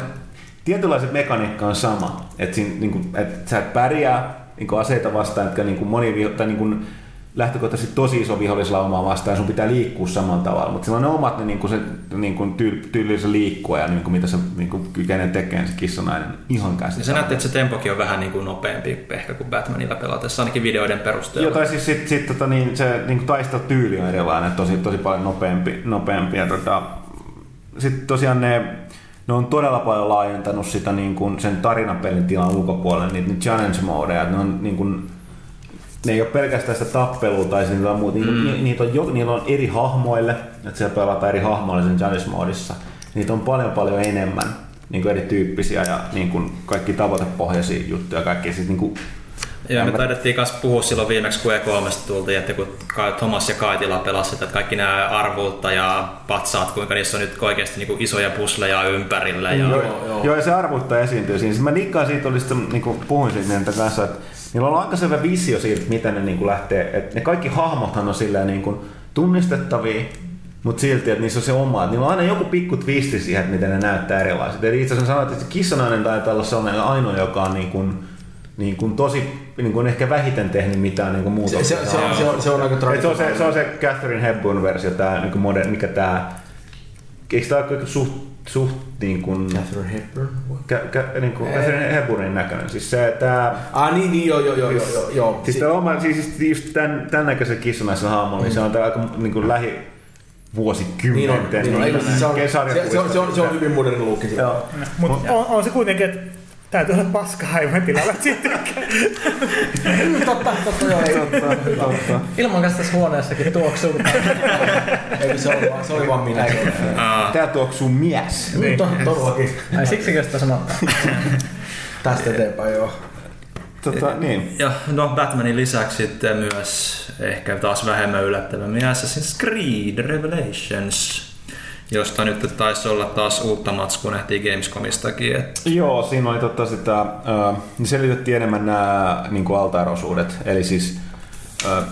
tietynlaiset mekaniikka on sama, että, siinä, niinku, että sä et pärjää niinku aseita vastaan, jotka niinku moni, tai niinku, lähtökohtaisesti tosi iso vihollislaumaa vastaan ja sun pitää liikkua samalla tavalla, mutta sillä on ne omat ne, niinku se, niinku, tyy, tyyli se liikkua ja niinku, mitä se niinku, kykenee tekemään se kissanainen ihan Ja käsittämätöntä. sä näette, että se tempokin on vähän niin kuin nopeampi ehkä kuin Batmanilla pelatessa, ainakin videoiden perusteella. Joo, tai siis sit, sit, tota, niin, se niin taistelutyyli on erilainen, tosi, tosi paljon nopeampi. nopeampi ja, tota, sitten tosiaan ne, ne on todella paljon laajentanut sitä niin kuin sen tarinapelin tilan ulkopuolelle, niitä, niitä challenge modeja, ne on niin kuin, ne ei ole pelkästään sitä tappelua tai niitä on, muuta, mm. niitä, niitä on, jo, niillä on eri hahmoille, että siellä pelataan eri hahmoille sen challenge modissa. Niitä on paljon paljon enemmän niin kuin erityyppisiä ja niin kuin kaikki tavoitepohjaisia juttuja, kaikki siis niin kuin, Ja me taidettiin kanssa puhua silloin viimeksi, kun E3 tultiin, että kun Thomas ja Kaitila pelasivat, että kaikki nämä arvuutta ja patsaat, kuinka niissä on nyt oikeasti niin kuin isoja pusleja ympärillä. Ja... Joo, joo. joo, ja se arvuutta esiintyy siinä. Siis mä dikkaan siitä, oli niin kuin puhuin siitä kanssa, että niillä on aika selvä visio siitä, miten ne niin kuin lähtee. Että ne kaikki hahmothan on silleen niin kuin tunnistettavia, mutta silti, että niissä on se oma. Että niillä on aina joku pikku twisti siihen, että miten ne näyttää erilaiset. Eli itse asiassa sanoit, että kissanainen taitaa olla sellainen ainoa, joka on niin kuin, niin kuin tosi niin kuin ehkä vähiten tehnyt mitään niin kuin muuta. Se, se, se, on, se, on, se on aika Et se, on se, se on se Catherine Hepburn-versio, tää, niin kuin modern, mikä tää... Eikö tää ole suht, suht niin kuin... Catherine Hepburn? Kä, kä, niin kuin Catherine Hepburnin näköinen. Siis se, tää... Ah niin, niin joo, joo, joo, joo, joo, joo. Siis, tää oma, siis just tämän, tämän näköisen kissanaisen hahmon, niin se on tää aika niin kuin lähi Niin on, vuosikymmenten. niin on. Eikö, siis se, on, se, se, on, se, on, se on hyvin moderni luukki. Mutta on, on, se kuitenkin, että täytyy olla paska aivan tilalla sitten. totta, totta, joo. Ei, Totta. Ilman kanssa tässä huoneessakin tuoksuu. ei, se, oli, vaan- se oli vaan minä. Tää tuoksuu mies. Niin. To, todellakin. Ai siksikö sitä sanottaa? Tästä eteenpäin, joo. Tota, niin. Ja no Batmanin lisäksi sitten myös ehkä taas vähemmän yllättävämmin Assassin's Creed Revelations, josta nyt taisi olla taas uutta matskua nähtiin Gamescomistakin. Et Joo, siinä oli totta sitä, äh, niin selitettiin enemmän nämä niin altaerosuudet. Eli siis äh,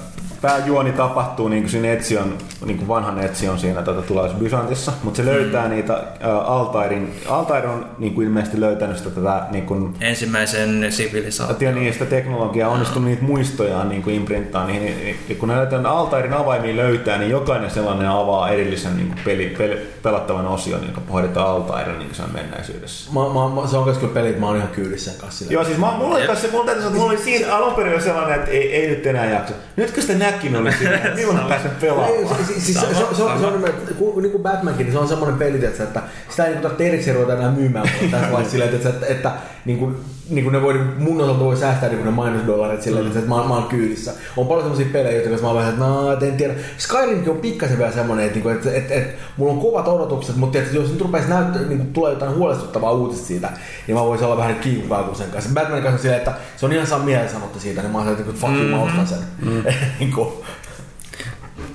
pääjuoni tapahtuu niin kuin siinä Etsion niin kuin vanha netsi on siinä tota, tulais Bysantissa, mutta se löytää Mm. niitä ä, Altairin, Altair on niin kuin ilmeisesti löytänyt sitä tätä niin kuin, Ensimmäisen sivilisaation. ja niistä teknologiaa onnistunut niitä muistojaan niin kuin imprinttaa niihin. niin- Ja kun ne näitä Altairin avaimia löytää, niin jokainen sellainen avaa erillisen niin kuin peli, peli, pelattavan osion, joka hoidetaan Altairin niin kuin menneisyydessä. Mä, mä, mä, se on myös kyllä pelit, mä oon ihan kyydissä kanssa sillä. Joo, siis mä, mulla mulla täytyy sanoa, että mulla oli siinä alun perin oli sellainen, että ei, ei nyt enää jaksa. Nyt kun sitä näki, niin oli siinä, milloin mä pääsen Ei, pelaamaan. se- siis, siis, se, se, se, on- se, on niin kuin Batmankin, niin se on semmoinen peli, että, että sitä ei tarvitse erikseen ruveta enää myymään tässä vaiheessa silleen, että, että, että niin kuin, niin kuin ne voi, mun osalta voi säästää niin kuin ne mainosdollarit silleen, että, että mä, mä oon kyydissä. On paljon semmoisia pelejä, joita kanssa mä oon vähän, että no, et en tiedä. Skyrimkin on pikkasen vielä semmoinen, että, että, että, että, että mulla on kovat odotukset, mutta että jos nyt rupeaisi näyttää, niin kuin tulee jotain huolestuttavaa uutista siitä, niin mä voisin olla vähän kiikukaa sen kanssa. Batmanin kanssa on silleen, että se on ihan saa mieleen sanottu siitä, niin mä oon silleen, että fuck you, mä ostan sen. Niin kuin,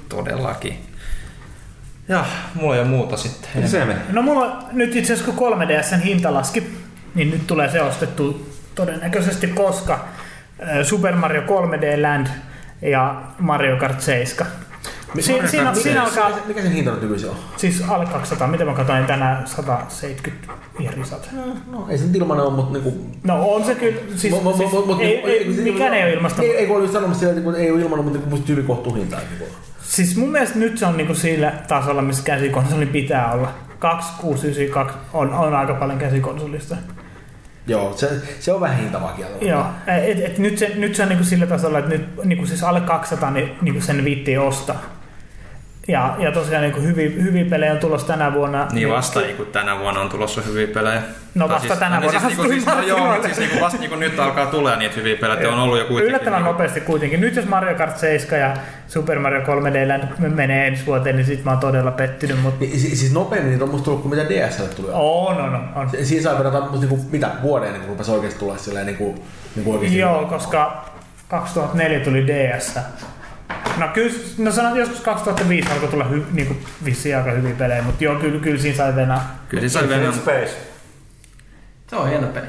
Todellakin. Ja, mulla ei ole muuta sitten. Se. No mulla nyt itse asiassa kun 3DSn hinta laski, niin nyt tulee se ostettu todennäköisesti koska Super Mario 3D Land ja Mario Kart 7. Si- siinä, siinä alkaa, mikä, sen hinta nyt nykyisin on? siis alle 200, mitä mä katsoin tänään 170 ja risat. No ei se nyt ilmanen ole, mutta niinku... No on se kyllä, siis, Mo- mo- siis mo- mut- ei, ei, siis mikään ei ole ilmasta. Ei, ei kun olin sanomassa sillä, että ei ole ilmanen, mutta niinku musta hyvin kohtuuhintaa. Niinku. Siis mun mielestä nyt se on niinku sillä tasolla, missä käsikonsoli pitää olla. 2692 on, on aika paljon käsikonsolista. Joo, se, se on vähän hintavaa kieltä. Joo, et, et nyt, se, nyt se on niinku sillä tasolla, että nyt niinku siis alle 200 niin niinku sen viittii ostaa. Ja, ja tosiaan niinku hyviä, hyviä pelejä on tulossa tänä vuonna. Niin vasta kun tänä vuonna on tulossa hyviä pelejä. No Tai vasta tänä no vuonna Siis, niinku, siis, no joo, mutta siis niinku vasta niinku nyt alkaa tulee niitä hyviä pelejä, että on ollut jo kuitenkin. Yllättävän niinku- nopeasti kuitenkin. Nyt jos Mario Kart 7 ja Super Mario 3D Land menee ensi vuoteen, niin sit mä oon todella pettynyt. Mutta Niin, si- siis nopeammin niitä on musta tullut kuin mitä DSL tuli. on, on, on. on. Si- Siinä sai verrata musta niinku, mitä vuoden ennen kuin rupesi oikeasti tulee silleen niinku, niinku oikeasti. Joo, koska 2004 tuli DS. No kyllä, no sanon, joskus 2005 alkoi tulla hy, niin vissiin aika hyviä pelejä, mutta joo, kyllä, kyllä siinä sai venää. Kyllä siis sai Venom. Space. Se on hieno peli.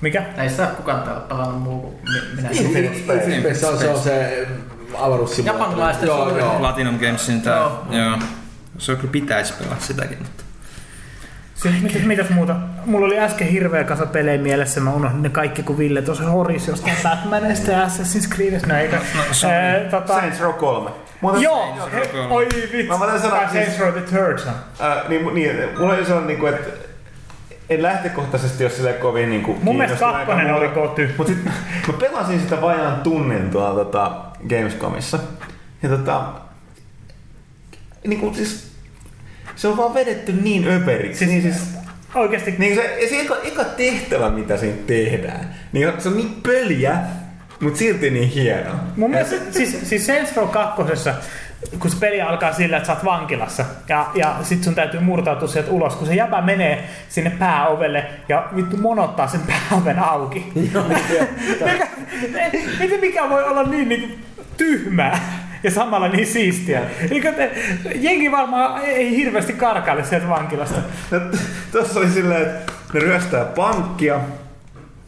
Mikä? Ei sitä kukaan täällä pelannut muu kuin mi- minä. Infinite Space. Se on se, on se avaruussimulaattori. Japanilaisten Joo, joo. Platinum Gamesin tää. Joo. Joo. Se kyllä pitäisi pelata sitäkin. Mutta. Siis, mitäs, mitäs muuta? Mulla oli äsken hirveä kasa pelejä mielessä, mä unohdin ne kaikki, kun Ville tuossa horisi jostain Batmanista ja Assassin's Creedista. No, eikä. sorry. Ää, tota, Saints Row 3. Muuten, joo, he, Row oi vitsi. Mä voin sanoa, Tai Saints siis- Row the Third on. Äh, niin, niin, mulla oli sellainen, niin kuin, että en lähtökohtaisesti ole sille kovin niin kuin, Mun mielestä kakkonen oli koty. Mutta sit mä pelasin sitä vajaan tunnin tuolla tota, Gamescomissa. Ja tota, niin kuin, siis, se on vaan vedetty niin öperiksi. Siis, niin siis, Oikeesti niin se, se eka, eka tehtävä, mitä siinä tehdään, niin se on niin pöliä, mutta silti niin hieno. Mun mielestä siis, siis Saints Row 2, kun se peli alkaa sillä, että sä oot vankilassa ja, ja sit sun täytyy murtautua sieltä ulos, kun se jäbä menee sinne pääovelle ja vittu monottaa sen pääoven auki. mikä, miten mikä voi olla niin, niin tyhmää ja samalla niin siistiä? Eli että jengi varmaan ei hirveästi karkaile sieltä vankilasta. No, Tuossa oli silleen, että ne ryöstää pankkia.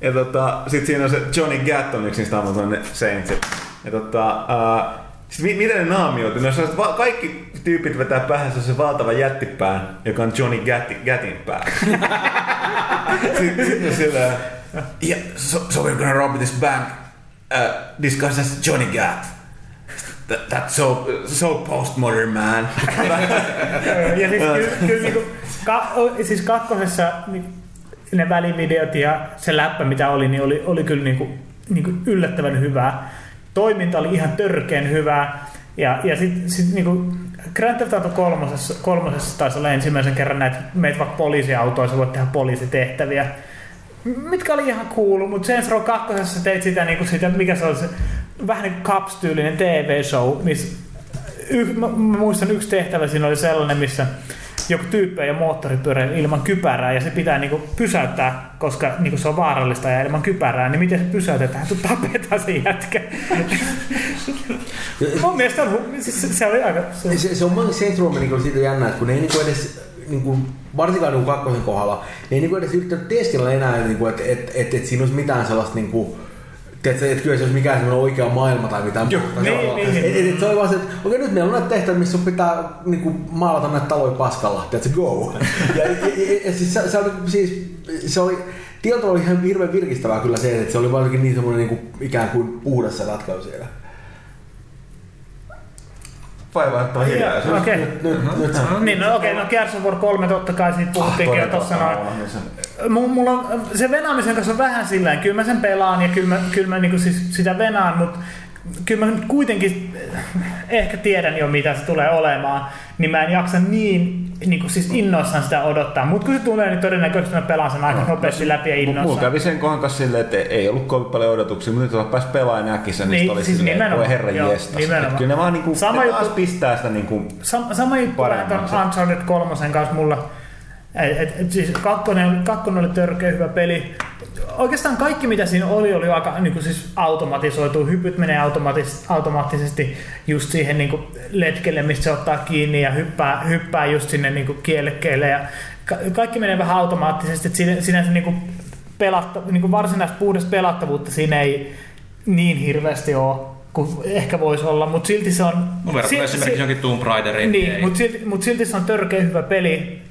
Ja tota, sit siinä on se Johnny Gat on yksi niistä ammatun Saintsit. Ja tota, uh, sit mi- miten ne naamioitu? Ne on va- kaikki tyypit vetää päähän se valtava jättipään, joka on Johnny Gatti, Gatin pää. Sitten sit ne silleen, yeah, so, so we're gonna rob this bank uh, disguised as Johnny Gat. That, that's so, so postmodern man. ja siis kyllä, kyllä niinku, ka, o- siis kakkosessa niin ne välivideot ja se läppä mitä oli, niin oli, oli kyllä niinku, niinku yllättävän hyvää. Toiminta oli ihan törkeen hyvää. Ja, ja sitten sit niinku Grand Theft Auto kolmosessa, kolmosessa taisi olla ensimmäisen kerran näitä, meitä vaikka poliisiautoissa voit tehdä poliisitehtäviä. Mitkä oli ihan cool, mutta Saints Row 2 teit sitä, niinku sitä, mikä se oli se, vähän niin kuin Caps-tyylinen TV-show, missä y- mä, muistan yksi tehtävä siinä oli sellainen, missä joku tyyppi ja moottoripyörä ilman kypärää ja se pitää niinku pysäyttää, koska niinku se on vaarallista ja ilman kypärää, niin miten se pysäytetään, että tapetaan se jätkä. Mun mielestä on, siis se, oli aika... Se, Se, se on mun Saints Row niin siitä jännä, että kun ne ei niinku edes, niinku, varsinkaan niinku kakkosen kohdalla, ne ei niinku edes yrittänyt teeskennellä enää, niinku, että et, et, et siinä olisi mitään sellaista niinku, Tiedätkö, että kyllä se olisi mikään semmoinen oikea maailma tai mitään muuta. niin, Se on- niin, niin. et, et, se on vaan se, että okei nyt meillä on näitä tehtäviä, missä sun pitää niin kuin, maalata näitä taloja paskalla. Tiedätkö, go. Ja, ja, ja, ja siis, se, se, oli, siis, se oli, tietyllä tavalla ihan hirveän virkistävää kyllä se, että se oli varsinkin niin semmoinen niin kuin, ikään kuin puhdas se ratkaisu siellä. Vaivaannuttava hiljaisuus. Okei. Nyt, nyt, nyt. Niin, no no Gears of War 3 totta kai siitä puhuttiinkin jo Todella tossa noin. tavalla, niin se- Mulla, mulla on, se venaamisen kanssa on vähän sillä kyllä mä sen pelaan ja kyllä mä, kyllä mä niinku siis sitä venaan, mutta kyllä mä nyt kuitenkin eh, ehkä tiedän jo mitä se tulee olemaan, niin mä en jaksa niin niinku siis innoissaan sitä odottaa. Mutta kun se tulee, niin todennäköisesti mä pelaan sen aika nopeasti läpi ja Mut Mulla innoissaan. kävi sen kohan kanssa silleen, että ei ollut kovin paljon odotuksia, mutta nyt pääsi pelaamaan ja näki sen, niin, Niin, niin oli siis silleen, että nimenomaan, voi herran joo, jestas. nimenomaan. Kyllä ne vaan niinku, Sama ne juttu- pistää sitä niinku, Sam, sama juttu vähän Paremmaksi. ton Uncharted 3 kanssa mulla. Et, et, et siis kakkonen, kakkonen oli törkeä hyvä peli. Oikeastaan kaikki mitä siinä oli, oli aika niin kuin siis automatisoitu. Hypyt menee automatis, automaattisesti just siihen niin kuin letkelle, mistä se ottaa kiinni ja hyppää, hyppää just sinne niin kuin kielekkeelle. Ja ka- kaikki menee vähän automaattisesti. Et siinä, sinänsä niin kuin pelatta, niin kuin varsinaista puhdasta pelattavuutta siinä ei niin hirveästi ole kuin ehkä voisi olla, mutta silti se on... Mun verrattuna si- esimerkiksi si- jonkin Tomb Raideriin. niin, mutta silti, mut silti se on törkeä hyvä peli.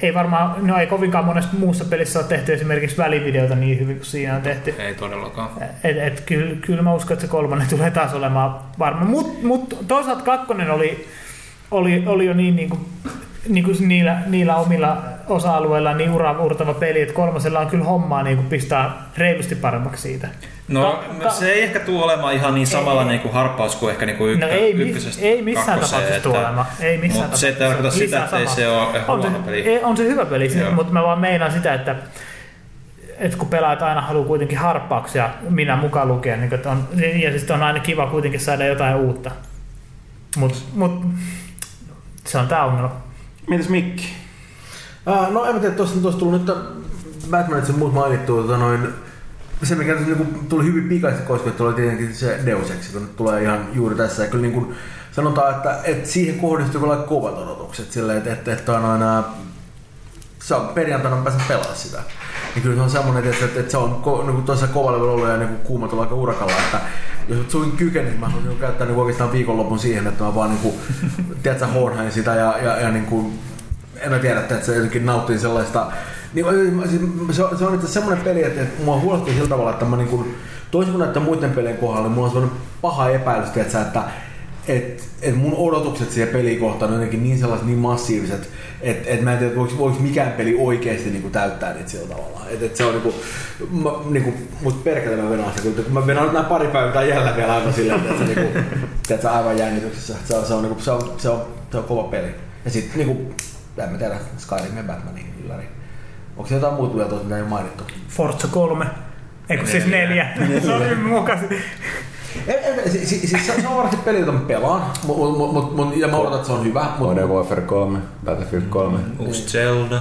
Ei varmaan, no ei kovinkaan monesta muussa pelissä ole tehty esimerkiksi välivideota niin hyvin kuin siinä on tehty. Ei todellakaan. Et, et, kyllä, kyllä mä uskon, että se kolmannen tulee taas olemaan varma. Mutta mut, toisaalta kakkonen oli, oli, oli jo niin, niin kuin, niin kuin niillä, niillä omilla osa-alueilla niin uraurtava peli, että kolmosella on kyllä hommaa niin kuin pistää reilusti paremmaksi siitä. No Ka- ka- se ei ehkä tule olemaan ihan niin samalla niin kuin harppaus kuin ehkä niin kuin No ykkä, ei, ykkösestä ei missään kakkoseen, tapauksessa tule olemaan. Ei missään Mutta se ei tapauksessa. tarkoita sitä, että ei se ole on se, huono peli. ei, on se hyvä peli, Joo. mutta mä vaan meinaan sitä, että, että kun pelaajat aina haluaa kuitenkin harppauksia, minä mukaan lukien, niin että on, ja siis on aina kiva kuitenkin saada jotain uutta. Mutta mut, se on tää ongelma. mitäs Mikki? Uh, no en mä tiedä, tuossa tuossa tuli nyt Batmanit sen muut mainittu, tota noin, se mikä tässä niinku tuli hyvin pikaisesti koska oli tietenkin se Deus Ex, kun tulee ihan juuri tässä. Ja kyllä niin kuin sanotaan, että, että siihen kohdistuu kyllä kovat odotukset silleen, että, että, että on aina, se on perjantaina pääsen pelaa sitä. Niin kyllä se on semmoinen, että, että, että se on ko, niin tuossa kovalla ollut ja niin kuin kuuma tuolla aika urakalla, että jos mä suin kykenin, niin mä haluaisin käyttää niin oikeastaan viikonlopun siihen, että mä vaan niin kuin, tiedätkö, sitä ja, ja, ja niin kuin, en mä tiedä, että se jotenkin nauttii sellaista... Niin, siis se, on, se on semmoinen peli, että, että mua huolestui sillä tavalla, että mä niin toisin kuin näiden muiden pelien kohdalla, niin mulla on semmoinen paha epäilys, että, että et, et mun odotukset siihen peliin kohtaan on jotenkin niin sellaiset niin massiiviset, että et mä en tiedä, voiko, voiko mikään peli oikeasti niinku täyttää niitä sillä tavalla. Et, et se on niinku, mä, niinku, mut perkele mä venaan sitä, kun mä venaan nää pari päivää jälleen vielä aivan silleen, että se niinku, tiedätkö, aivan jännityksessä. Se on, se on, niinku, se on, se on, se on kova peli. Ja sit niinku, en mä tiedä, Skyrim ja Batmanin ylläri. Onko se jotain muuta vielä tuossa, mitä ei ole mainittu? Forza 3. Eikö siis neljä? Mukaisesti. En, en, siis, siis, siis se on varmasti peli, jota mä pelaan, mut, mut, mut, mut, ja mä odotan, että se on hyvä. Mut, Modern Warfare 3, Battlefield 3. Uusi Zelda.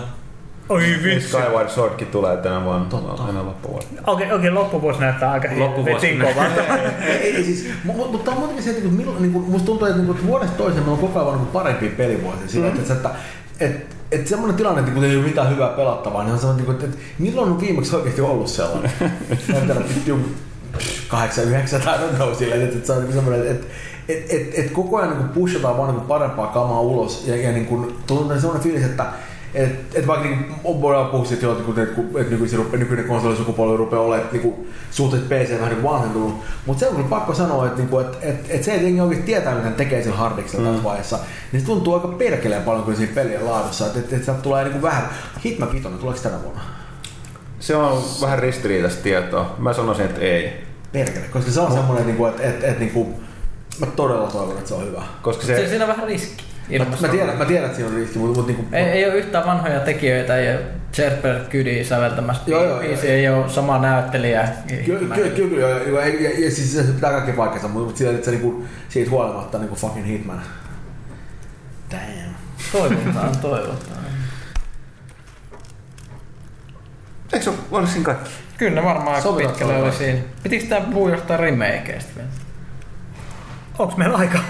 Oi vitsi. Skyward Swordkin tulee tänä vuonna. Totta. Aina loppuvuonna. Okei, okei, loppuvuosi näyttää aika Loppuvuosi näyttää. kovalta. siis, mutta mut, tää on muutenkin se, että niinku, milloin, niinku, musta tuntuu, että niinku, vuodesta toiseen meillä on koko ajan niinku parempia pelivuosia. Sillä, mm. että, että, että, että semmoinen tilanne, että kun ei ole mitään hyvää pelattavaa, niin on semmoinen, että, että milloin on viimeksi oikeasti ollut sellainen? Tiedä, joku 8, 9 tai don't know silleen, että, että se on niinku semmoinen, että et, et, et koko ajan niin pushataan vaan niin parempaa kamaa ulos ja, ja niin kuin, tuntuu semmoinen fiilis, että et, et vaikka niin voidaan puhua siitä, että, kun, että, että nykyisin, rupe- nykyinen konsolisukupolvi rupeaa olemaan niin suhteessa PC vähän niin vanhentunut, mutta se on kyllä pakko sanoa, että, niin että, että, että se ei oikeasti tietää, mitä tekee sillä hardiksella mm. tässä vaiheessa, niin se tuntuu aika perkeleen paljon kuin siinä pelien laadussa, että, että, että sieltä tulee niin kuin vähän, Hitman 5, tuleeko tänä vuonna? Se on vähän ristiriitaista tietoa. Mä sanoisin, että ei. Perkele, koska se on semmoinen, niin kuin, että, että, että, että niin kuin, mä todella toivon, että se on hyvä. Koska Se, se, siinä on vähän riski. Mä, mä, tiedän, mä tiedän, että siinä on riski, mutta, mutta niin kuin, Ei, ei ole yhtään vanhoja tekijöitä ja Jesper Kydi säveltämässä Joo, joo, biisi, joo. ei ole sama näyttelijä. Kyllä, kyllä, kyllä, joo, joo, ja, ja, ja, siis se pitää kaikki paikkansa, mutta, mutta siitä, että se niinku, siitä huolimatta niinku fucking Hitman. Damn. Toivotaan, toivotaan. eikö se ole, siinä kaikki? Kyllä ne varmaan aika Sovitaan pitkälle oli siinä. Pitikö tää puhua jostain remakeista vielä? Onks meillä aikaa?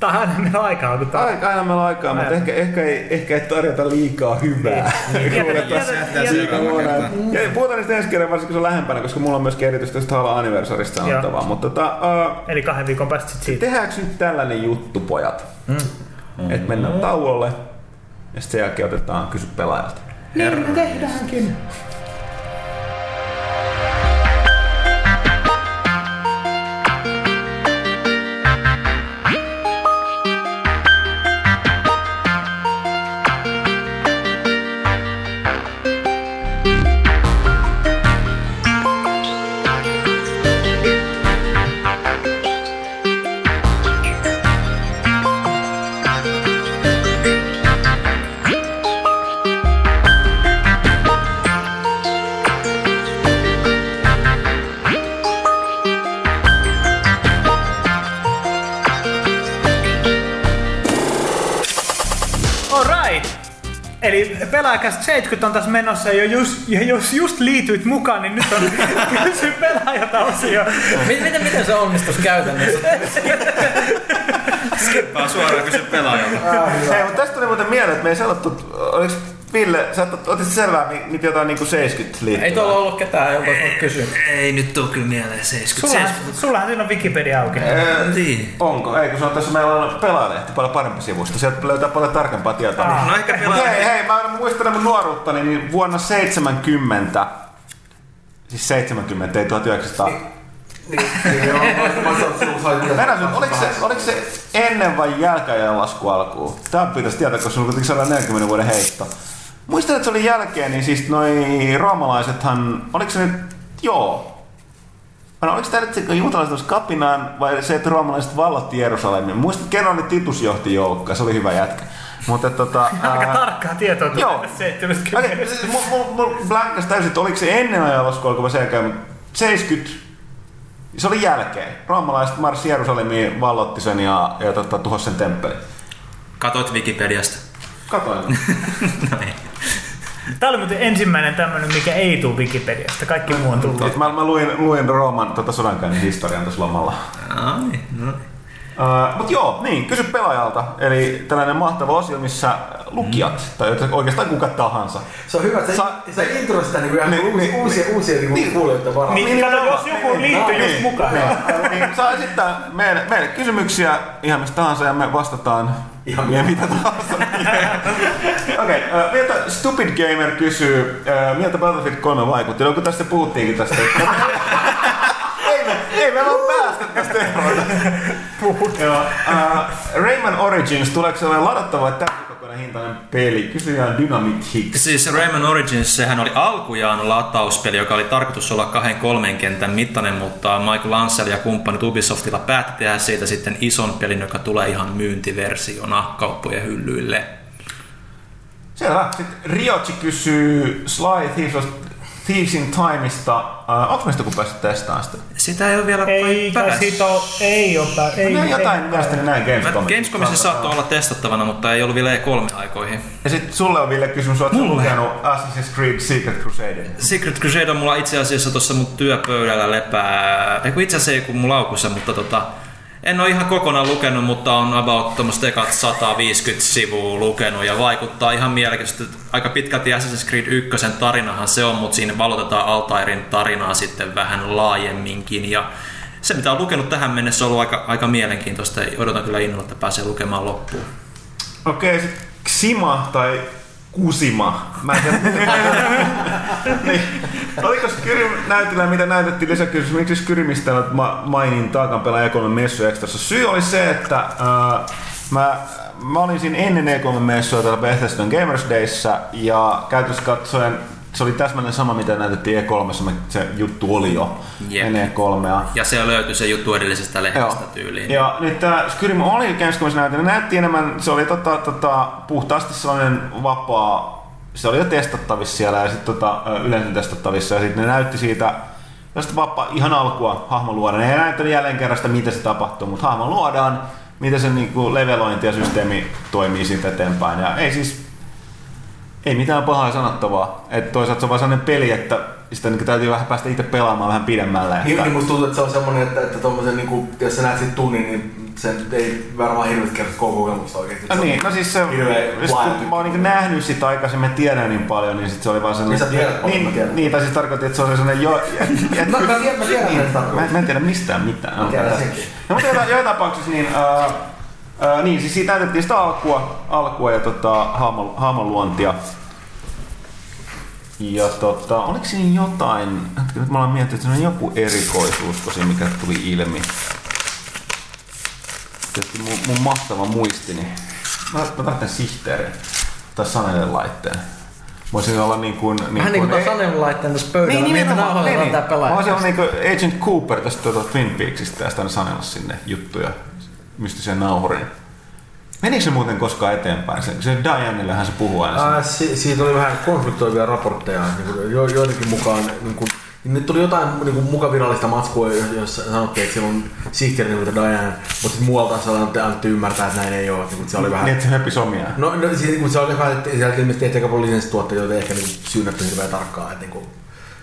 Tää on aina meillä aikaa, kun tää Aika aina meillä aikaa, mutta ehkä, ehkä, ei, ehkä ei tarjota liikaa hyvää. Ja puhutaan niistä ensi kerran, varsinkin se on lähempänä, koska mulla on myös erityisesti tästä Halo Anniversarista sanottavaa. Mutta tota, uh, Eli kahden viikon päästä sit siitä. tehdäänkö nyt tällainen juttu, pojat? Mm. Että mennään tauolle ja sitten sen jälkeen otetaan kysy pelaajalta. Alright! Pelaajakas 70 on tässä menossa ja jos, ja jos just liityit mukaan, niin nyt on kysy pelaajalta osio. Miten, miten, se onnistus käytännössä? Skippaa suoraan kysy pelaajalta. Hei, mutta tästä tuli muuten mieleen, että me ei sanottu, oliks Ville, sä otit, selvää, mi- mit jotain niinku 70 liittyvää? Ei tuolla ollut ketään, jolta voinut kysyä. Ei nyt tuu kyllä mieleen 70. Sullahan, sullahan siinä on Wikipedia auki. Niin. Onko? Ei, kun se on tässä meillä on pelaajalehti paljon parempi sivusto. Sieltä löytää paljon tarkempaa tietoa. Ah. No ehkä Mut pelaaja. hei, hei, mä muistan mun nuoruuttani, niin vuonna 70, siis 70, ei 1900. Niin, joo, mä- mä sanon, että sulla sai mitä Mennään nyt, oliko se, oliko se ennen vai jälkeen lasku alkuun? Tää pitäisi tietää, koska sulla on kuitenkin 140 vuoden heitto. Muistan, että se oli jälkeen, niin siis noi roomalaisethan, oliko se nyt, joo. No, oliko tämä nyt se, kun juutalaiset olisi kapinaan, vai se, että roomalaiset vallotti Jerusalemin? Muistan, että kerran oli Titus johti joukkoa, se oli hyvä jätkä. Mutta tota... Aika ää, tarkkaa tietoa tulee Joo. tästä 70. Okei, siis mulla mul, mul blankkas täysin, että oliko se ennen ajanlasku, alkoi vai sen jälkeen, mutta 70, se oli jälkeen. Roomalaiset marssi Jerusalemiin, vallotti sen ja, ja tota, tuhosi sen temppelin. Katoit Wikipediasta. Katoin. no niin. Tää oli muuten ensimmäinen tämmönen, mikä ei tuu Wikipediasta. Kaikki muu on tullut. Mä, mä luin, luin Rooman tota sodankäynnin historian tässä lomalla. Ai, no. Uh, Mutta joo, niin, kysy pelaajalta. Eli tällainen mahtava osio, missä lukijat, mm. tai oikeastaan kuka tahansa. Se on hyvä, että sä, Sa- sä intro sitä niinku ihan Niin, uusia, niin, uusia, uusia niinku niin. kuulijoita varmaan. Niin, kato, jos joku liittyy No, just mukaan. Niin, niin, saa esittää meille, meille kysymyksiä ihan mistä tahansa ja me vastataan Ihan ja mitä tahansa. Okei, okay, uh, miltä Stupid Gamer kysyy, uh, miltä Battlefield 3 vaikutti? No kun tästä puhuttiinkin tästä. ei me, ei me vaan päästä tästä eroon. Joo. Uh, Rayman Origins, tuleeko sellainen ladattava vai täytikokoinen hintainen peli? Kysyjä Dynamite Hicks. Siis Rayman Origins, sehän oli alkujaan latauspeli, joka oli tarkoitus olla kahden kolmen kentän mittainen, mutta Michael Ansel ja kumppanit Ubisoftilla päätti tehdä siitä sitten ison pelin, joka tulee ihan myyntiversiona kauppojen hyllyille. Selvä. Sitten Riochi kysyy Sly Thieves, Thieves in Timeista. Uh, onko meistä kun päässyt testaamaan sitä? Sitä ei ole vielä Ei siitä ole, ei ole pää- ei, Ei, jotain ei, mielestäni näin Gamescomissa. Gamescomissa saattoi olla testattavana, mutta ei ollut vielä E3-aikoihin. Ja sitten sulle on Ville kysymys, oletko lukenut Assassin's Creed Secret Crusade? Secret Crusade on mulla itse asiassa tuossa mun työpöydällä lepää. Itse asiassa ei kun mun laukussa, mutta tota, en ole ihan kokonaan lukenut, mutta on about tommoset ekat 150 sivua lukenut ja vaikuttaa ihan mielenkiintoisesti. Aika pitkälti Assassin's Creed 1 tarinahan se on, mutta siinä valotetaan Altairin tarinaa sitten vähän laajemminkin ja se mitä on lukenut tähän mennessä on ollut aika, aika mielenkiintoista odotan kyllä innolla, että pääsee lukemaan loppuun. Okei, okay, Xima tai Kusima. Mä en tiedä. niin. Oliko Skyrim näytillä, mitä näytettiin lisäkysymys, miksi Skyrimistä nyt ma- mainin taakan pelaaja E3 messu ekstrassa? Syy oli se, että äh, mä, mä olin siinä ennen E3 messua täällä Bethesdan Gamers Dayssä ja käytössä katsoen se oli täsmälleen sama, mitä näytettiin E3, se juttu oli jo Jep. ennen E3. Ja se löytyi se juttu edellisestä lehdestä Joo. tyyliin. Ja nyt tämä Skyrim oli Gamescomissa näytelty. Näytti enemmän, se oli tota, tota, puhtaasti sellainen vapaa, se oli jo testattavissa siellä ja sitten tota, yleensä testattavissa ja sitten ne näytti siitä tästä vapaa, ihan alkua hahmon luodaan. Ne ei näyttänyt jälleen kerran sitä, mitä se tapahtuu, mutta hahmon luodaan, miten se niinku levelointi ja systeemi toimii siitä eteenpäin. Ja ei siis, ei mitään pahaa sanottavaa. Et toisaalta se on vaan sellainen peli, että sitä niinku täytyy vähän päästä itse pelaamaan vähän pidemmälle. Niin, Että, niin musta tuntuu, että se on semmonen, että, että tommosen niinku, jos sä näet sit tunnin, niin sen ei varmaan hirveästi kerro koko kokemusta oikeesti. No niin, no siis se, laaja kun mä oon niin nähnyt sitä aikaisemmin, tiedän niin paljon, niin sit se oli vaan Niin sä sellainen... tiedät paljon, niin, tiedän. niin, tai siis tarkoitti, että se oli sellainen jo... et- Mä- mä tiedän- mä tiedän, tarkoittaa. mä, mä en tiedä mistään mitään. Mä tiedän senkin. No mutta joka, joka tapauksessa niin... Uh, niin, siis siitä näytettiin sitä alkua, alkua ja tota, haamon, haamon luontia. Ja tota, oliko siinä jotain, hetki, nyt mä olen miettinyt, että siinä on joku erikoisuus, siinä mikä tuli ilmi. Tietysti mun, mun mahtava muistini. Mä, mä tarvitsen sihteerin tai Sanelen laitteen. Voisin olla niin kuin... Niin Vähän niin kuin ei- tuon sanelulaitteen tässä pöydällä, niin, että nauhoitetaan tää pelaaja. Mä olisin olla niin kuin Agent Cooper tästä tuota Twin Peaksista ja aina sanella sinne juttuja mystisen nauhurin. Menikö se muuten koskaan eteenpäin? Se, se Dianellehän se puhuu aina. Ää, si- siitä oli vähän konfliktoivia raportteja, niin kuin jo, joidenkin mukaan. Niin kuin, nyt tuli jotain niin kuin mukavirallista matskua, jos- jossa sanottiin, että siellä on sihteeri nimeltä Diana, mutta sitten muualta annettiin annettu ymmärtää, että näin ei ole. Niin kuin, se oli vähän... Niin, että se höppi somiaan. No, no siis, kun se oli vähän, että sieltä ilmeisesti tehtiin aika paljon lisenssituotteita, joita ehkä niin syynätty hirveän tarkkaan, että, niin kuin,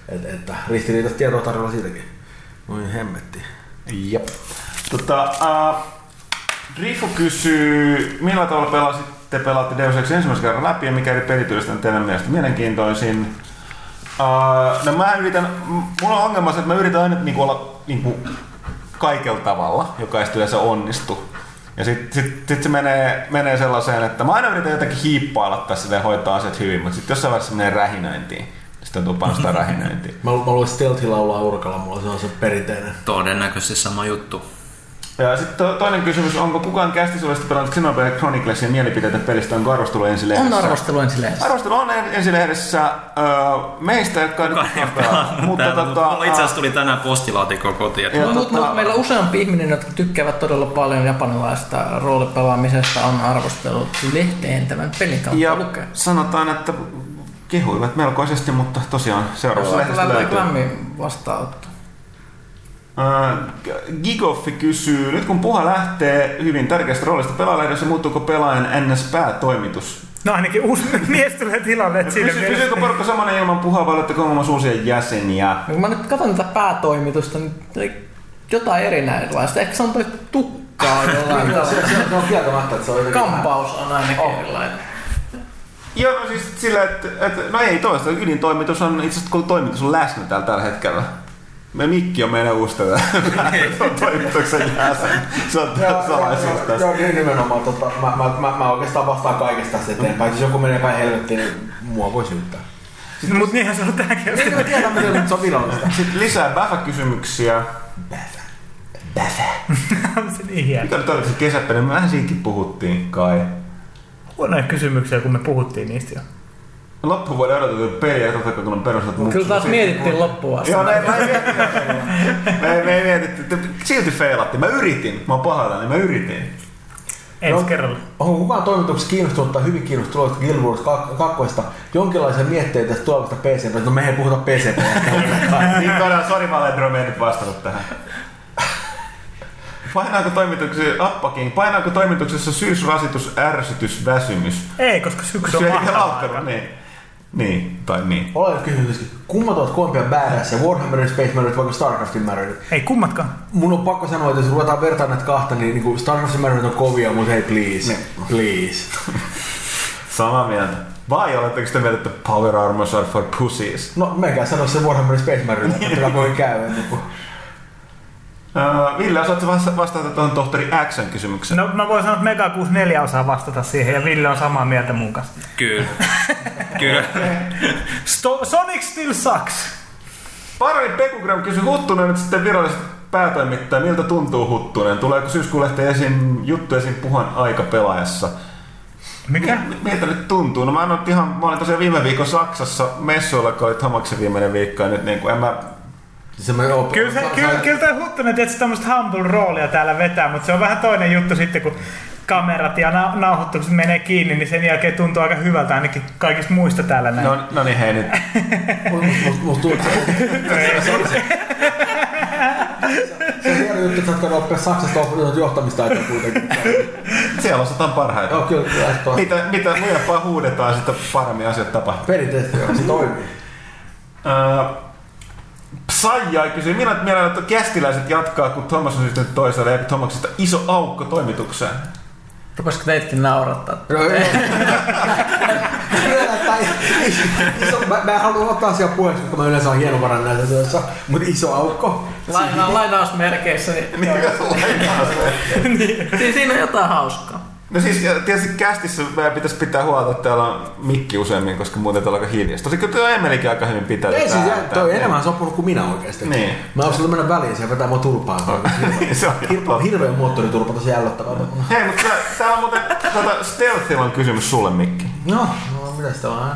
että, että ristiriitaista tietoa tarjolla siitäkin. Noin hemmetti. Jep. Tota, uh, Rifu kysyy, millä tavalla pelasitte, pelaatte Deus Ex ensimmäisen kerran läpi ja mikä eri pelityöstä on teidän mielestä mielenkiintoisin? Uh, no mä yritän, mulla on ongelma se, että mä yritän aina niinku olla niinku kaikella tavalla, joka ei sitten yleensä onnistu. Ja sitten sit, sit se menee, menee sellaiseen, että mä aina yritän jotenkin hiippailla tässä ja hoitaa asiat hyvin, mutta sitten jossain vaiheessa se menee rähinöintiin. Sitten on panostaa rähinöintiin. Mä, mä luulen stealthi laulaa urkalla, mulla se on se perinteinen. Todennäköisesti sama juttu. Ja sitten to, toinen kysymys, onko kukaan kästisulista pelannut Xenoblade Chroniclesin mielipiteitä pelistä, onko arvostelu ensilehdessä? On arvostelu ensin lehdessä. Arvostelu on en- ensilehdessä öö, meistä, jotka ei Kukaan nyt pelannut Mutta täällä, tota, mutta mulla itse asiassa tuli tänään postilaatikko kotiin. Mutta tota- mut, meillä on useampi ihminen, jotka tykkäävät todella paljon japanilaista roolipelaamisesta, on arvostellut lehteen tämän pelin kautta ja lukea. sanotaan, että kehuivat melkoisesti, mutta tosiaan seuraavassa lehdessä löytyy. lämmin vastaanotto. Äh, Gigoffi kysyy, nyt kun puha lähtee hyvin tärkeästä roolista pelaajalähdössä, muuttuuko pelaajan NS-päätoimitus? No ainakin uusi mies tulee tilalle, siinä kysyykö porukka samanen ilman puhaa vai oletteko muun uusia jäseniä? No, kun mä nyt katson tätä päätoimitusta, niin jotain erinäköistä. Ehkä se on toi tukkaa jollain tavalla. se, se on kieltämättä, että se on Kampaus on ainakin Oh. erilainen. Joo, no siis sillä, että, että no ei toista, ydintoimitus on itse asiassa kun toimitus on läsnä täällä tällä hetkellä. Me Mikki on meidän uusi tätä toimituksen jäsen. Se on salaisuus joo, tässä. Joo, niin nimenomaan. Tota, mä, mä, mä, mä, oikeastaan vastaan kaikesta tästä eteenpäin. Jos joku menee päin helvettiin, niin mua voi syyttää. No, mutta niinhän se on tämäkin. Niin, me tiedämme, että se on virallista. Sitten lisää Bäfä-kysymyksiä. on se niin hieno. Mikä nyt oli se kesäpeli? Me vähän siitäkin puhuttiin kai. Huonoja kysymyksiä, kun me puhuttiin niistä jo. Loppuvuoden odotettu peli ja totta kun on perustettu Mut Kyllä taas mietittiin loppuun asti. Joo, me, me, ei mietitty, me, me ei mietitty. Silti feilattiin. Mä yritin. Mä oon pahoillani. Mä yritin. Ensi No. kerralla. Onko kukaan toimituksessa kiinnostunut tai hyvin kiinnostunut tulevasta Guild Wars 2 jonkinlaisia mietteitä tästä tulevasta PC? No me ei puhuta PC. niin todella, sori mä olen Drome nyt vastannut tähän. Painaako toimituksessa, Appakin, painaako toimituksessa syysrasitus, ärsytys, väsymys? Ei, koska syksy on mahtavaa. niin. Niin, tai niin. Olen kysynyt, kummat ovat kovempia badass ja Warhammerin Space Marines vai Starcraftin Marines? Ei kummatkaan. Mun on pakko sanoa, että jos ruvetaan vertaan näitä kahta, niin, niin kuin Starcraftin Marines on kovia, mutta hei please, please. Samaa mieltä. Vai oletteko te mieltä, että Power Armors are for pussies? No menkään sanoa se Warhammerin Space Marines, että voi käydä. Niin kuin. Ville, osaatko vasta- vastata tuohon tohtori Xn kysymykseen? No mä voin sanoa, että Mega 64 osaa vastata siihen ja Ville on samaa mieltä mun kanssa. Kyllä. Kyllä. Sto- Sonic still sucks. Parani Pekugram kysyi Huttunen nyt sitten virallisesti päätoimittaja. Miltä tuntuu Huttunen? Tuleeko syyskuun lehteen esiin juttu esiin puhan aika pelaajassa? Mikä? Mi- Miltä nyt tuntuu? No mä, ihan, mä olin tosiaan viime viikon Saksassa messuilla, kun olit Hamaksen viimeinen viikko ja nyt niin kuin en mä... Se me op- Kyllä, se, kyllä, kyllä toi Huttunen tietysti tämmöistä humble roolia täällä vetää, mutta se on vähän toinen juttu sitten, kun kamerat ja na- nauhoitukset menee kiinni, niin sen jälkeen tuntuu aika hyvältä ainakin kaikista muista täällä näin. No, no niin hei nyt. Mut- mut- Musta tuntuu, se, se, se, se on hieno juttu, että sä oot käynyt oppia Saksasta oppinut johtamista kuitenkin. Siellä osataan parhaita. Joo, kyllä, kyllä. Mitä, mitä lujempaa huudetaan, sitä paremmin asiat tapahtuu. Perinteisesti joo, se toimii. Öö, Saija kysyy, millä mielellä että kästiläiset jatkaa, kun Thomas on sitten toisella ja Thomasista iso aukko toimitukseen. Rupesiko teitkin naurattaa? Tai iso, mä, mä en halua ottaa asiaa puheeksi, koska mä yleensä on hienovarainen näissä asioissa, mutta iso aukko. Laina, lainausmerkeissä, niin, niin siinä on jotain hauskaa. No siis tietysti kästissä meidän pitäisi pitää huolta, että täällä on mikki useammin, koska muuten täällä on aika hiljasta. Tosi kyllä tuo Emelikin aika hyvin pitää Ei siis, toi enemmän soppunut kuin minä oikeasti. Niin. Mä olisin mennä väliin, siellä vetää mua turpaan. Se on Hirveä, hirveä moottoriturpa tosi ällöttävää. Hei, mutta tää- täällä on muuten, tuota, Stealthilla on kysymys sulle, Mikki. No, no mitäs tää on?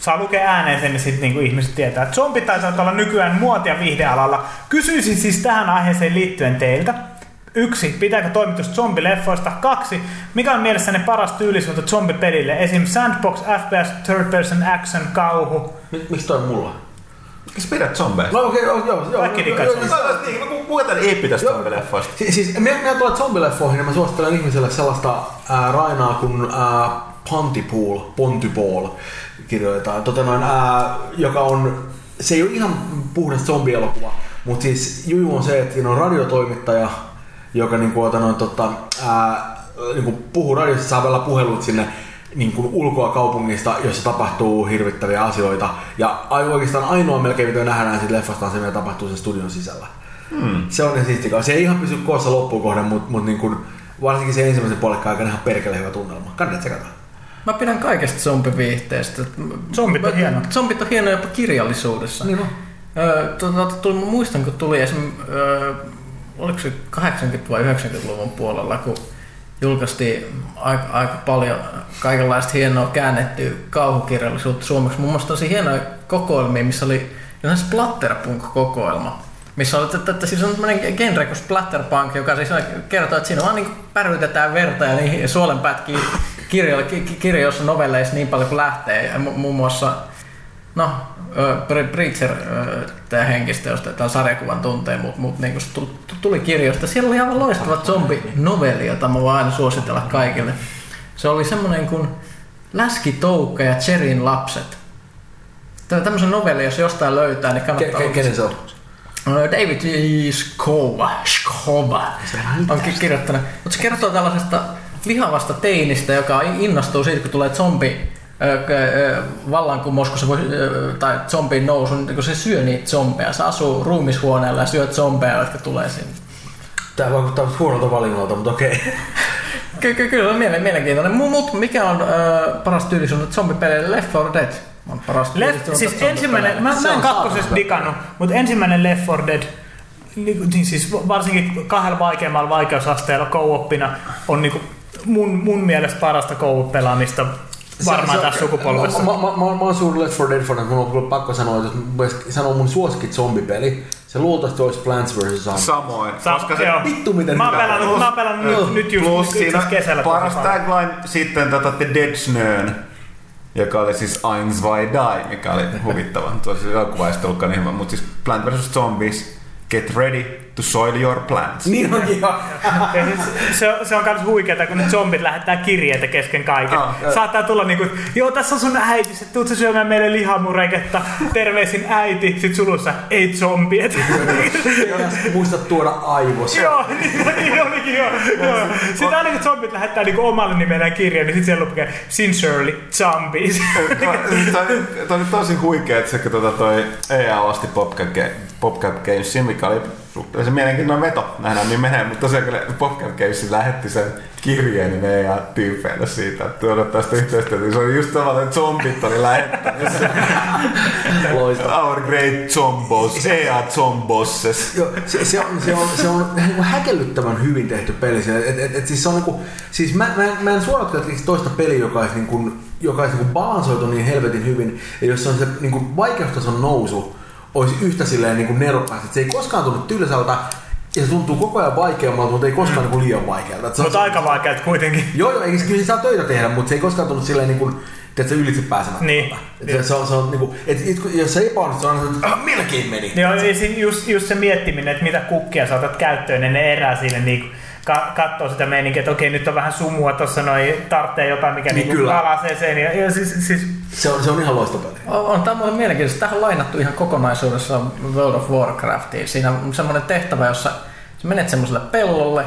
Saa lukea ääneen sen, niin sitten niinku ihmiset tietää. että Zombit taitaa olla nykyään muotia viihdealalla. Kysyisin siis tähän aiheeseen liittyen teiltä. Yksi, pitääkö toimitus zombileffoista? Kaksi, mikä on mielessänne paras tyylisuunta zombipelille? Esim. Sandbox, FPS, Third Person Action, kauhu. Mik- Miksi toi on mulla? Miksi pidät zombeista? No okei, okay, joo, joo. Kaikki dikkaat joo, Niin, no, kuka tän ei pitäisi zombileffoista? Si- siis minä, minä tulen zombileffoihin ja mä suosittelen ihmiselle sellaista ää, rainaa kuin ää, Pontypool, Pontypool kirjoitetaan, tota noin, ää, joka on, se ei ole ihan puhdas zombielokuva, mutta siis juju on se, että siinä on radiotoimittaja, joka niin kuin, noin, tota, ää, niin kuin puhuu radiossa, saa vielä puhelut sinne niin kuin ulkoa kaupungista, jossa tapahtuu hirvittäviä asioita. Ja oikeastaan ainoa melkein, mitä nähdään siitä leffasta, on se, mitä tapahtuu sen studion sisällä. Hmm. Se on ne siistikaa. Se ei ihan pysy koossa loppuun kohden, mutta mut niin kuin, varsinkin se ensimmäisen puolikkaan aikana ihan perkele hyvä tunnelma. Kannattaa tsekata. Mä pidän kaikesta zombiviihteestä. Zombit on Mä- hieno. Zombit on hieno jopa kirjallisuudessa. Niin on. Öö, tota, tuli, mä muistan, kun tuli esim. Öö, oliko se 80- vai 90-luvun puolella, kun julkaistiin aika, aika paljon kaikenlaista hienoa käännettyä kauhukirjallisuutta suomeksi. Muun muassa tosi hienoja kokoelmia, missä oli splatterpunk-kokoelma. Missä oli, että, että siis on tämmöinen genre kuin splatterpunk, joka siis kertoo, että siinä vaan niin pärytetään verta ja niihin suolenpätkiä kirjo, ki, ki- kirjoissa, novelleissa niin paljon kuin lähtee. Ja mu, muun muassa No, Preacher, tämä henkistä, josta tämä sarjakuvan tuntee, mutta mut, niinku se tuli, kirjoista. Siellä oli aivan loistava zombi-novelli, jota mä voin aina suositella kaikille. Se oli semmoinen kuin Läski Toukka ja Cherin lapset. Tämä tämmöisen novelli, jos jostain löytää, niin Ke- kannattaa... ke- kenen se on? David. Skova, Skova on ki- kirjoittanut. Mutta se kertoo tällaisesta vihavasta teinistä, joka innostuu siitä, kun tulee zombi vallankumous, kun se voi, tai zombin nousu, niin kun se syö niitä zombeja. Se asuu ruumishuoneella ja syö zombeja, jotka tulee sinne. Tää vaikuttaa huonolta valinnalta, mutta okei. Ky- ky- kyllä on miele- mielenkiintoinen. Mutta mikä on ö, paras tyylisuunta zombipeleille? Left 4 Dead on paras Left, tyylisuunta siis ensimmäinen, mä, mä en kakkosesta saatana. digannut, mutta ensimmäinen Left 4 Dead, niin, niin siis varsinkin kahdella vaikeimmalla vaikeusasteella co-oppina on niinku mun, mun mielestä parasta co-op-pelaamista varmaan tässä sukupolvessa. Mä, mä, mä, mä, mä oon suuri Left 4 Dead fan, että mun on kyllä pakko sanoa, että jos sanoa mun suosikit zombipeli, se luultavasti olisi Plants vs. Zombies. Samoin, Sa- koska se joo. Vittu miten Mä oon hyvä. pelannut, mä oon pelannut Joo. nyt, nyt just Plus siinä kesällä. paras tagline sitten tota The Dead Snön, joka oli siis Eins vai Die, mikä oli huvittava. Tosi elokuva ei ollutkaan niin hyvä, mutta siis Plant vs. Zombies, get ready to soil your plants. Niin onkin joo. Se, se on myös huikeeta, kun ne zombit lähettää kirjeitä kesken kaiken. Ah, Saattaa tulla niinku, joo tässä on sun äiti, sit tuut sä syömään meille lihamureketta, terveisin äiti, sit sulussa, ei zombiet. Muista tuoda aivos. joo, niin, niin olikin joo. joo. Sitten aina kun zombit lähettää niinku omalle nimelleen kirjeen, niin sit siellä lukee Sincerely Zombies. Toi oli tosi huikea, että se kun tota toi EA osti PopCap, Ga- PopCap Gamesin, mikä oli suhteellisen mielenkiintoinen veto, nähdään niin menee, mutta tosiaan kyllä PopCap Games lähetti sen kirjeen niin EA-tyypeille siitä, että odottaa sitä yhteistyötä. Se oli just tavallaan, että zombit oli. Loistava. Our great zombos, EA zombosses. Joo, se, se, on, se, on, se on niinku häkellyttävän hyvin tehty peli. Se, et, et, et, siis se on niinku, siis mä, mä, mä en suorakaan toista peliä, joka olisi, niinku, joka olisi niinku balansoitu niin helvetin hyvin, ja jos on se niinku vaikeustason nousu, olisi yhtä silleen niinku nerokkaasti, että se ei koskaan tunnu tylsältä, ja se tuntuu koko ajan vaikeammalta, mutta ei koskaan niinku liian vaikealta. Et se on- Mutta aika vaikeat kuitenkin. Joo, joo, eikä kyllä se saa töitä tehdä, mutta se ei koskaan tullut silleen niin kuin, tiedätkö, ylitse pääsemättä. Niin. Se, se, on, se on niin kuin, et, et, jos se epäonnistuu, se on että ah, melkein meni. Joo, si- just, just se miettiminen, että mitä kukkia saatat käyttöön, niin ne erää siinä niinku, ka- katsoo sitä meininkiä, että okei nyt on vähän sumua tuossa noin, tarvitsee jotain, mikä Niin niin kyllä. valaisee sen. Ja, ja siis, siis Se on, se on ihan loistava. On, on tämä mulle mielenkiintoista. Tähän on lainattu ihan kokonaisuudessa World of Warcraftiin. Siinä on semmoinen tehtävä, jossa sä menet semmoiselle pellolle,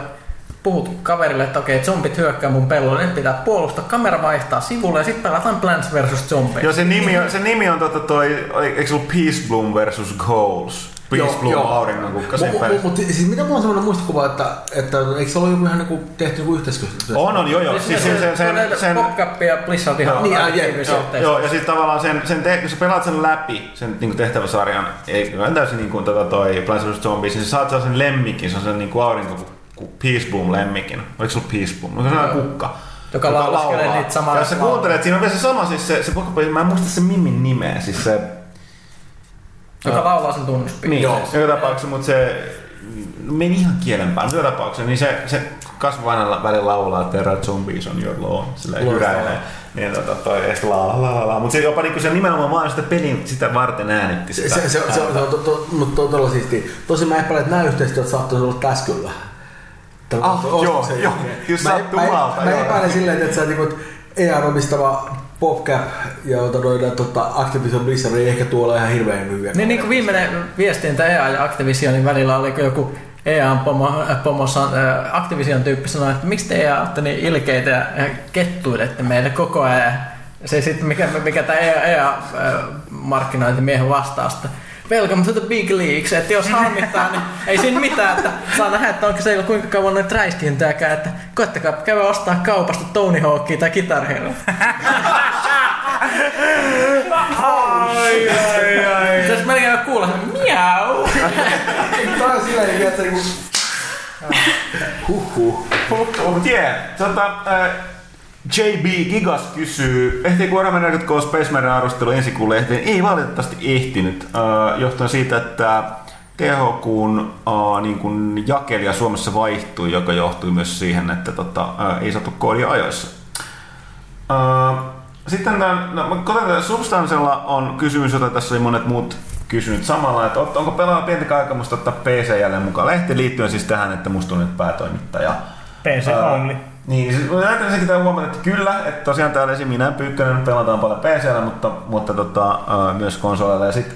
puhut kaverille, että okei, zombit hyökkää mun pellolle, nyt pitää puolustaa, kamera vaihtaa sivulle ja sitten pelataan Plants vs. Zombies. Joo, se nimi on, se nimi on tota toi, eikö se ollut Peace Bloom versus Goals? Peace Bloom auringonkukka sen Mutta pelissä. mut, siis mitä mulla on semmoinen muistukuva, että, että eikö se ole joku ihan niinku tehty joku yhteistyössä? On, on, joo, joo. Siis sen, sen, sen, sen, PopCap ja Blizzard ihan Niin, niin, jep, Joo, joo, ja sitten tavallaan sen, sen te, kun sä pelaat sen läpi, sen niin tehtäväsarjan, ei on täysin niin kuin tota toi Plants vs. Zombies, niin sä saat sen lemmikin, se on sen niin kuin aurinko, kuin Peace Boom lemmikin. Oliko se ollut Peace Boom? Onko se sellainen kukka? Joka laulaskelee niitä samaa Ja jos sä laulaa. kuuntelet, siinä on vielä se sama, siis se, se mä en muista sen Mimin nimeä, siis se... joka laulaa sen tunnuspiin. Niin, joka tapauksessa, mutta se meni ihan kielenpään, mutta joka tapauksessa, niin se, se kasvu aina välillä laulaa, että Terra Zombies on your lawn, silleen hyräilee. Niin tota, toi la la la la, mutta se jopa niinku se nimenomaan vaan sitä pelin sitä varten äänitti sitä. se, se, se, on- se on to, to, mutta to, todella siistiä. Tosin mä epäilen, että nämä yhteistyöt saattaisi olla tässä kyllä. Tämä Ah, joo, joo, jälkeen. just mä, sattumalta, mä, mä joo. epäilen silleen, että sä niinku EA omistava PopCap ja tota, noin, tota, Activision Blizzard ei ehkä tuolla ihan hirveän hyviä. Niin, niin kuin viimeinen viestintä EA ja Activisionin välillä oli joku EAN pomo, pomossa äh, Activision tyyppi sanoi, että miksi te EA olette niin ilkeitä ja kettuilette meille koko ajan. Se sitten, mikä, mikä tämä EA, EA äh, markkinointimiehen vastausta. Welcome to the big leagues, että jos harmittaa, niin ei siinä mitään, että saa nähdä, että onko se kuinka kauan noita räiskintääkään, että koettakaa käydä ostaa kaupasta Tony Hawkia tai Guitar Hero. ai, ai, ai. Pitäisi melkein kuulla sen miau. Tää on silleen, että niinku... Huhhuh. Mut yeah, tota, äh, JB Gigas kysyy, ehtiikö Warhammer 40K Space Marine arvostelu ensi kuun lehteen? Ei valitettavasti ehtinyt, äh, johtuen siitä, että THQn äh, niin kun jakelija Suomessa vaihtui, joka johtui myös siihen, että tota, äh, ei saatu koodia ajoissa. Äh, sitten tämän, no, että Substansella on kysymys, jota tässä oli monet muut kysynyt samalla, että onko pelaa pientä aikomusta ottaa PC jälleen mukaan lehti liittyen siis tähän, että musta on nyt päätoimittaja. PC Ää, only. Niin, siis sekin tämän huomata, että kyllä, että tosiaan täällä esim. minä Pyykkönen pelataan paljon PCllä, mutta, mutta tota, ää, myös konsoleilla. Ja sit,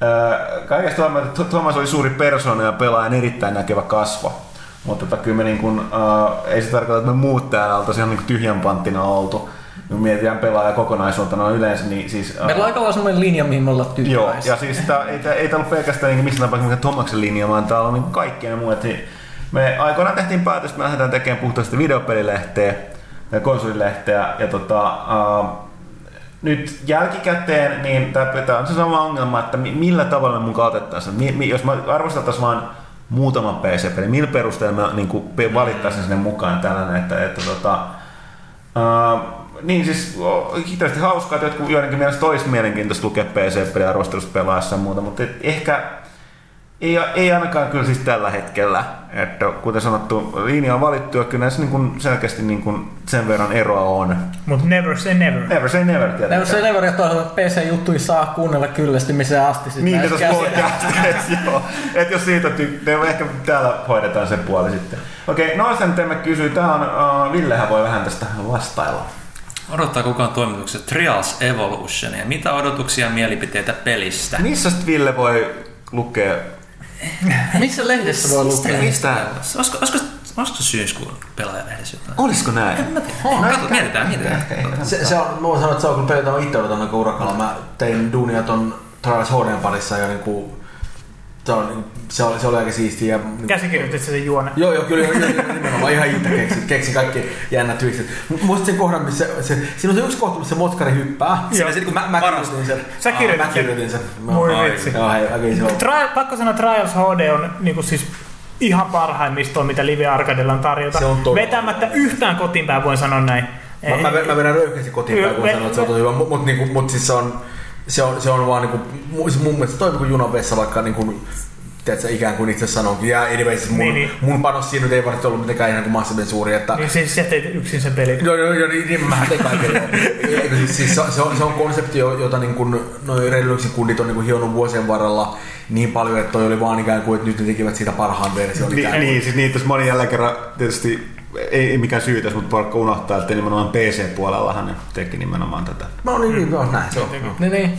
ää, kaikesta huomioon, että Tuomas oli suuri persona ja pelaajan erittäin näkevä kasvo. Mutta tota, kyllä me niin kun, ää, ei se tarkoita, että me muut täällä oltaisiin ihan niin tyhjän panttina oltu. Kun mietitään pelaaja kokonaisuutena yleensä, niin siis... Meillä on aika lailla semmoinen linja, mihin me ollaan Joo, ja siis tää, ei, tää, ei tää ollut pelkästään niin missään tapauksessa Tomaksen linja, vaan tää on niin kaikkien ja muut. Niin Me aikoinaan tehtiin päätös, että me lähdetään tekemään puhtaasti videopelilehteä ja konsolilehteä. Ja tota, uh, nyt jälkikäteen, niin tämä on se sama ongelma, että mi- millä tavalla me mukaan otettaisiin. Jos me arvostettaisiin vain muutama PC-peli, millä perusteella me niin kuin, valittaisiin sinne mukaan tällainen, että, että tota, Uh, niin siis o, hirveästi hauskaa, että jotkut joidenkin mielestä olisi mielenkiintoista lukea PC-peliarvostelusta pelaessa ja muuta, mutta ehkä ei, ei ainakaan kyllä siis tällä hetkellä. Että kuten sanottu, linja on valittu ja kyllä näissä niin kuin selkeästi niin kuin sen verran eroa on. Mut never say never. Never say never Never tietenkään. say never, että toisaalta PC-juttuja saa kuunnella kyllästymiseen asti. sit Niin, tässä käsillä. podcasteissa, joo. Et jos siitä tykkää, ehkä täällä hoidetaan se puoli sitten. Okei, Noisen teemme kysyy, tää on, uh, Villehän voi vähän tästä vastailla. Odottaa kukaan toimitukset Trials Evolutionia. Mitä odotuksia ja mielipiteitä pelistä? Missä Ville voi lukea? Missä lehdessä voi lukea? Mistä? Olisiko, olisiko, olisiko syyskuun pelaajalehdessä jotain? Olisiko näin? Oh, Katso, mietitään, mietitään. Se, se on, mä voin sanoa, että se on kyllä peli, jota mä itse odotan aika urakalla. Mä tein duunia ton Trials HDn parissa ja niinku, se, on, se, oli, se oli aika siistiä. Käsikirjoitit sen juonen. Joo, joo, kyllä, nimenomaan ihan itse keksin, keksin kaikki jännät twistit. Muista sen kohdan, missä se, siinä on se yksi kohta, missä se motkari hyppää. Joo. Kun mä, mä kirjoitin sen. Sä kirjoitit Mä sen. kirjoitin sen. Ai, vitsi. Joo, hei, okei, se on. Tri- pakko sanoa, Trials HD on niinku siis ihan parhaimmistoa, mitä Live Arcadella on tarjota. Se on todella. Vetämättä yhtään kotiinpäin voin sanoa näin. Mä, mä, mä vedän röyhkeästi kotiin päin, kun Me- sanoin, että se on tosi hyvä, mutta mut, niinku, mut siis se on, se on, se on vaan niinku, mu- se mun mielestä se toimii kuin junan vessa, vaikka niinku tiedätkö, ikään kuin itse sanonkin. Ja anyways, mun, Niin, niin. mun panos siinä nyt ei varmasti ollut mitenkään ihan kuin massiivinen suuri. Että, Niin siis sä teit yksin sen pelin. Joo, joo, joo, niin, niin mä tein kaiken. siis, siis se, se, on, se on konsepti, jo- jota niin kuin, noi Redluxin kundit on niin kuin hionnut vuosien varrella niin paljon, että toi oli vaan ikään kuin, että nyt ne tekivät siitä parhaan version. Niin, kuin. niin, siis niin, tässä moni jälleen kerran tietysti ei, ei mikään syytäs, mutta pakko unohtaa, että nimenomaan PC-puolella hän teki nimenomaan tätä. No niin, niin, joo, näin se on. Niin, niin.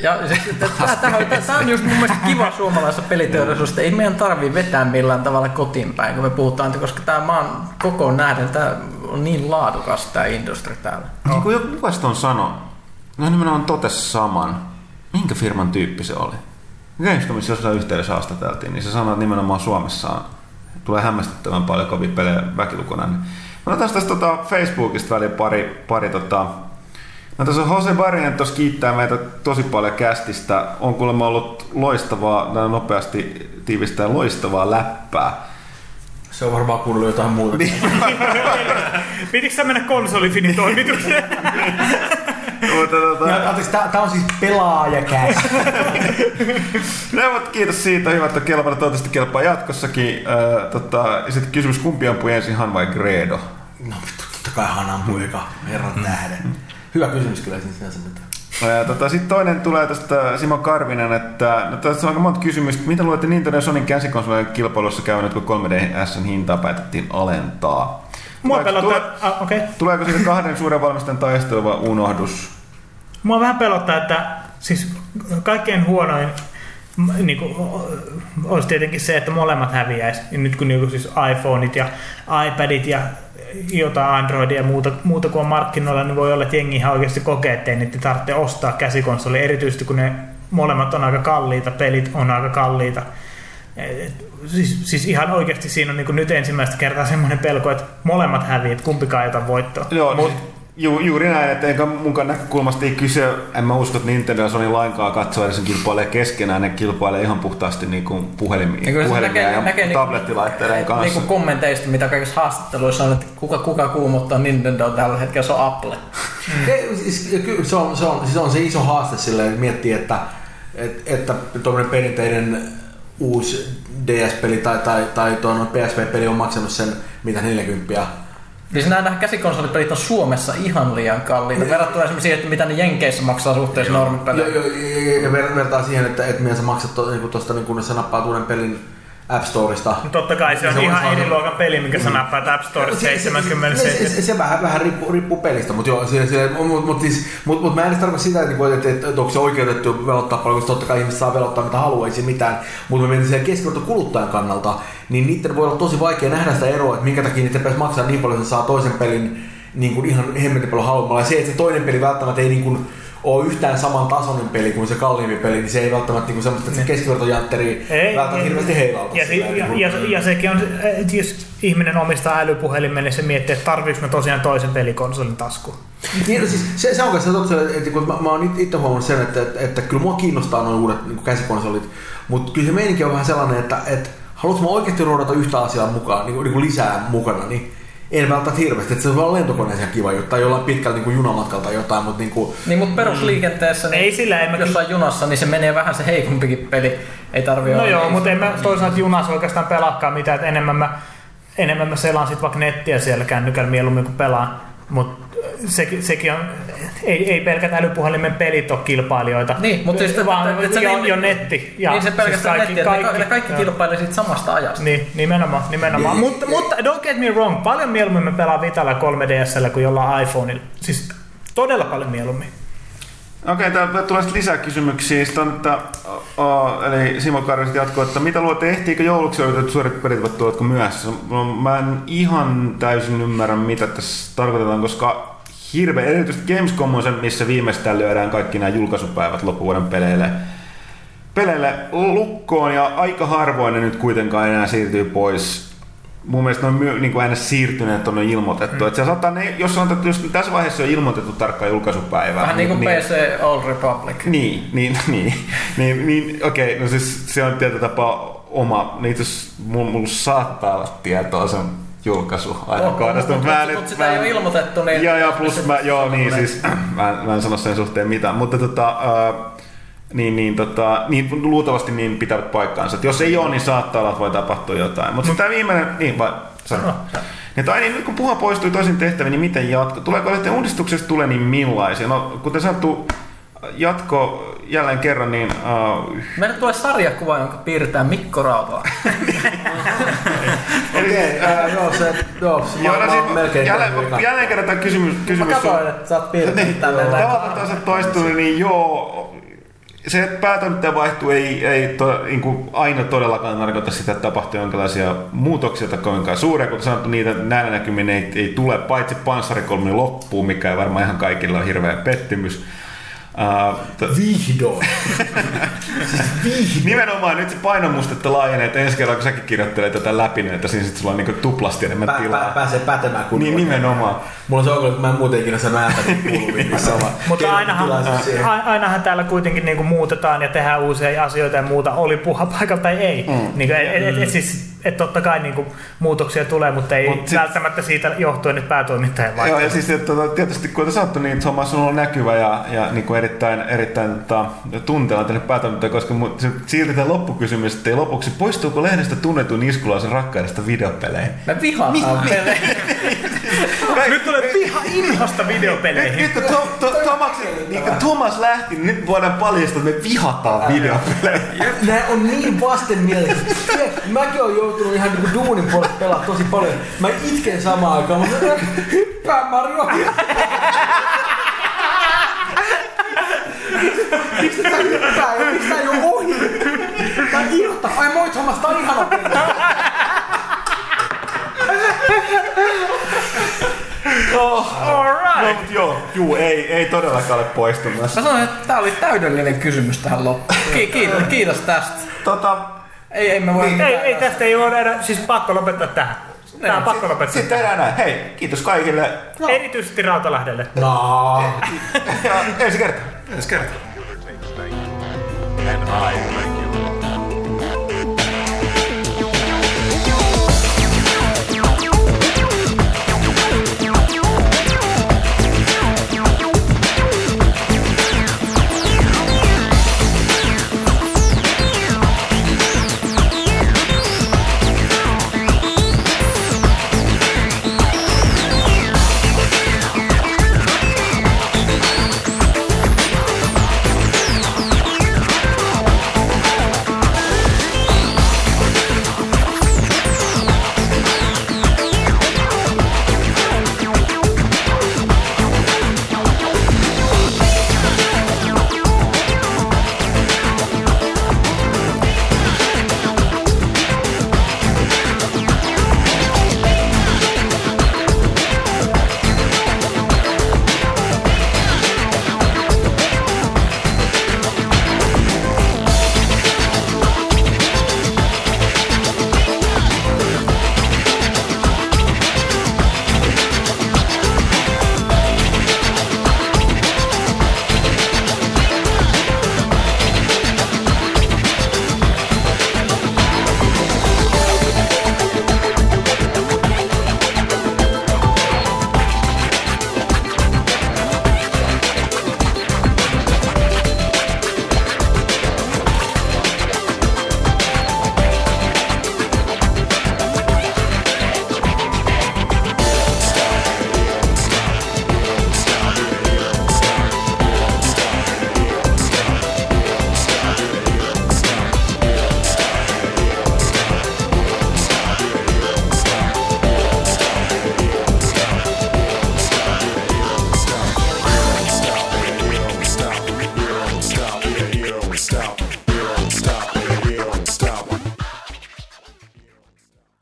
Ja tämä on, tää on just mun mielestä kiva suomalaisessa peliteollisuudessa. Ei meidän tarvii vetää millään tavalla kotiin päin, kun me puhutaan, koska tämä maan koko nähden, tämä on niin laadukas tämä industri täällä. Niin kuin joku on sanoi, no nimenomaan totesi saman. Minkä firman tyyppi se oli? Gamescomissa jossain yhteydessä haastateltiin, niin se sanoi, että nimenomaan Suomessa on, tulee hämmästyttävän paljon kovia pelejä väkilukuna. Niin. Mä otan tästä tota Facebookista väliin pari, pari tota, No tässä Jose Barinen tuossa kiittää meitä tosi paljon kästistä. On kuulemma ollut loistavaa, näin nopeasti tiivistää loistavaa läppää. Se on varmaan kuunnellut jotain muuta. Niin. Pitikö sä mennä konsolifinin toimitukseen? Mutta tota, Ja, anteeksi, tää, tää on siis pelaajakäs. No, mutta kiitos siitä. Hyvä, että kelpaa. Toivottavasti kelpaa jatkossakin. Öö, tota, ja sitten kysymys, kumpi ampui ensin, Han vai Gredo? No totta kai Hanan muika, herran tähden. Hyvä kysymys kyllä siinä sinänsä mitään. Ja tota, sitten toinen tulee tästä Simo Karvinen, että no, tässä on aika monta kysymystä. Mitä luulette Nintendo Sonin käsikonsolien kilpailussa käynyt, kun 3DSn hintaa päätettiin alentaa? Mua pelottaa, ah, okei. Okay. Tuleeko siitä kahden suuren valmistajan taistelu vai unohdus? Mua vähän pelottaa, että siis kaikkein huonoin niin kuin, olisi tietenkin se, että molemmat häviäisi. Nyt kun niin kuin, siis iPhoneit ja iPadit ja jotain Androidia ja muuta, muuta kuin on markkinoilla, niin voi olla, että jengi ihan oikeasti kokee, että ei niitä tarvitse ostaa käsikonsoli, erityisesti kun ne molemmat on aika kalliita, pelit on aika kalliita. Siis, siis ihan oikeasti siinä on niin nyt ensimmäistä kertaa semmoinen pelko, että molemmat häviää, että kumpikaan ei ota voittoa. Joo, Mut, ju, juuri näin, että enkä munkaan näkökulmasta ei kyse, en mä usko, että Nintendo ja Sony lainkaan katsoo edes kilpailee keskenään, ne kilpailee ihan puhtaasti niin kuin puhelimia, Ja se puhelimia näkee, ja näkee niinku- tablettilaitteiden kanssa. Niinku kommenteista, mitä kaikissa haastatteluissa on, että kuka, kuka kuumottaa Nintendo tällä hetkellä, se on Apple. Ei, siis, kyllä se, on, se, on, siis on se iso haaste sille, että miettii, että, että, että tuommoinen perinteinen uusi DS-peli tai, tai, tai tuon PSP-peli on maksanut sen mitä 40 Siis nämä, nämä käsikonsolipelit on Suomessa ihan liian kalliita verrattuna esimerkiksi siihen, että mitä ne Jenkeissä maksaa suhteessa Ja, normipelejä. ja, ja, ja ver, vertaa siihen, että, että miten sä maksat to, niin tuosta, niin kun sä nappaat uuden pelin App Storesta. No Totta kai se on Se ihan eri luokan peli, minkä sä nappaat App Store Se, se, se, 70 se, se, vähän, vähän riippuu, riippuu pelistä, mutta joo, se, se, mut, mut, siis, mut, mut mä en edes tarkoita sitä, että, niinku, että, että, että onko se oikeutettu velottaa paljon, koska totta kai ihmiset saa velottaa mitä se mitään. Mutta mä mietin siellä keskiverto kuluttajan kannalta, niin niiden voi olla tosi vaikea nähdä sitä eroa, että minkä takia niiden pitäisi maksaa niin paljon, että saa toisen pelin niin kuin ihan hemmetin paljon halvemmalla. Ja se, että se toinen peli välttämättä ei niin kuin, ole yhtään saman tasoinen peli kuin se kalliimpi peli, niin se ei välttämättä niin kuin semmoista, että se keskivertojantteri välttämättä hirveästi heilauta. ja, sillä, ja, niin kuin- ja, ja, sekin on, että jos ihminen omistaa älypuhelimen, niin se miettii, että tarviiko mä tosiaan toisen pelikonsolin taskuun. Niin, no siis se, se on kanssa totta, että, että kun mä, mä oon itse huomannut sen, että, että, että kyllä mua kiinnostaa nuo uudet niin käsikonsolit, mutta kyllä se meininki on vähän sellainen, että, että haluatko mä oikeasti ruodata yhtä asiaa mukaan, niin, kuin- niin kuin lisää mukana, niin en välttämättä hirveästi, että se voi olla lentokoneeseen kiva juttu, tai jollain pitkällä niin kuin junamatkalta tai jotain, mutta niin kuin, Niin, mutta perusliikenteessä, niin Ei sillä, en mä jossain junassa, niin se menee vähän se heikompikin peli. Ei tarvi No olla joo, niin mutta en mä toisaalta junassa oikeastaan pelaakaan mitään, että enemmän mä, enemmän mä selaan sit vaikka nettiä siellä kännykällä mieluummin kuin pelaan. Mutta sekin, sekin on, ei, ei pelkät älypuhelimen pelit ole kilpailijoita, Niin, mutta siis, vaan että- että se jo, niin- jo netti. Ja niin se pelkästään siis netti, että ne, ne kaikki kilpailee siitä samasta ajasta. Niin, nimenomaan, nimenomaan. mutta, mutta don't get me wrong, paljon mieluummin mä pelaan Vitalla 3DSllä kuin jollain iPhoneilla. Siis todella paljon mieluummin. Okei, täällä tulee sitten lisää kysymyksiä. Sitten on, että, o, eli Simo Karviset jatkuu, että mitä luotte, ehtiikö jouluksi odotetut suuret pelit vai tuletko myöhässä? No, mä en ihan täysin ymmärrä, mitä tässä tarkoitetaan, koska hirveä, erityisesti Gamescom on se, missä viimeistään lyödään kaikki nämä julkaisupäivät loppuvuoden peleille, peleille lukkoon, ja aika harvoin ne nyt kuitenkaan enää siirtyy pois mun mielestä ne on myö, niin kuin aina siirtyneet on ilmoitettu. Mm. Että se saattaa, ne, jos on, jos tässä vaiheessa on ilmoitettu tarkkaan julkaisupäivää. Vähän niin kuin PC Old Republic. Niin, niin, niin, niin, niin okei, no siis se on tietyllä tapaa oma, niin jos mulla, mulla saattaa olla tietoa sen julkaisu ajankohdasta, Mut- mutta mä nyt- sitä mä ei ole ilmoitettu, niin- Joo, joo, plus mä, joo, niin siis, mä, en- mä en sano sen suhteen mitään, mutta tota, äh, niin, niin, tota, niin luultavasti niin pitävät paikkaansa. Et jos ei ole, niin saattaa olla, että voi tapahtua jotain. Mutta tämä viimeinen, niin vai, sano. Ja tai niin, nyt kun puha poistui toisin tehtäviin, niin miten jatko? Tuleeko sitten uudistuksesta tulee niin millaisia? No, kuten sanottu, jatko jälleen kerran, niin uh, Meille tulee sarjakuva, jonka piirtää Mikko Rautala. Okei, okay, joo, se, joo, se Joo, mä, no mä sit, melkein jälleen, käynyt jälleen kerran tämä kysymys, Mä kysymys katsoin, että sä oot piirtänyt niin, tälleen näin. tavallaan taas toistunut, niin joo, se, että päätoimittaja vaihtuu, ei, ei to, niin kuin aina todellakaan tarkoita sitä, että tapahtuu jonkinlaisia muutoksia tai kovinkaan suuria. Kuten sanottu, niitä näillä näkymin ei, ei tule, paitsi panssarikolmi loppuu, mikä ei varmaan ihan kaikilla on hirveä pettymys. Uh, t- Vihdoin. nimenomaan nyt se painomustetta laajenee, että ensi kerralla kun säkin kirjoittelee tätä läpi, niin että siinä sit sulla on niin tuplasti enemmän Pää, tilaa. pää, pääsee pätemään kun Niin nimenomaan. Mulla on se ongelma, että mä en muuten ikinä saa ääntä kuuluviin. Mutta ainahan, ainahan täällä kuitenkin niinku muutetaan ja tehdään uusia asioita ja muuta, oli puha paikalla tai ei. Mm. Niinku, et, et, et, et, siis, et totta kai niinku, muutoksia tulee, mutta ei Mut sit- välttämättä siitä johtuen nyt päätoimittajan Joo, vaihtuu. ja siis että, tota, tietysti kuten sanottu, niin Thomas on ollut näkyvä ja, ja niin kuin erittäin, erittäin tota, tunteella tänne päätoimittaja, koska silti tämä loppukysymys, että ei lopuksi, poistuuko lehdestä tunnetun iskulaisen rakkaudesta videopeleihin? Me vihataan pelejä. Nyt tulee viha inhosta Nyt, videopeleihin. nyt kun to, to, Tomaksen, niin kun Thomas lähti, niin nyt voidaan paljastaa, että me vihataan videopeleihin. Nää on niin vastenmielisiä. Mäkin olen joutunut ihan niinku duunin puolesta pelaa tosi paljon. Mä itken samaan aikaan. Sanon, hyppää Mario. Miksi tää hyppää ja miksi tää ei oo ohi? Tää irrottaa. Ai moi Thomas, tää on ihana peli. Alright. No, mut joo, juu, ei, ei todellakaan ole poistumassa. Mä sanoin, että tää oli täydellinen kysymys tähän loppuun. Ki- kiitos, kiitos tästä. Tota, Ei, ei me voi... Ei, ei tästä ei ole enää, siis pakko lopettaa tähän. Tää on pakko lopettaa. sitten tehdään näin. Hei, kiitos kaikille. Erityisesti Rautalahdelle. No. Ja ensi kertaa. Ensi kertaa. And I.